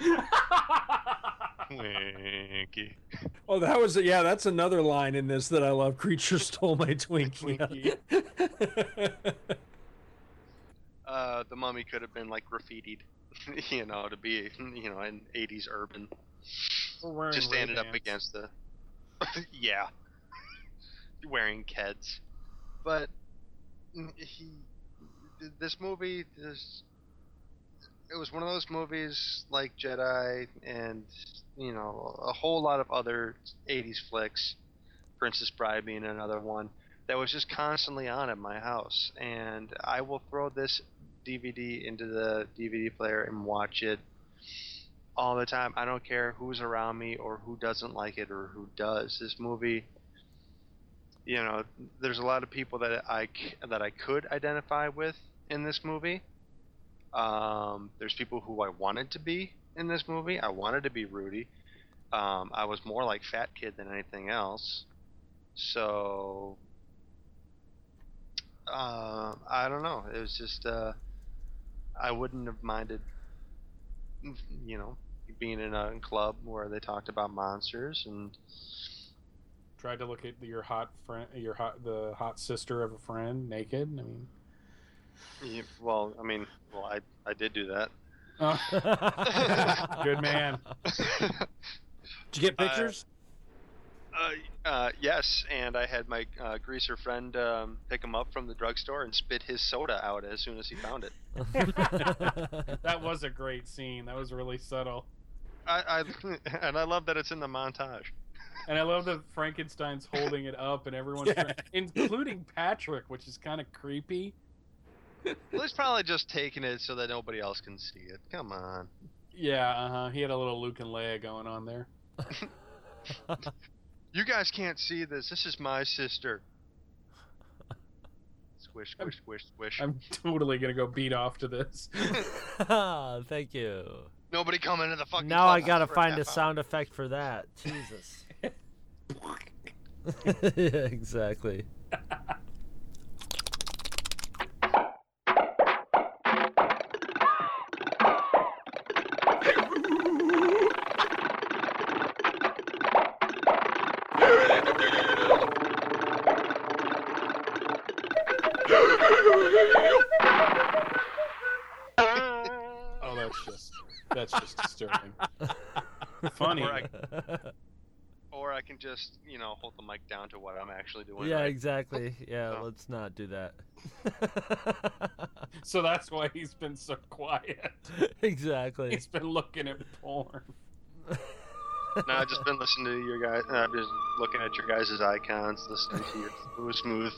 Twinkie. Twinkie. [LAUGHS] Oh, that was yeah. That's another line in this that I love. Creature stole my Twinkie. [LAUGHS] Uh, the mummy could have been like graffitied, [LAUGHS] you know, to be, you know, an 80s urban. We're wearing Just standing up against the. [LAUGHS] yeah. [LAUGHS] Wearing Keds. But he. This movie, this. It was one of those movies like Jedi and, you know, a whole lot of other 80s flicks, Princess Bride being another one, that was just constantly on at my house. And I will throw this DVD into the DVD player and watch it all the time. I don't care who's around me or who doesn't like it or who does. This movie, you know, there's a lot of people that I that I could identify with in this movie. Um, there's people who I wanted to be in this movie. I wanted to be Rudy. Um, I was more like Fat Kid than anything else. So uh, I don't know. It was just uh, I wouldn't have minded, you know, being in a club where they talked about monsters and Tried to look at your hot friend, your hot, the hot sister of a friend naked. I mean, yeah, well, I mean, well, I I did do that. oh, [LAUGHS] good man. Did you get [LAUGHS] pictures? Uh, uh, yes, and I had my uh, greaser friend um, pick him up from the drugstore and spit his soda out as soon as he found it. [LAUGHS] that was a great scene. That was really subtle. I, I [LAUGHS] and I love that it's in the montage. And I love that Frankenstein's holding it up, and everyone's, [LAUGHS] Yeah. trying- including Patrick, which is kind of creepy. Well, he's probably just taking it so that nobody else can see it. Come on. Yeah, uh huh. He had a little Luke and Leia going on there. You guys can't see this. This is my sister. [LAUGHS] Squish, squish, squish, squish. I'm totally gonna go beat off to this. [LAUGHS] [LAUGHS] Thank you. Nobody come into the fucking. Now I gotta find a hour. sound effect for that. Jesus. exactly. Funny. Or I, [LAUGHS] or I can just, you know, hold the mic down to what I'm actually doing. yeah, right? exactly. [LAUGHS] Yeah, Oh. let's not do that. [LAUGHS] So that's why he's been so quiet. exactly. He's been looking at porn. No, I've just been listening to your guys. I've uh, just looking at your guys' icons, listening to your smooth, smooth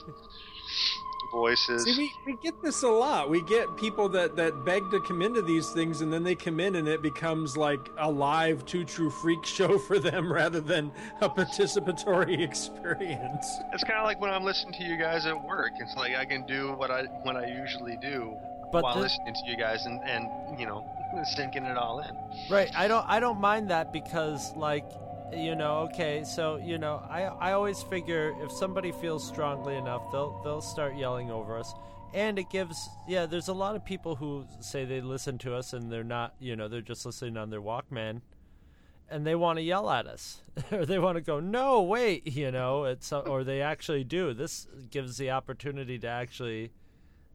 voices. See, we, we get this a lot. We get people that, that beg to come into these things, and then they come in, and it becomes like a live Two True Freak [LAUGHS] show for them rather than a participatory [LAUGHS] experience. It's kind of like when I'm listening to you guys at work. It's like I can do what I what I usually do But while the- listening to you guys and and you know [LAUGHS] sinking it all in. Right. I don't I don't mind that because like you know, okay, so you know, I I always figure if somebody feels strongly enough, they'll they'll start yelling over us. And it gives yeah, there's a lot of people who say they listen to us and they're not, you know, they're just listening on their Walkman and they want to yell at us [LAUGHS] or they want to go, "No, wait," you know, it's or they actually do. This gives the opportunity to actually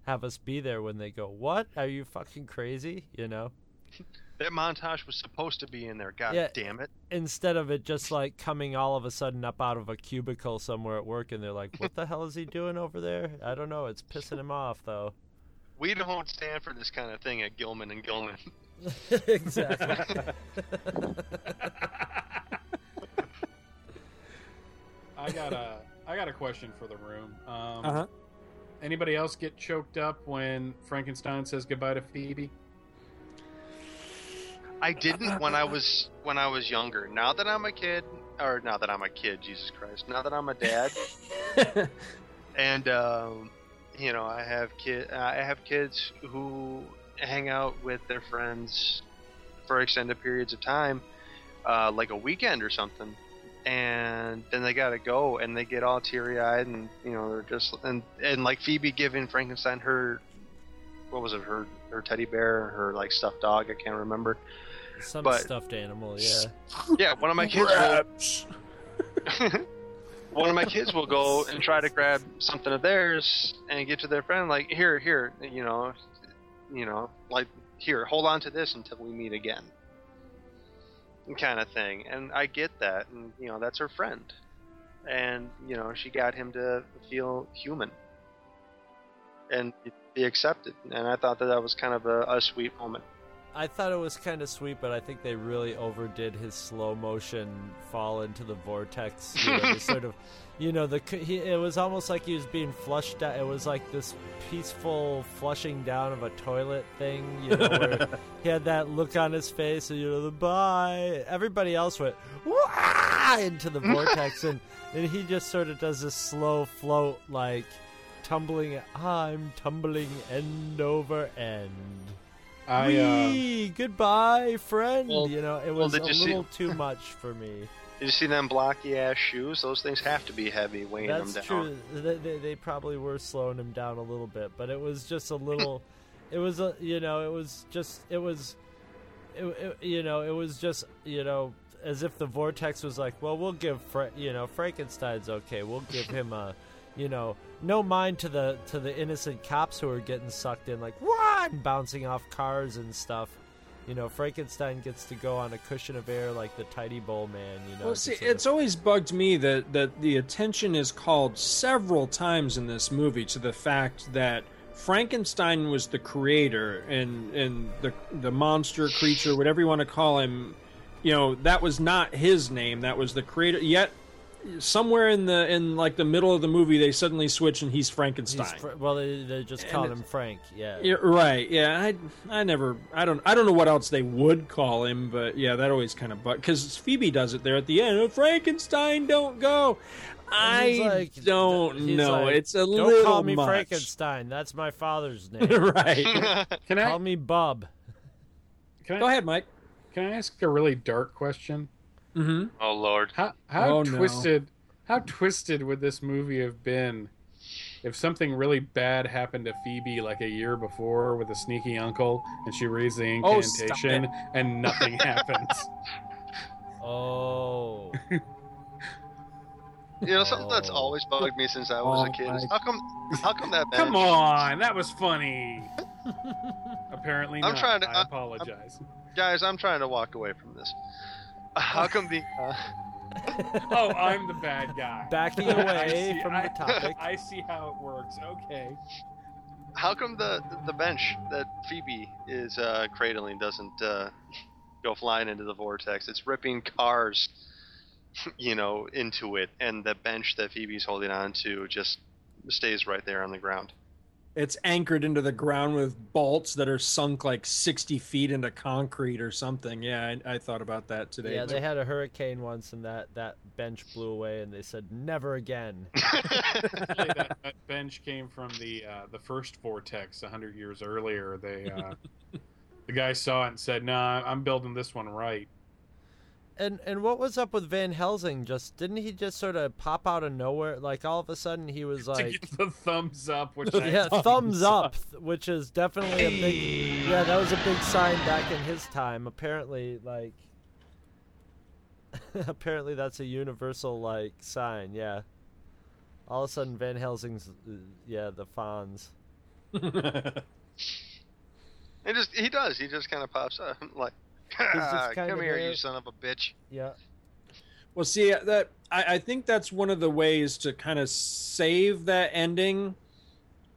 have us be there when they go, "What? Are you fucking crazy?" you know? [LAUGHS] That montage was supposed to be in there. God Yeah. damn it! instead of it just like coming all of a sudden up out of a cubicle somewhere at work and they're like what the hell is he doing over there i don't know it's pissing him off though We don't stand for this kind of thing at Gilman and Gilman. [LAUGHS] [LAUGHS] exactly I got a I got a question for the room. Um, Uh-huh. Anybody else get choked up when Frankenstein says goodbye to Phoebe? I didn't when I was when I was younger. Now that I'm a kid, or now that I'm a kid, Jesus Christ. Now that I'm a dad, [LAUGHS] and um, you know, I have kid, I have kids who hang out with their friends for extended periods of time, uh, like a weekend or something, and then they gotta go, and they get all teary eyed, and you know, they're just and and like Phoebe giving Frankenstein her, what was it, her her teddy bear, her like stuffed dog, I can't remember. Some But- stuffed animal yeah. Yeah, one of my kids will, [LAUGHS] one of my kids will go and try to grab something of theirs and get to their friend like here here you know you know like here hold on to this until we meet again. Kind of thing. And i get that and you know that's her friend. And you know she got him to feel human. And be accepted. And i thought that that was kind of a, a sweet moment i thought it was kind of sweet but i think they really overdid his slow motion fall into the vortex [LAUGHS] you know, sort of you know the he, it was almost like he was being flushed out it was like this peaceful flushing down of a toilet thing you know where [LAUGHS] he had that look on his face and you know the bye everybody else went Wah! into the vortex and and he just sort of does this slow float like tumbling i'm tumbling end over end I uh, Whee! goodbye friend Well- you know it well, was did a you see- little too much for me [LAUGHS] did you see them blocky ass shoes those things have to be heavy weighing That's them down true. They, they, they probably were slowing him down a little bit, but it was just a little. it was a you know it was just it was, it, it, you know it was just you know as if the vortex was like, well, we'll give Fra- you know Frankenstein's okay. We'll give him a, [LAUGHS] you know, no mind to the to the innocent cops who are getting sucked in like what bouncing off cars and stuff. You know, Frankenstein gets to go on a cushion of air like the Ty-D-Bol man. You know, Well, see, sort of- it's always bugged me that, that the attention is called several times in this movie to the fact that Frankenstein was the creator and and the the monster creature, whatever you want to call him, you know, that was not his name. That was the creator. Yet somewhere in the in like the middle of the movie, they suddenly switch and he's He's Frankenstein. fr- well, they, they just call him Frank. Yeah. Yeah, right. Yeah, I I never I don't I don't know what else they would call him, but yeah, that always kind of but because Phoebe does it there at the end. "Oh, Frankenstein, don't go. I like- don't know. like, it's a Don't little call me much. Frankenstein. That's my father's [LAUGHS] name. right. can I call me Bob? can I, Go ahead, Mike. can I ask a really dark question? Mm-hmm. oh lord How how Oh, no. twisted how twisted would this movie have been if something really bad happened to Phoebe like a year before with a sneaky uncle and she reads the Oh, incantation and nothing [LAUGHS] happens? Oh. You know, something that's Oh. always bugged me since I was Oh a kid is how come how come that bench, Come on, that was funny. Apparently I'm not. trying to- I I- apologize. Guys, I'm trying to walk away from this. How come the uh, [LAUGHS] oh, I'm the bad guy. Backing [LAUGHS] away see- from I- the topic. [LAUGHS] I see how it works. Okay. how come the the bench that Phoebe is uh, cradling doesn't uh, go flying into the vortex? It's ripping cars, you know, into it, and the bench that Phoebe's holding on to just stays right there on the ground. It's anchored into the ground with bolts that are sunk like 60 feet into concrete or something. Yeah, I, I thought about that today. Yeah, they had a hurricane once, and that that bench blew away, and they said never again. [LAUGHS] That, [LAUGHS] that bench came from the uh, the first vortex a hundred years earlier. They uh, [LAUGHS] the guy saw it and said, "Nah, I'm building this one right." And and what was up with Van Helsing? Just didn't he just sort of pop out of nowhere? Like all of a sudden he was [LAUGHS] to like, the thumbs up, which [LAUGHS] I, yeah, thumbs up, which is definitely a big. Yeah, that was a big sign back in his time. Apparently, like, [LAUGHS] apparently that's a universal like sign. Yeah. All of a sudden, Van Helsing's, uh, yeah, the Fonz. It just he does. He just kind of pops up like, just kind [LAUGHS] "Come of here, there." you son of a bitch." Yeah. Well, see uh, that I, I think that's one of the ways to kind of save that ending,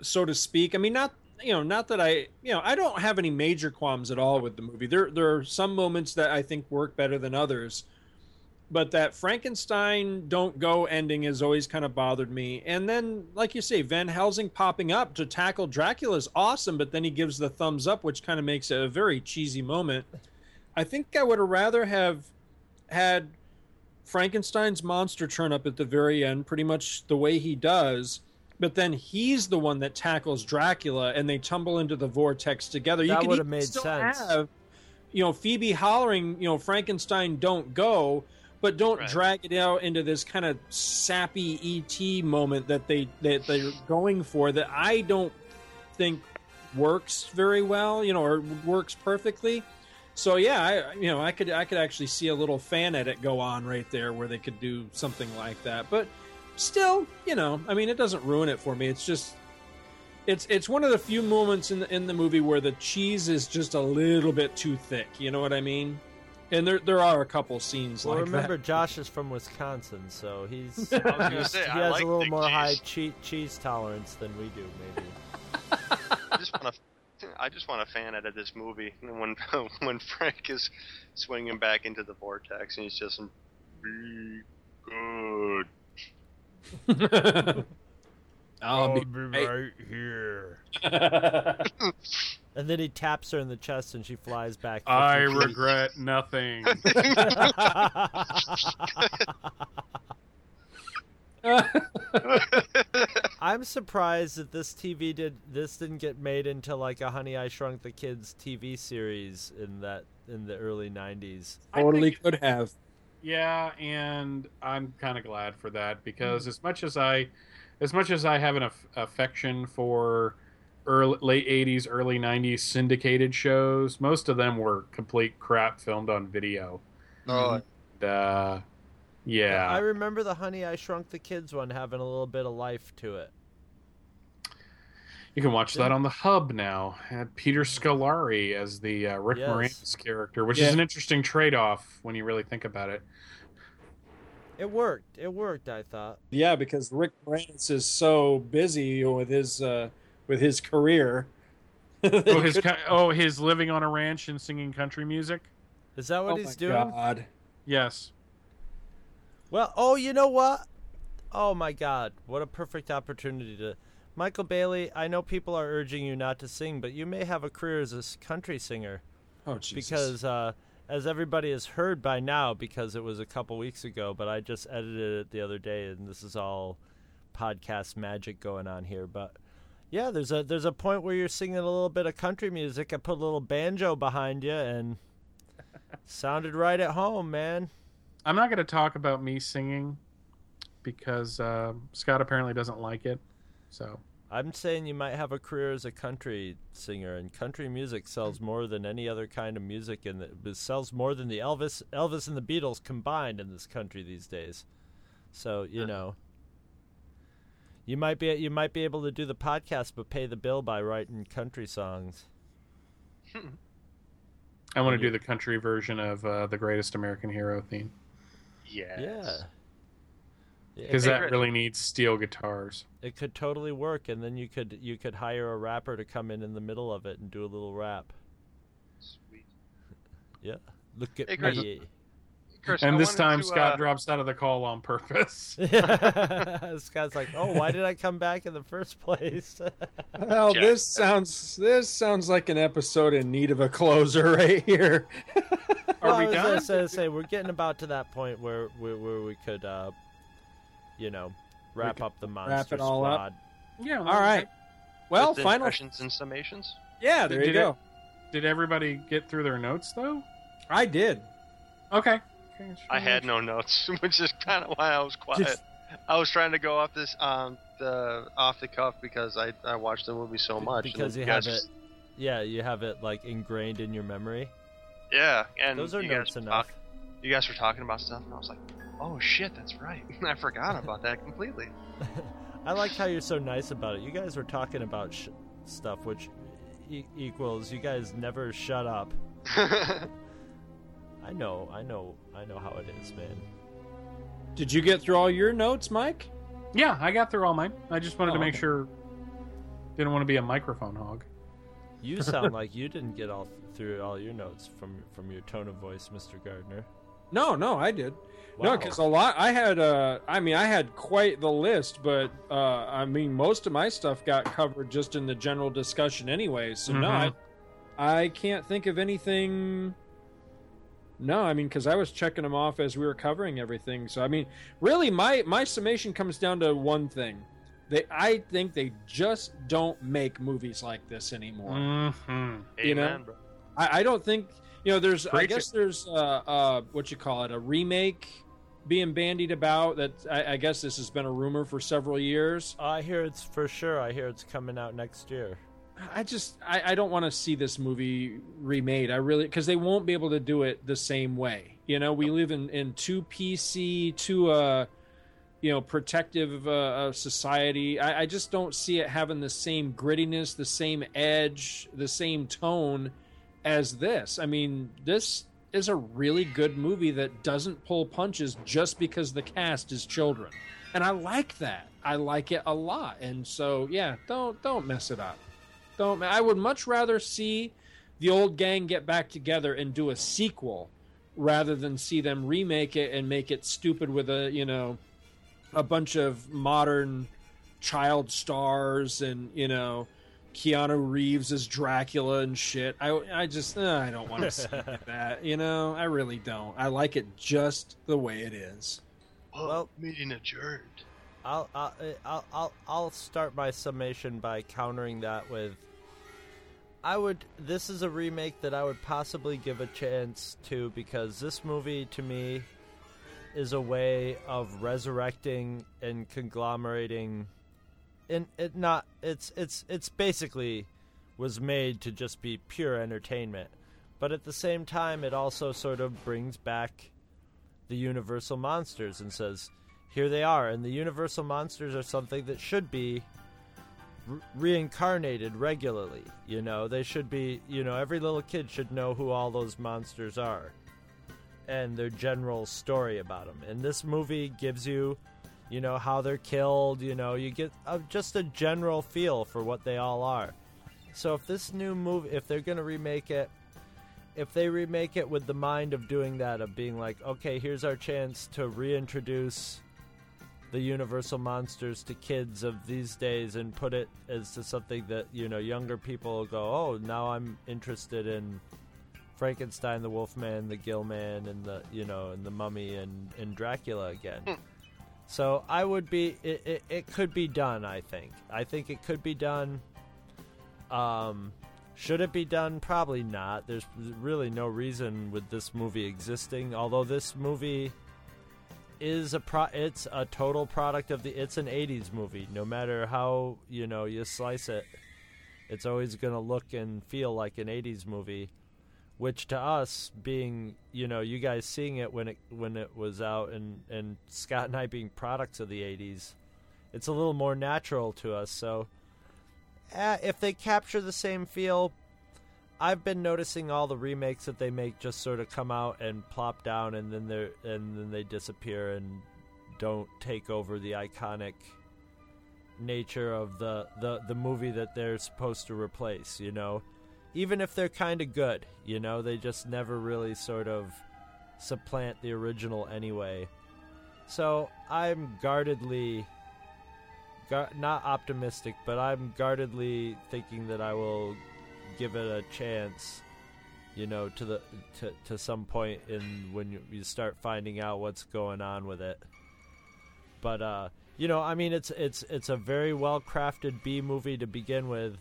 so to speak. I mean, not you know, not that I you know I don't have any major qualms at all with the movie. There there are some moments that I think work better than others, but that Frankenstein don't go ending has always kind of bothered me. And then, like you say, Van Helsing popping up to tackle Dracula is awesome, but then he gives the thumbs up, which kind of makes it a very cheesy moment. I think I would have rather have had Frankenstein's monster turn up at the very end, pretty much the way he does. But then he's the one that tackles Dracula, and they tumble into the vortex together. That would've made still sense. Have, you know, Phoebe hollering, you know, Frankenstein, don't go, but don't Right. drag it out into this kind of sappy ET moment that they that they're going for. That I don't think works very well, you know, or works perfectly. So yeah, I you know I could I could actually see a little fan edit go on right there where they could do something like that. But still, you know, I mean, it doesn't ruin it for me. It's just it's it's one of the few moments in the in the movie where the cheese is just a little bit too thick. You know what I mean? And there there are a couple scenes Well, like remember, that. Josh is from Wisconsin, so he's [LAUGHS] I was gonna he's- say, he has like a little thick more high cheese. che- cheese tolerance than we do, maybe. I [LAUGHS] just want to. I just want a fan edit of this movie [LAUGHS] when [LAUGHS] when Frank is swinging back into the vortex and he's just be good. [LAUGHS] I'll be right here. And then he taps her in the chest, and she flies back. I regret nothing. [LAUGHS] I'm surprised that this TV did this didn't get made into like a Honey I Shrunk the Kids TV series in that in the early '90s. I totally think- could have. Yeah, and I'm kind of glad for that because Hmm. as much as I, as much as I have an aff- affection for early late '80s, early '90s syndicated shows, most of them were complete crap filmed on video. Oh, And, uh, yeah, I remember the Honey I Shrunk the Kids one having a little bit of life to it. you can watch that on the Hub now. Had Peter Scolari as the uh, Rick Yes. Moranis character, which Yeah. is an interesting trade-off when you really think about it. It worked. It worked. I thought. Yeah, because Rick Moranis is so busy with his uh, with his career. [LAUGHS] Oh, his oh, his living on a ranch and singing country music. Is that what oh he's my doing? God. Yes. Well, oh, you know what? Oh my God! What a perfect opportunity to. Michael Bailey, I know people are urging you not to sing, but you may have a career as a country singer. Oh Jesus. because uh, as everybody has heard by now because it was a couple weeks ago but i just edited it the other day and this is all podcast magic going on here but yeah there's a there's a point where you're singing a little bit of country music i put a little banjo behind you and [LAUGHS] sounded right at home man I'm not going to talk about me singing because uh, Scott apparently doesn't like it. So. I'm saying you might have a career as a country singer and country music sells more than any other kind of music and it sells more than the elvis elvis and the beatles combined in this country these days. So you know. You might be you might be able to do the podcast but pay the bill by writing country songs. I want to do the country version of uh, the Greatest American Hero theme Yes. Yeah. because It- that really needs steel guitars. it could totally work, and then you could you could hire a rapper to come in in the middle of it and do a little rap. Sweet. Yeah. Look at Hey, Chris. me. Chris, I And this time, to, Scott uh, drops out of the call on purpose. [LAUGHS] [LAUGHS] Scott's like, oh, why did I come back in the first place? [LAUGHS] Well, Yeah. this sounds this sounds like an episode in need of a closer right here. Are Well, we I was done? Say, say we're getting about to that point where where, where we could, uh, you know, wrap up the wrap it all up. squad. Yeah. All right. Well, with final. impressions and summations. Yeah, there you Did go. it- Did everybody get through their notes though? I did. Okay. I had no notes, [LAUGHS] which is kind of why I was quiet. Just- I was trying to go off this um the off the cuff because I I watched the movie so much. because then you have guys it. Yeah, you have it like ingrained in your memory. Yeah, and Those are you notes guys enough. talk- you guys were talking about stuff, and I was like, "Oh shit, that's right. [LAUGHS] I forgot about that completely." [LAUGHS] I like how you're so nice about it. You guys were talking about sh- stuff, which e- equals you guys never shut up. I know, I know, I know how it is, man. Did you get through all your notes, Mike? Yeah, I got through all mine. I just wanted Oh, to make okay. sure. Didn't want to be a microphone hog. You [LAUGHS] sound like you didn't get all through all your notes from from your tone of voice, Mr. Gardner. No, no, I did. No, because a lot. I had. Uh, I mean, I had quite the list, but uh, I mean, most of my stuff got covered just in the general discussion anyway. So no, I, I can't think of anything. No, I mean, because I was checking them off as we were covering everything. So I mean, really, my my summation comes down to one thing: they, I think they just don't make movies like this anymore. Mm-hmm. You know? Amen, bro. I, I don't think you know. There's I Preach guess there's uh, uh what you call it a remake being bandied about. That I, I guess this has been a rumor for several years. I hear it's for sure. I hear it's coming out next year. I just I, I don't want to see this movie remade. I really because they won't be able to do it the same way. You know, we live in in two PC too uh, you know, protective uh, society. I, I just don't see it having the same grittiness, the same edge, the same tone as this. I mean, this is a really good movie that doesn't pull punches just because the cast is children, and I like that. I like it a lot, and so yeah, don't don't mess it up. Don't. I would much rather see the old gang get back together and do a sequel rather than see them remake it and make it stupid with a you know a bunch of modern child stars and you know Keanu Reeves as Dracula and shit. I I just uh, I don't want to see [LAUGHS] that. You know, I really don't. I like it just the way it is. Whoa, Well- meeting adjourned. I'll, I'll uh, I'll I'll I'll start my summation by countering that with I would this is a remake that I would possibly give a chance to because this movie to me is a way of resurrecting and conglomerating and it not it's it's it's basically was made to just be pure entertainment. But at the same time it also sort of brings back the universal monsters and says here they are and the universal monsters are something that should be re- reincarnated regularly you know? They should be you know every little kid should know who all those monsters are and their general story about them and this movie gives you you know how they're killed you know? You get a, just a general feel for what they all are. So if this new movie if they're going to remake it if they remake it with the mind of doing that of being like okay here's our chance to reintroduce the universal monsters to kids of these days and put it as to something that you know younger people go oh now i'm interested in frankenstein the wolfman the Gill Man, and the you know and the mummy and, and dracula again so i would be it, it, it could be done i think i think it could be done um should it be done? Probably not. There's really no reason with this movie existing. Although this movie is a pro, it's a total product of the. It's an '80s movie. No matter how you know you slice it, it's always going to look and feel like an '80s movie. Which to us, being you know you guys seeing it when it when it was out, and and Scott and I being products of the '80s, it's a little more natural to us. So eh, if they capture the same feel, I've been noticing all the remakes that they make just sort of come out and plop down, and then they and then they disappear and don't take over the iconic nature of the, the, the movie that they're supposed to replace, you know? Even if they're kind of good, you know, they just never really sort of supplant the original anyway. So I'm guardedly, not optimistic, but I'm guardedly thinking that I will give it a chance, you know, to the to, to some point in when you, you start finding out what's going on with it. But uh, you know, I mean, it's it's it's a very well crafted B movie to begin with.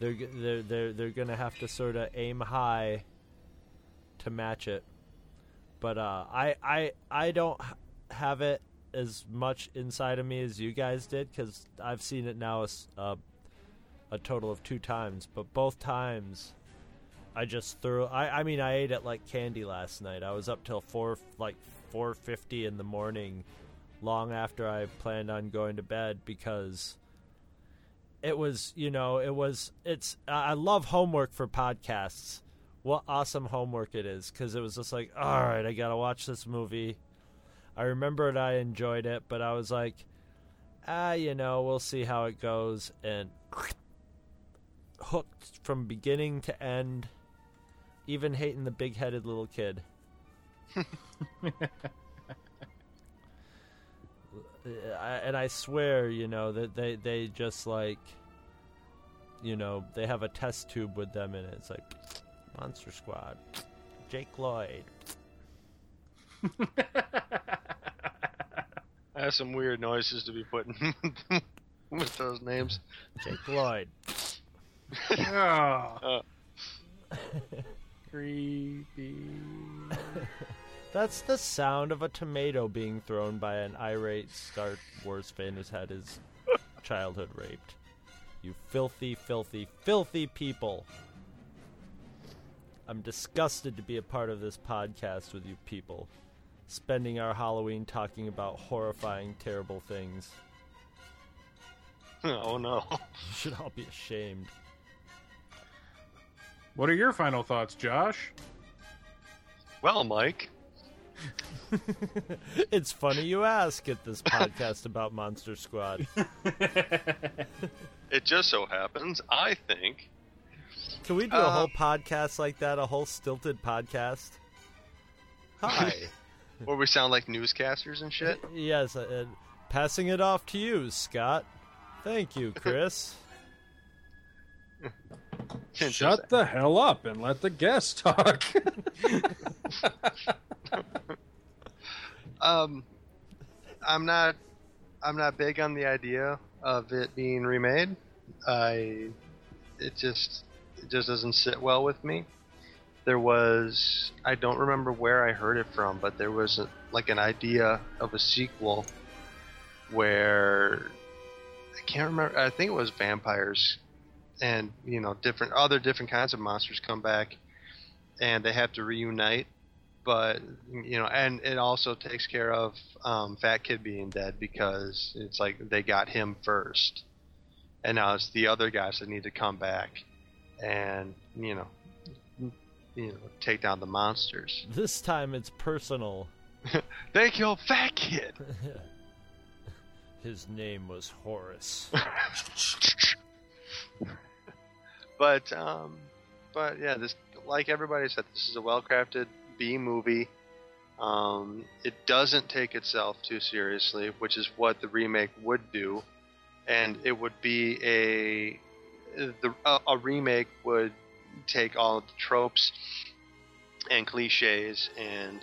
They're they're they're they're gonna have to sort of aim high to match it. But uh, I I I don't have it as much inside of me as you guys did because I've seen it now as uh, a total of two times. But both times, I just threw. I I mean, I ate it like candy last night. I was up till four like four fifty in the morning long after I planned on going to bed because it was, you know, it was, it's, I love homework for podcasts. What awesome homework it is because it was just like, all right, I got to watch this movie. I remembered I enjoyed it, but I was like, ah, you know, we'll see how it goes. And hooked from beginning to end, even hating the big headed little kid. [LAUGHS] and I swear, you know, that they they just like, you know, they have a test tube with them in it. It's like Monster Squad, Jake Lloyd. [LAUGHS] I have some weird noises to be putting [LAUGHS] with those names. Jake Lloyd. Oh. uh. [LAUGHS] Creepy. [LAUGHS] That's the sound of a tomato being thrown by an irate Star Wars fan who's had his childhood raped. You filthy, filthy, filthy people. I'm disgusted to be a part of this podcast with you people, spending our Halloween talking about horrifying, terrible things. [LAUGHS] Oh no. You should all be ashamed. What are your final thoughts, Josh? Well, Mike, [LAUGHS] it's funny you ask at this podcast [LAUGHS] about Monster Squad. it just so happens, I think. Can we do uh, a whole podcast like that? A whole stilted podcast? Hi. [LAUGHS] Where we sound like newscasters and shit? Yes. Uh, passing it off to you, Scott. Thank you, Chris. Shut the hell up and let the guest talk. [LAUGHS] um, I'm not. I'm not big on the idea of it being remade. I. It just. It just doesn't sit well with me. There was. I don't remember where I heard it from, but there was a, like an idea of a sequel where I can't remember. I think it was vampires, and you know, different other different kinds of monsters come back, and they have to reunite but you know, and it also takes care of um, Fat Kid being dead because it's like they got him first, and now it's the other guys that need to come back, and you know, you know, take down the monsters. [LAUGHS] This time it's personal. [LAUGHS] they killed Fat Kid. [LAUGHS] His name was Horace. But um, but yeah, this like everybody said, this is a well crafted B movie. Um, it doesn't take itself too seriously, which is what the remake would do, and it would be a the, a, a remake would take all of the tropes and cliches and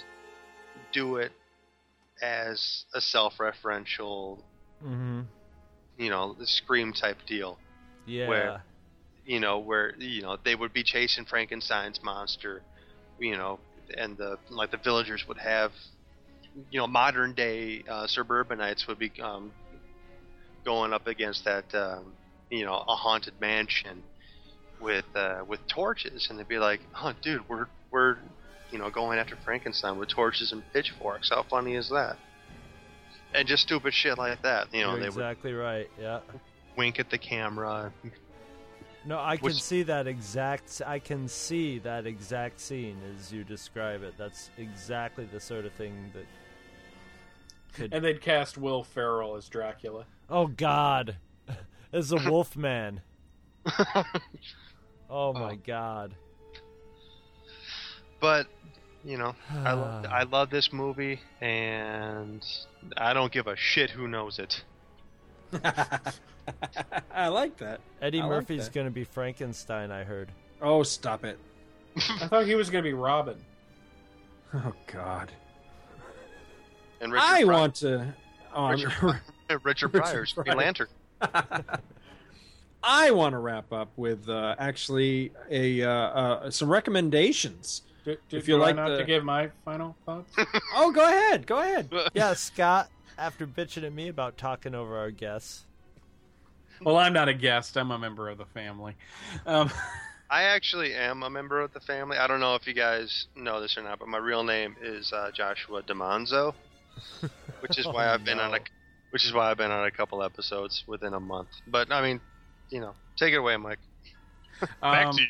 do it as a self-referential, mm-hmm. you know, the scream type deal. Yeah. Where, you know, where you know they would be chasing Frankenstein's monster, you know, and the like the villagers would have, you know, modern day uh, suburbanites would be um, going up against that, um, you know, a haunted mansion with uh, with torches, and they'd be like, "Oh, dude, we're we're you know going after Frankenstein with torches and pitchforks. How funny is that?" And just stupid shit like that. You know, You're they exactly would right. Yeah. Wink at the camera. No, I can Which- see that exact. I can see that exact scene as you describe it. That's exactly the sort of thing that could. And they'd cast Will Ferrell as Dracula. oh God, [LAUGHS] as a [LAUGHS] wolf man. [LAUGHS] Oh my um, God. But you know, I [SIGHS] I love this movie, and I don't give a shit who knows it. [LAUGHS] I like that. Eddie I like Murphy's that. gonna be Frankenstein. I heard. Oh, stop it. [LAUGHS] I thought he was going to be Robin. Oh God. And Richard I Pryor- want to. Um, Richard, [LAUGHS] Pryor- Richard Pryor's Green Pryor. Lantern. I want to wrap up with uh, actually a uh, uh, some recommendations. Do, do, If you do I like not the- to give my final thoughts? Oh, go ahead. Go ahead. Yeah, Scott. After bitching at me about talking over our guests. well, I'm not a guest. I'm a member of the family. Um, [LAUGHS] I actually am a member of the family. I don't know if you guys know this or not, but my real name is uh, Joshua DeMonzo, [LAUGHS] which is why Oh, I've been on a, which is why I've been on a couple episodes within a month. But I mean, you know, take it away, Mike. [LAUGHS] Back um, to you.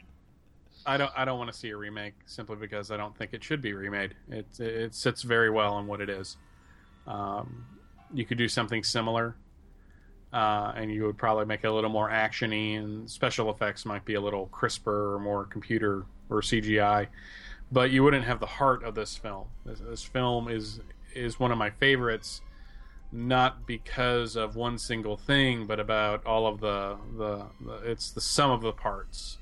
I don't. I don't want to see a remake simply because I don't think it should be remade. It it sits very well on what it is. Um, you could do something similar, uh, and you would probably make it a little more actiony, and special effects might be a little crisper or more computer or CGI. But you wouldn't have the heart of this film. This, this film is is one of my favorites, not because of one single thing, but about all of the the, the it's the sum of the parts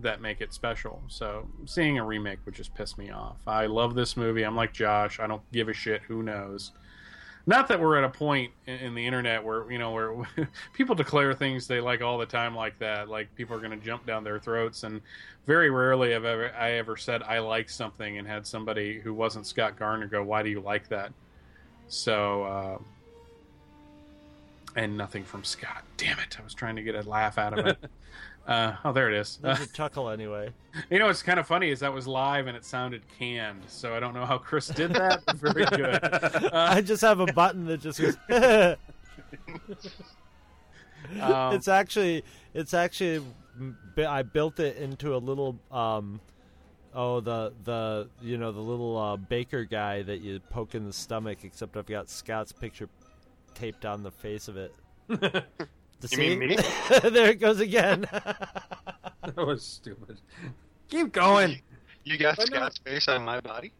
that make it special. So seeing a remake would just piss me off. I love this movie. I'm like Josh. I don't give a shit. Who knows? Not that we're at a point in, in the internet where you know where [LAUGHS] people declare things they like all the time like that. Like people are going to jump down their throats, and very rarely have ever I ever said I like something and had somebody who wasn't Scott Gardner go, "Why do you like that?" So. Uh, and nothing from Scott. Damn it! I was trying to get a laugh out of it. [LAUGHS] Uh, oh, there it is. There's [LAUGHS] a chuckle anyway. You know what's kind of funny is that was live and it sounded canned, so I don't know how Chris did that. Very [LAUGHS] good. Uh, I just have a button that just goes. [LAUGHS] Um, it's actually, it's actually, I built it into a little, um, oh the the you know the little uh, baker guy that you poke in the stomach. Except I've got Scott's picture taped on the face of it. To You see? mean me? [LAUGHS] there it goes again. [LAUGHS] that was stupid. Keep going. You got But no- Scott's face on my body.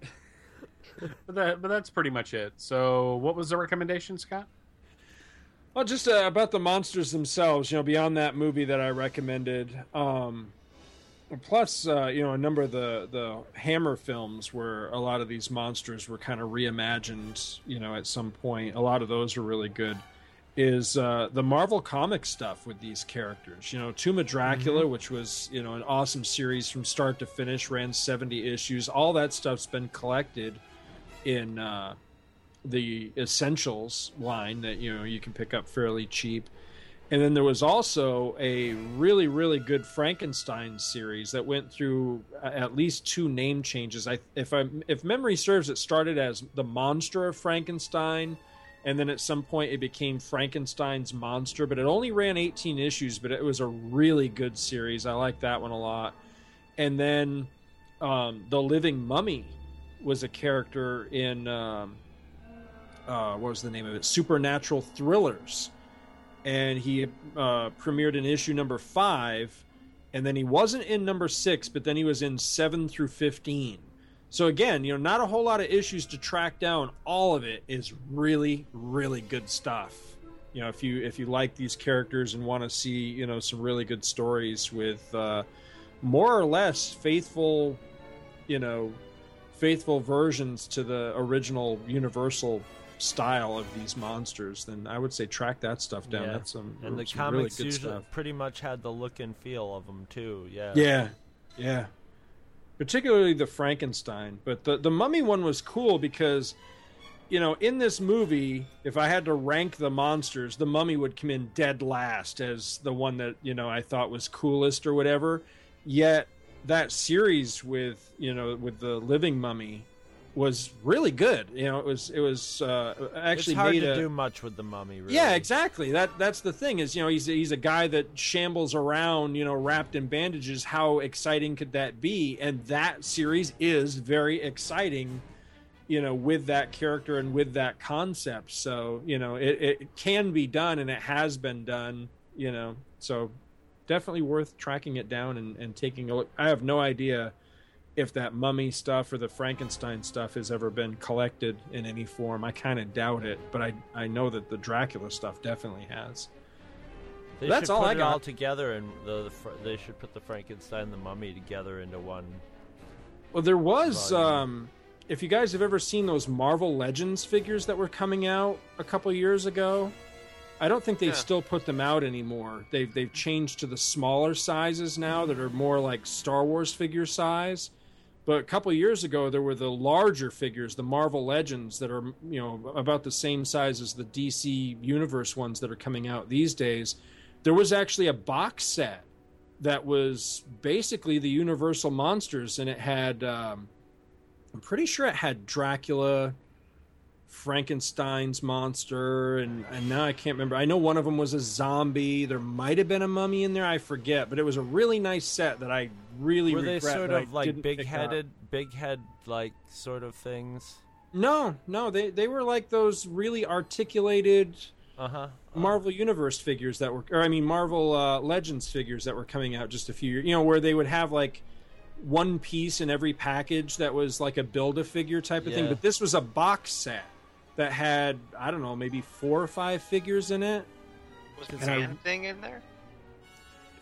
[LAUGHS] but, that, but that's pretty much it. So, what was the recommendation, Scott? Well, just uh, about the monsters themselves, you know, beyond that movie that I recommended. Um, plus, uh, you know, a number of the the Hammer films where a lot of these monsters were kind of reimagined. You know, at some point, a lot of those are really good. Is uh, the Marvel comic stuff with these characters? You know, Tomb of Dracula, which was you know an awesome series from start to finish, ran seventy issues. All that stuff's been collected in. Uh, the essentials line that you know you can pick up fairly cheap and then there was also a really really good frankenstein series that went through uh, at least two name changes i if i if memory serves it started as the monster of frankenstein and then at some point it became frankenstein's monster but it only ran 18 issues but it was a really good series i like that one a lot and then um, the living mummy was a character in um, uh, what was the name of it? Supernatural Thrillers, and he uh, premiered in issue number five, and then he wasn't in number six, but then he was in seven through fifteen. So again, you know, not a whole lot of issues to track down. All of it is really, really good stuff. You know, if you if you like these characters and want to see you know some really good stories with uh, more or less faithful, you know, faithful versions to the original Universal style of these monsters, then I would say track that stuff down. Yeah. That's some, and the some comics really good usually stuff. pretty much had the look and feel of them too. Yeah. Yeah, yeah. Particularly the Frankenstein, but the the Mummy one was cool because, you know, in this movie, if I had to rank the monsters, the Mummy would come in dead last as the one that you know I thought was coolest or whatever. Yet that series with you know with the Living Mummy was really good. You know, it was it was uh, actually it's hard made to a, do much with the mummy. Really. Yeah, exactly. That that's the thing is, you know, he's he's a guy that shambles around, you know, wrapped in bandages. How exciting could that be? And that series is very exciting, you know, with that character and with that concept. So, you know, it, it can be done and it has been done, you know. So definitely worth tracking it down and, and taking a look. I have no idea if that mummy stuff or the Frankenstein stuff has ever been collected in any form. I kind of doubt it, but I I know that the Dracula stuff definitely has. They That's should all put I it got. all together, and the, the fr- they should put the Frankenstein and the mummy together into one. Well, there was Volume. um if you guys have ever seen those Marvel Legends figures that were coming out a couple years ago, I don't think they've Yeah. still put them out anymore. They've they've changed to the smaller sizes now that are more like Star Wars figure size. But a couple years ago, there were the larger figures, the Marvel Legends, that are you know about the same size as the DC Universe ones that are coming out these days. There was actually a box set that was basically the Universal monsters, and it had um, I'm pretty sure it had Dracula, Frankenstein's monster, and and now I can't remember. I know one of them was a zombie. There might have been a mummy in there. I forget, but it was a really nice set that I really Were they regret sort of like big headed, big head like sort of things? No, no, they they were like those really articulated Uh huh. Marvel Universe figures that were, or I mean Marvel uh, Legends figures that were coming out just a few years. You know, where they would have like one piece in every package that was like a build a figure type of thing. But this was a box set that had I don't know maybe four or five figures in it. Was the And I- thing in there?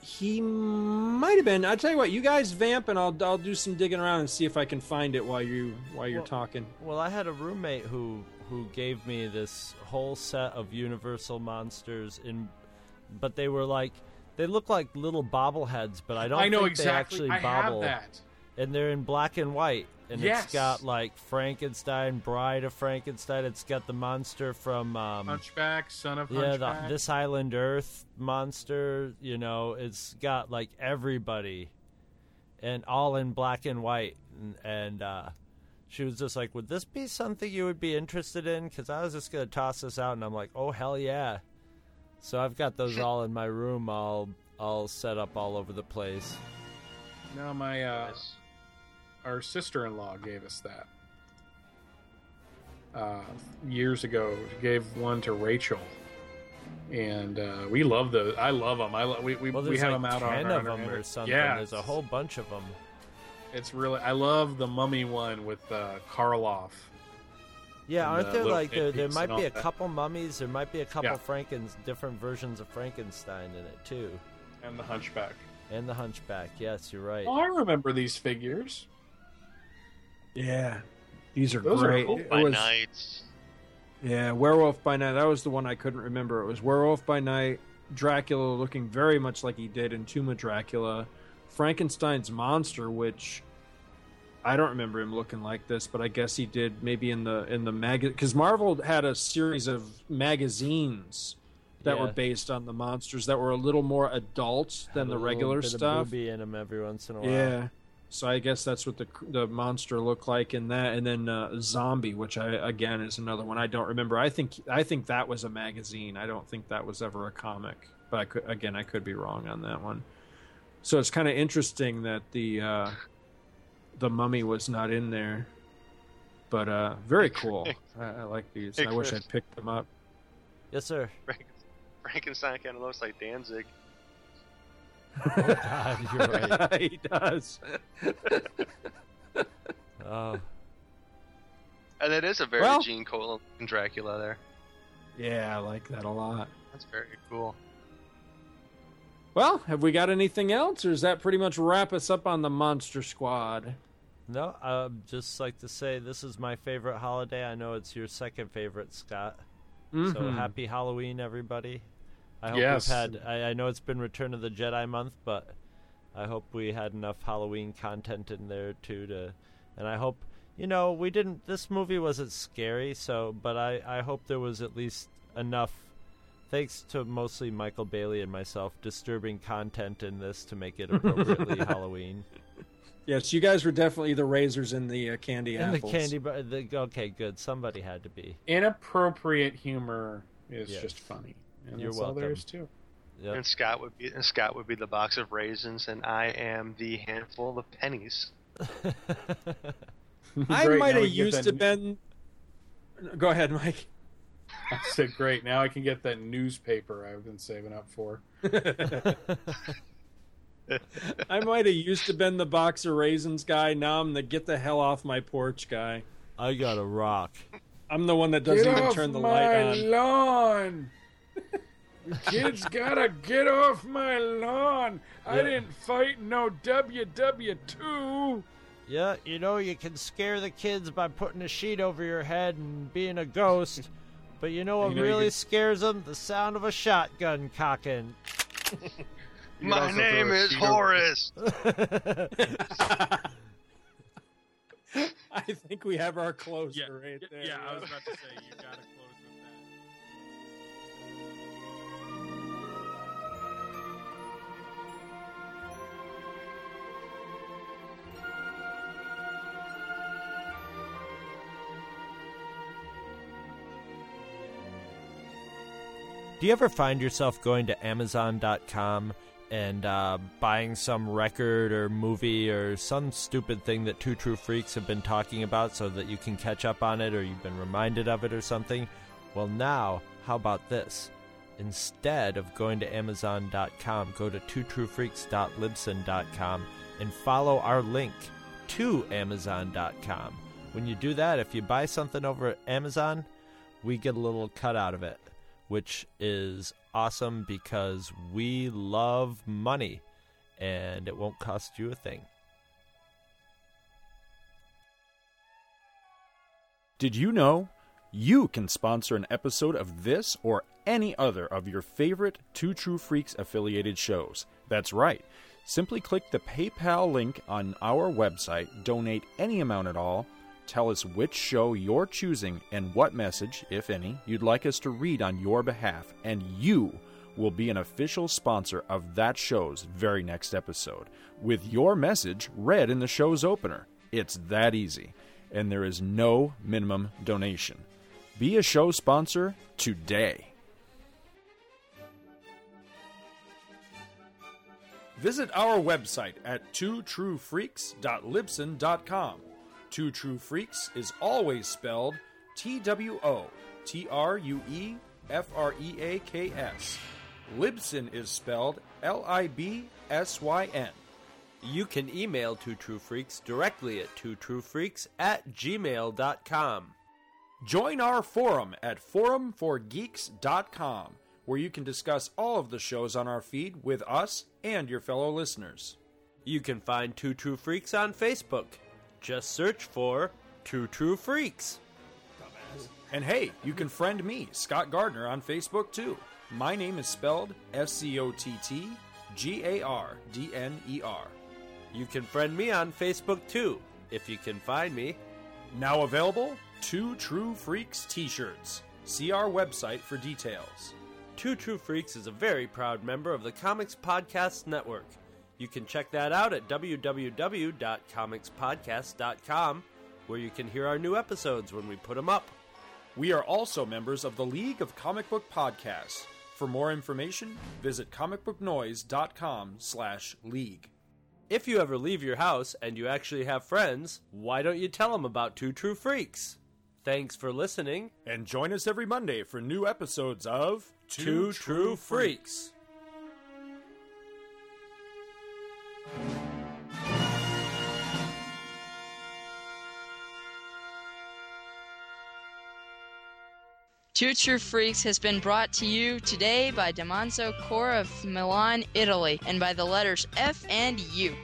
He might have been. I'll tell you what, you guys vamp, and I'll I'll do some digging around and see if I can find it while you while you're Well- talking. Well, I had a roommate who who gave me this whole set of Universal monsters in, but they were like they look like little bobbleheads, but I don't. I know think exactly. They I actually have bobble, that. And they're in black and white, and Yes. it's got like Frankenstein, Bride of Frankenstein. It's got the monster from um, Hunchback, son of yeah, the, Hunchback. this Island Earth monster. You know, it's got like everybody, and all in black and white. And, and uh, she was just like, "Would this be something you would be interested in?" Because I was just gonna toss this out, and I'm like, "Oh hell yeah!" So I've got those all in my room, all all set up all over the place. No, my uh, Nice. Our sister-in-law gave us that uh, years ago. She gave one to Rachel, and uh, we love those. I love them. I lo- we we, Well, we have like them out on ten our of them or something. Yeah, There's a whole bunch of them. It's really. I love the mummy one with uh, Karloff. Yeah, aren't there like there, there might be a that. couple mummies, there might be a couple Yeah. Frankens different versions of Frankenstein in it too. and the Hunchback. And the hunchback, yes, you're right. Oh, I remember these figures. Yeah, these are Those are great. cool. It By was- night. Yeah, Werewolf by Night. That was the one I couldn't remember. It was Werewolf by Night, Dracula looking very much like he did in Tomb of Dracula, Frankenstein's monster, which I don't remember him looking like this, but I guess he did maybe in the in the mag because Marvel had a series of magazines that were based on the monsters that were a little more adult than Had a the regular bit of stuff. booby in 'em every once in a while. Yeah. So I guess that's what the the monster looked like in that, and then uh, zombie, which I again is another one I don't remember. I think I think that was a magazine. I don't think that was ever a comic, but I could again I could be wrong on that one. So it's kind of interesting that the uh, the mummy was not in there, but uh, very cool. [LAUGHS] I, I like these. Hey, I wish I'd picked them up. Yes, sir. Frank- Frankenstein kind of looks like Danzig. Oh [LAUGHS] God, you're right. [LAUGHS] he does. [LAUGHS] Oh, And it is a very Well- Gene Colan Dracula there. yeah, I like that a lot. That's very cool. Well, have we got anything else, or does that pretty much wrap us up on the Monster Squad? no, I'd just like to say this is my favorite holiday. I know it's your second favorite, Scott. So Mhm. happy Halloween, everybody. I hope Yes. we've had. I, I know it's been Return of the Jedi month, but I hope we had enough Halloween content in there too. To, and I hope you know we didn't. This movie wasn't scary, so but I I hope there was at least enough. Thanks to mostly Michael Bailey and myself, disturbing content in this to make it [LAUGHS] appropriately Halloween. Yes, you guys were definitely the razors in the uh, candy And the apples. candy bar. The, okay, good. Somebody had to be. Inappropriate humor is Yes. just funny, and You're that's all there welcome. too. Yep. And Scott would be and Scott would be the box of raisins, and I am the handful of pennies. [LAUGHS] [LAUGHS] I might have used to n- been. Go ahead, Mike. I said, great. Now I can get that newspaper I've been saving up for. [LAUGHS] I might have used to been the box of raisins guy. Now I'm the get the hell off my porch guy. I got a rock. I'm the one that doesn't Get even off turn the my light on. lawn! You kids gotta get off my lawn! I didn't fight no WW2! Yeah, you know you can scare the kids by putting a sheet over your head and being a ghost. [LAUGHS] But you know what You know really can- scares them? The sound of a shotgun cocking. [LAUGHS] My name is Horace. [LAUGHS] I think we have our closer right there. Yeah, I was about to say, you gotta close with Do you ever find yourself going to Amazon.com and uh, buying some record or movie or some stupid thing that Two True Freaks have been talking about so that you can catch up on it or you've been reminded of it or something? Well, now, how about this? Instead of going to Amazon.com, go to twotruefreaks.libsyn.com and follow our link to Amazon.com. When you do that, if you buy something over at Amazon, we get a little cut out of it, which is awesome because we love money and it won't cost you a thing. Did you know you can sponsor an episode of this or any other of your favorite Two True Freaks affiliated shows? That's right. Simply click the PayPal link on our website, donate any amount at all, tell us which show you're choosing and what message, if any, you'd like us to read on your behalf, and you will be an official sponsor of that show's very next episode, with your message read in the show's opener. It's that easy, and there is no minimum donation. Be a show sponsor today. Visit our website at twotruefreaks.libsyn.com. Two True Freaks is always spelled T W O T R U E F R E A K S. Libsyn is spelled L I B S Y N. You can email Two True Freaks directly at twotruefreaks at gmail.com. Join our forum at forumforgeeks.com, where you can discuss all of the shows on our feed with us and your fellow listeners. You can find Two True Freaks on Facebook. Just search for Two True Freaks. And hey, you can friend me, Scott Gardner, on Facebook too. My name is spelled S C O T T G A R D N E R. You can friend me on Facebook too, if you can find me. Now available, Two True Freaks t shirts. See our website for details. Two True Freaks is a very proud member of the Comics Podcast Network. You can check that out at www.comicspodcast.com, where you can hear our new episodes when we put them up. We are also members of the League of Comic Book Podcasts. For more information, visit comicbooknoise.com slash league. If you ever leave your house and you actually have friends, why don't you tell them about Two True Freaks? Thanks for listening. And join us every Monday for new episodes of Two True Freaks. Two True Freaks has been brought to you today by Damanzo Core of Milan, Italy, and by the letters F and U.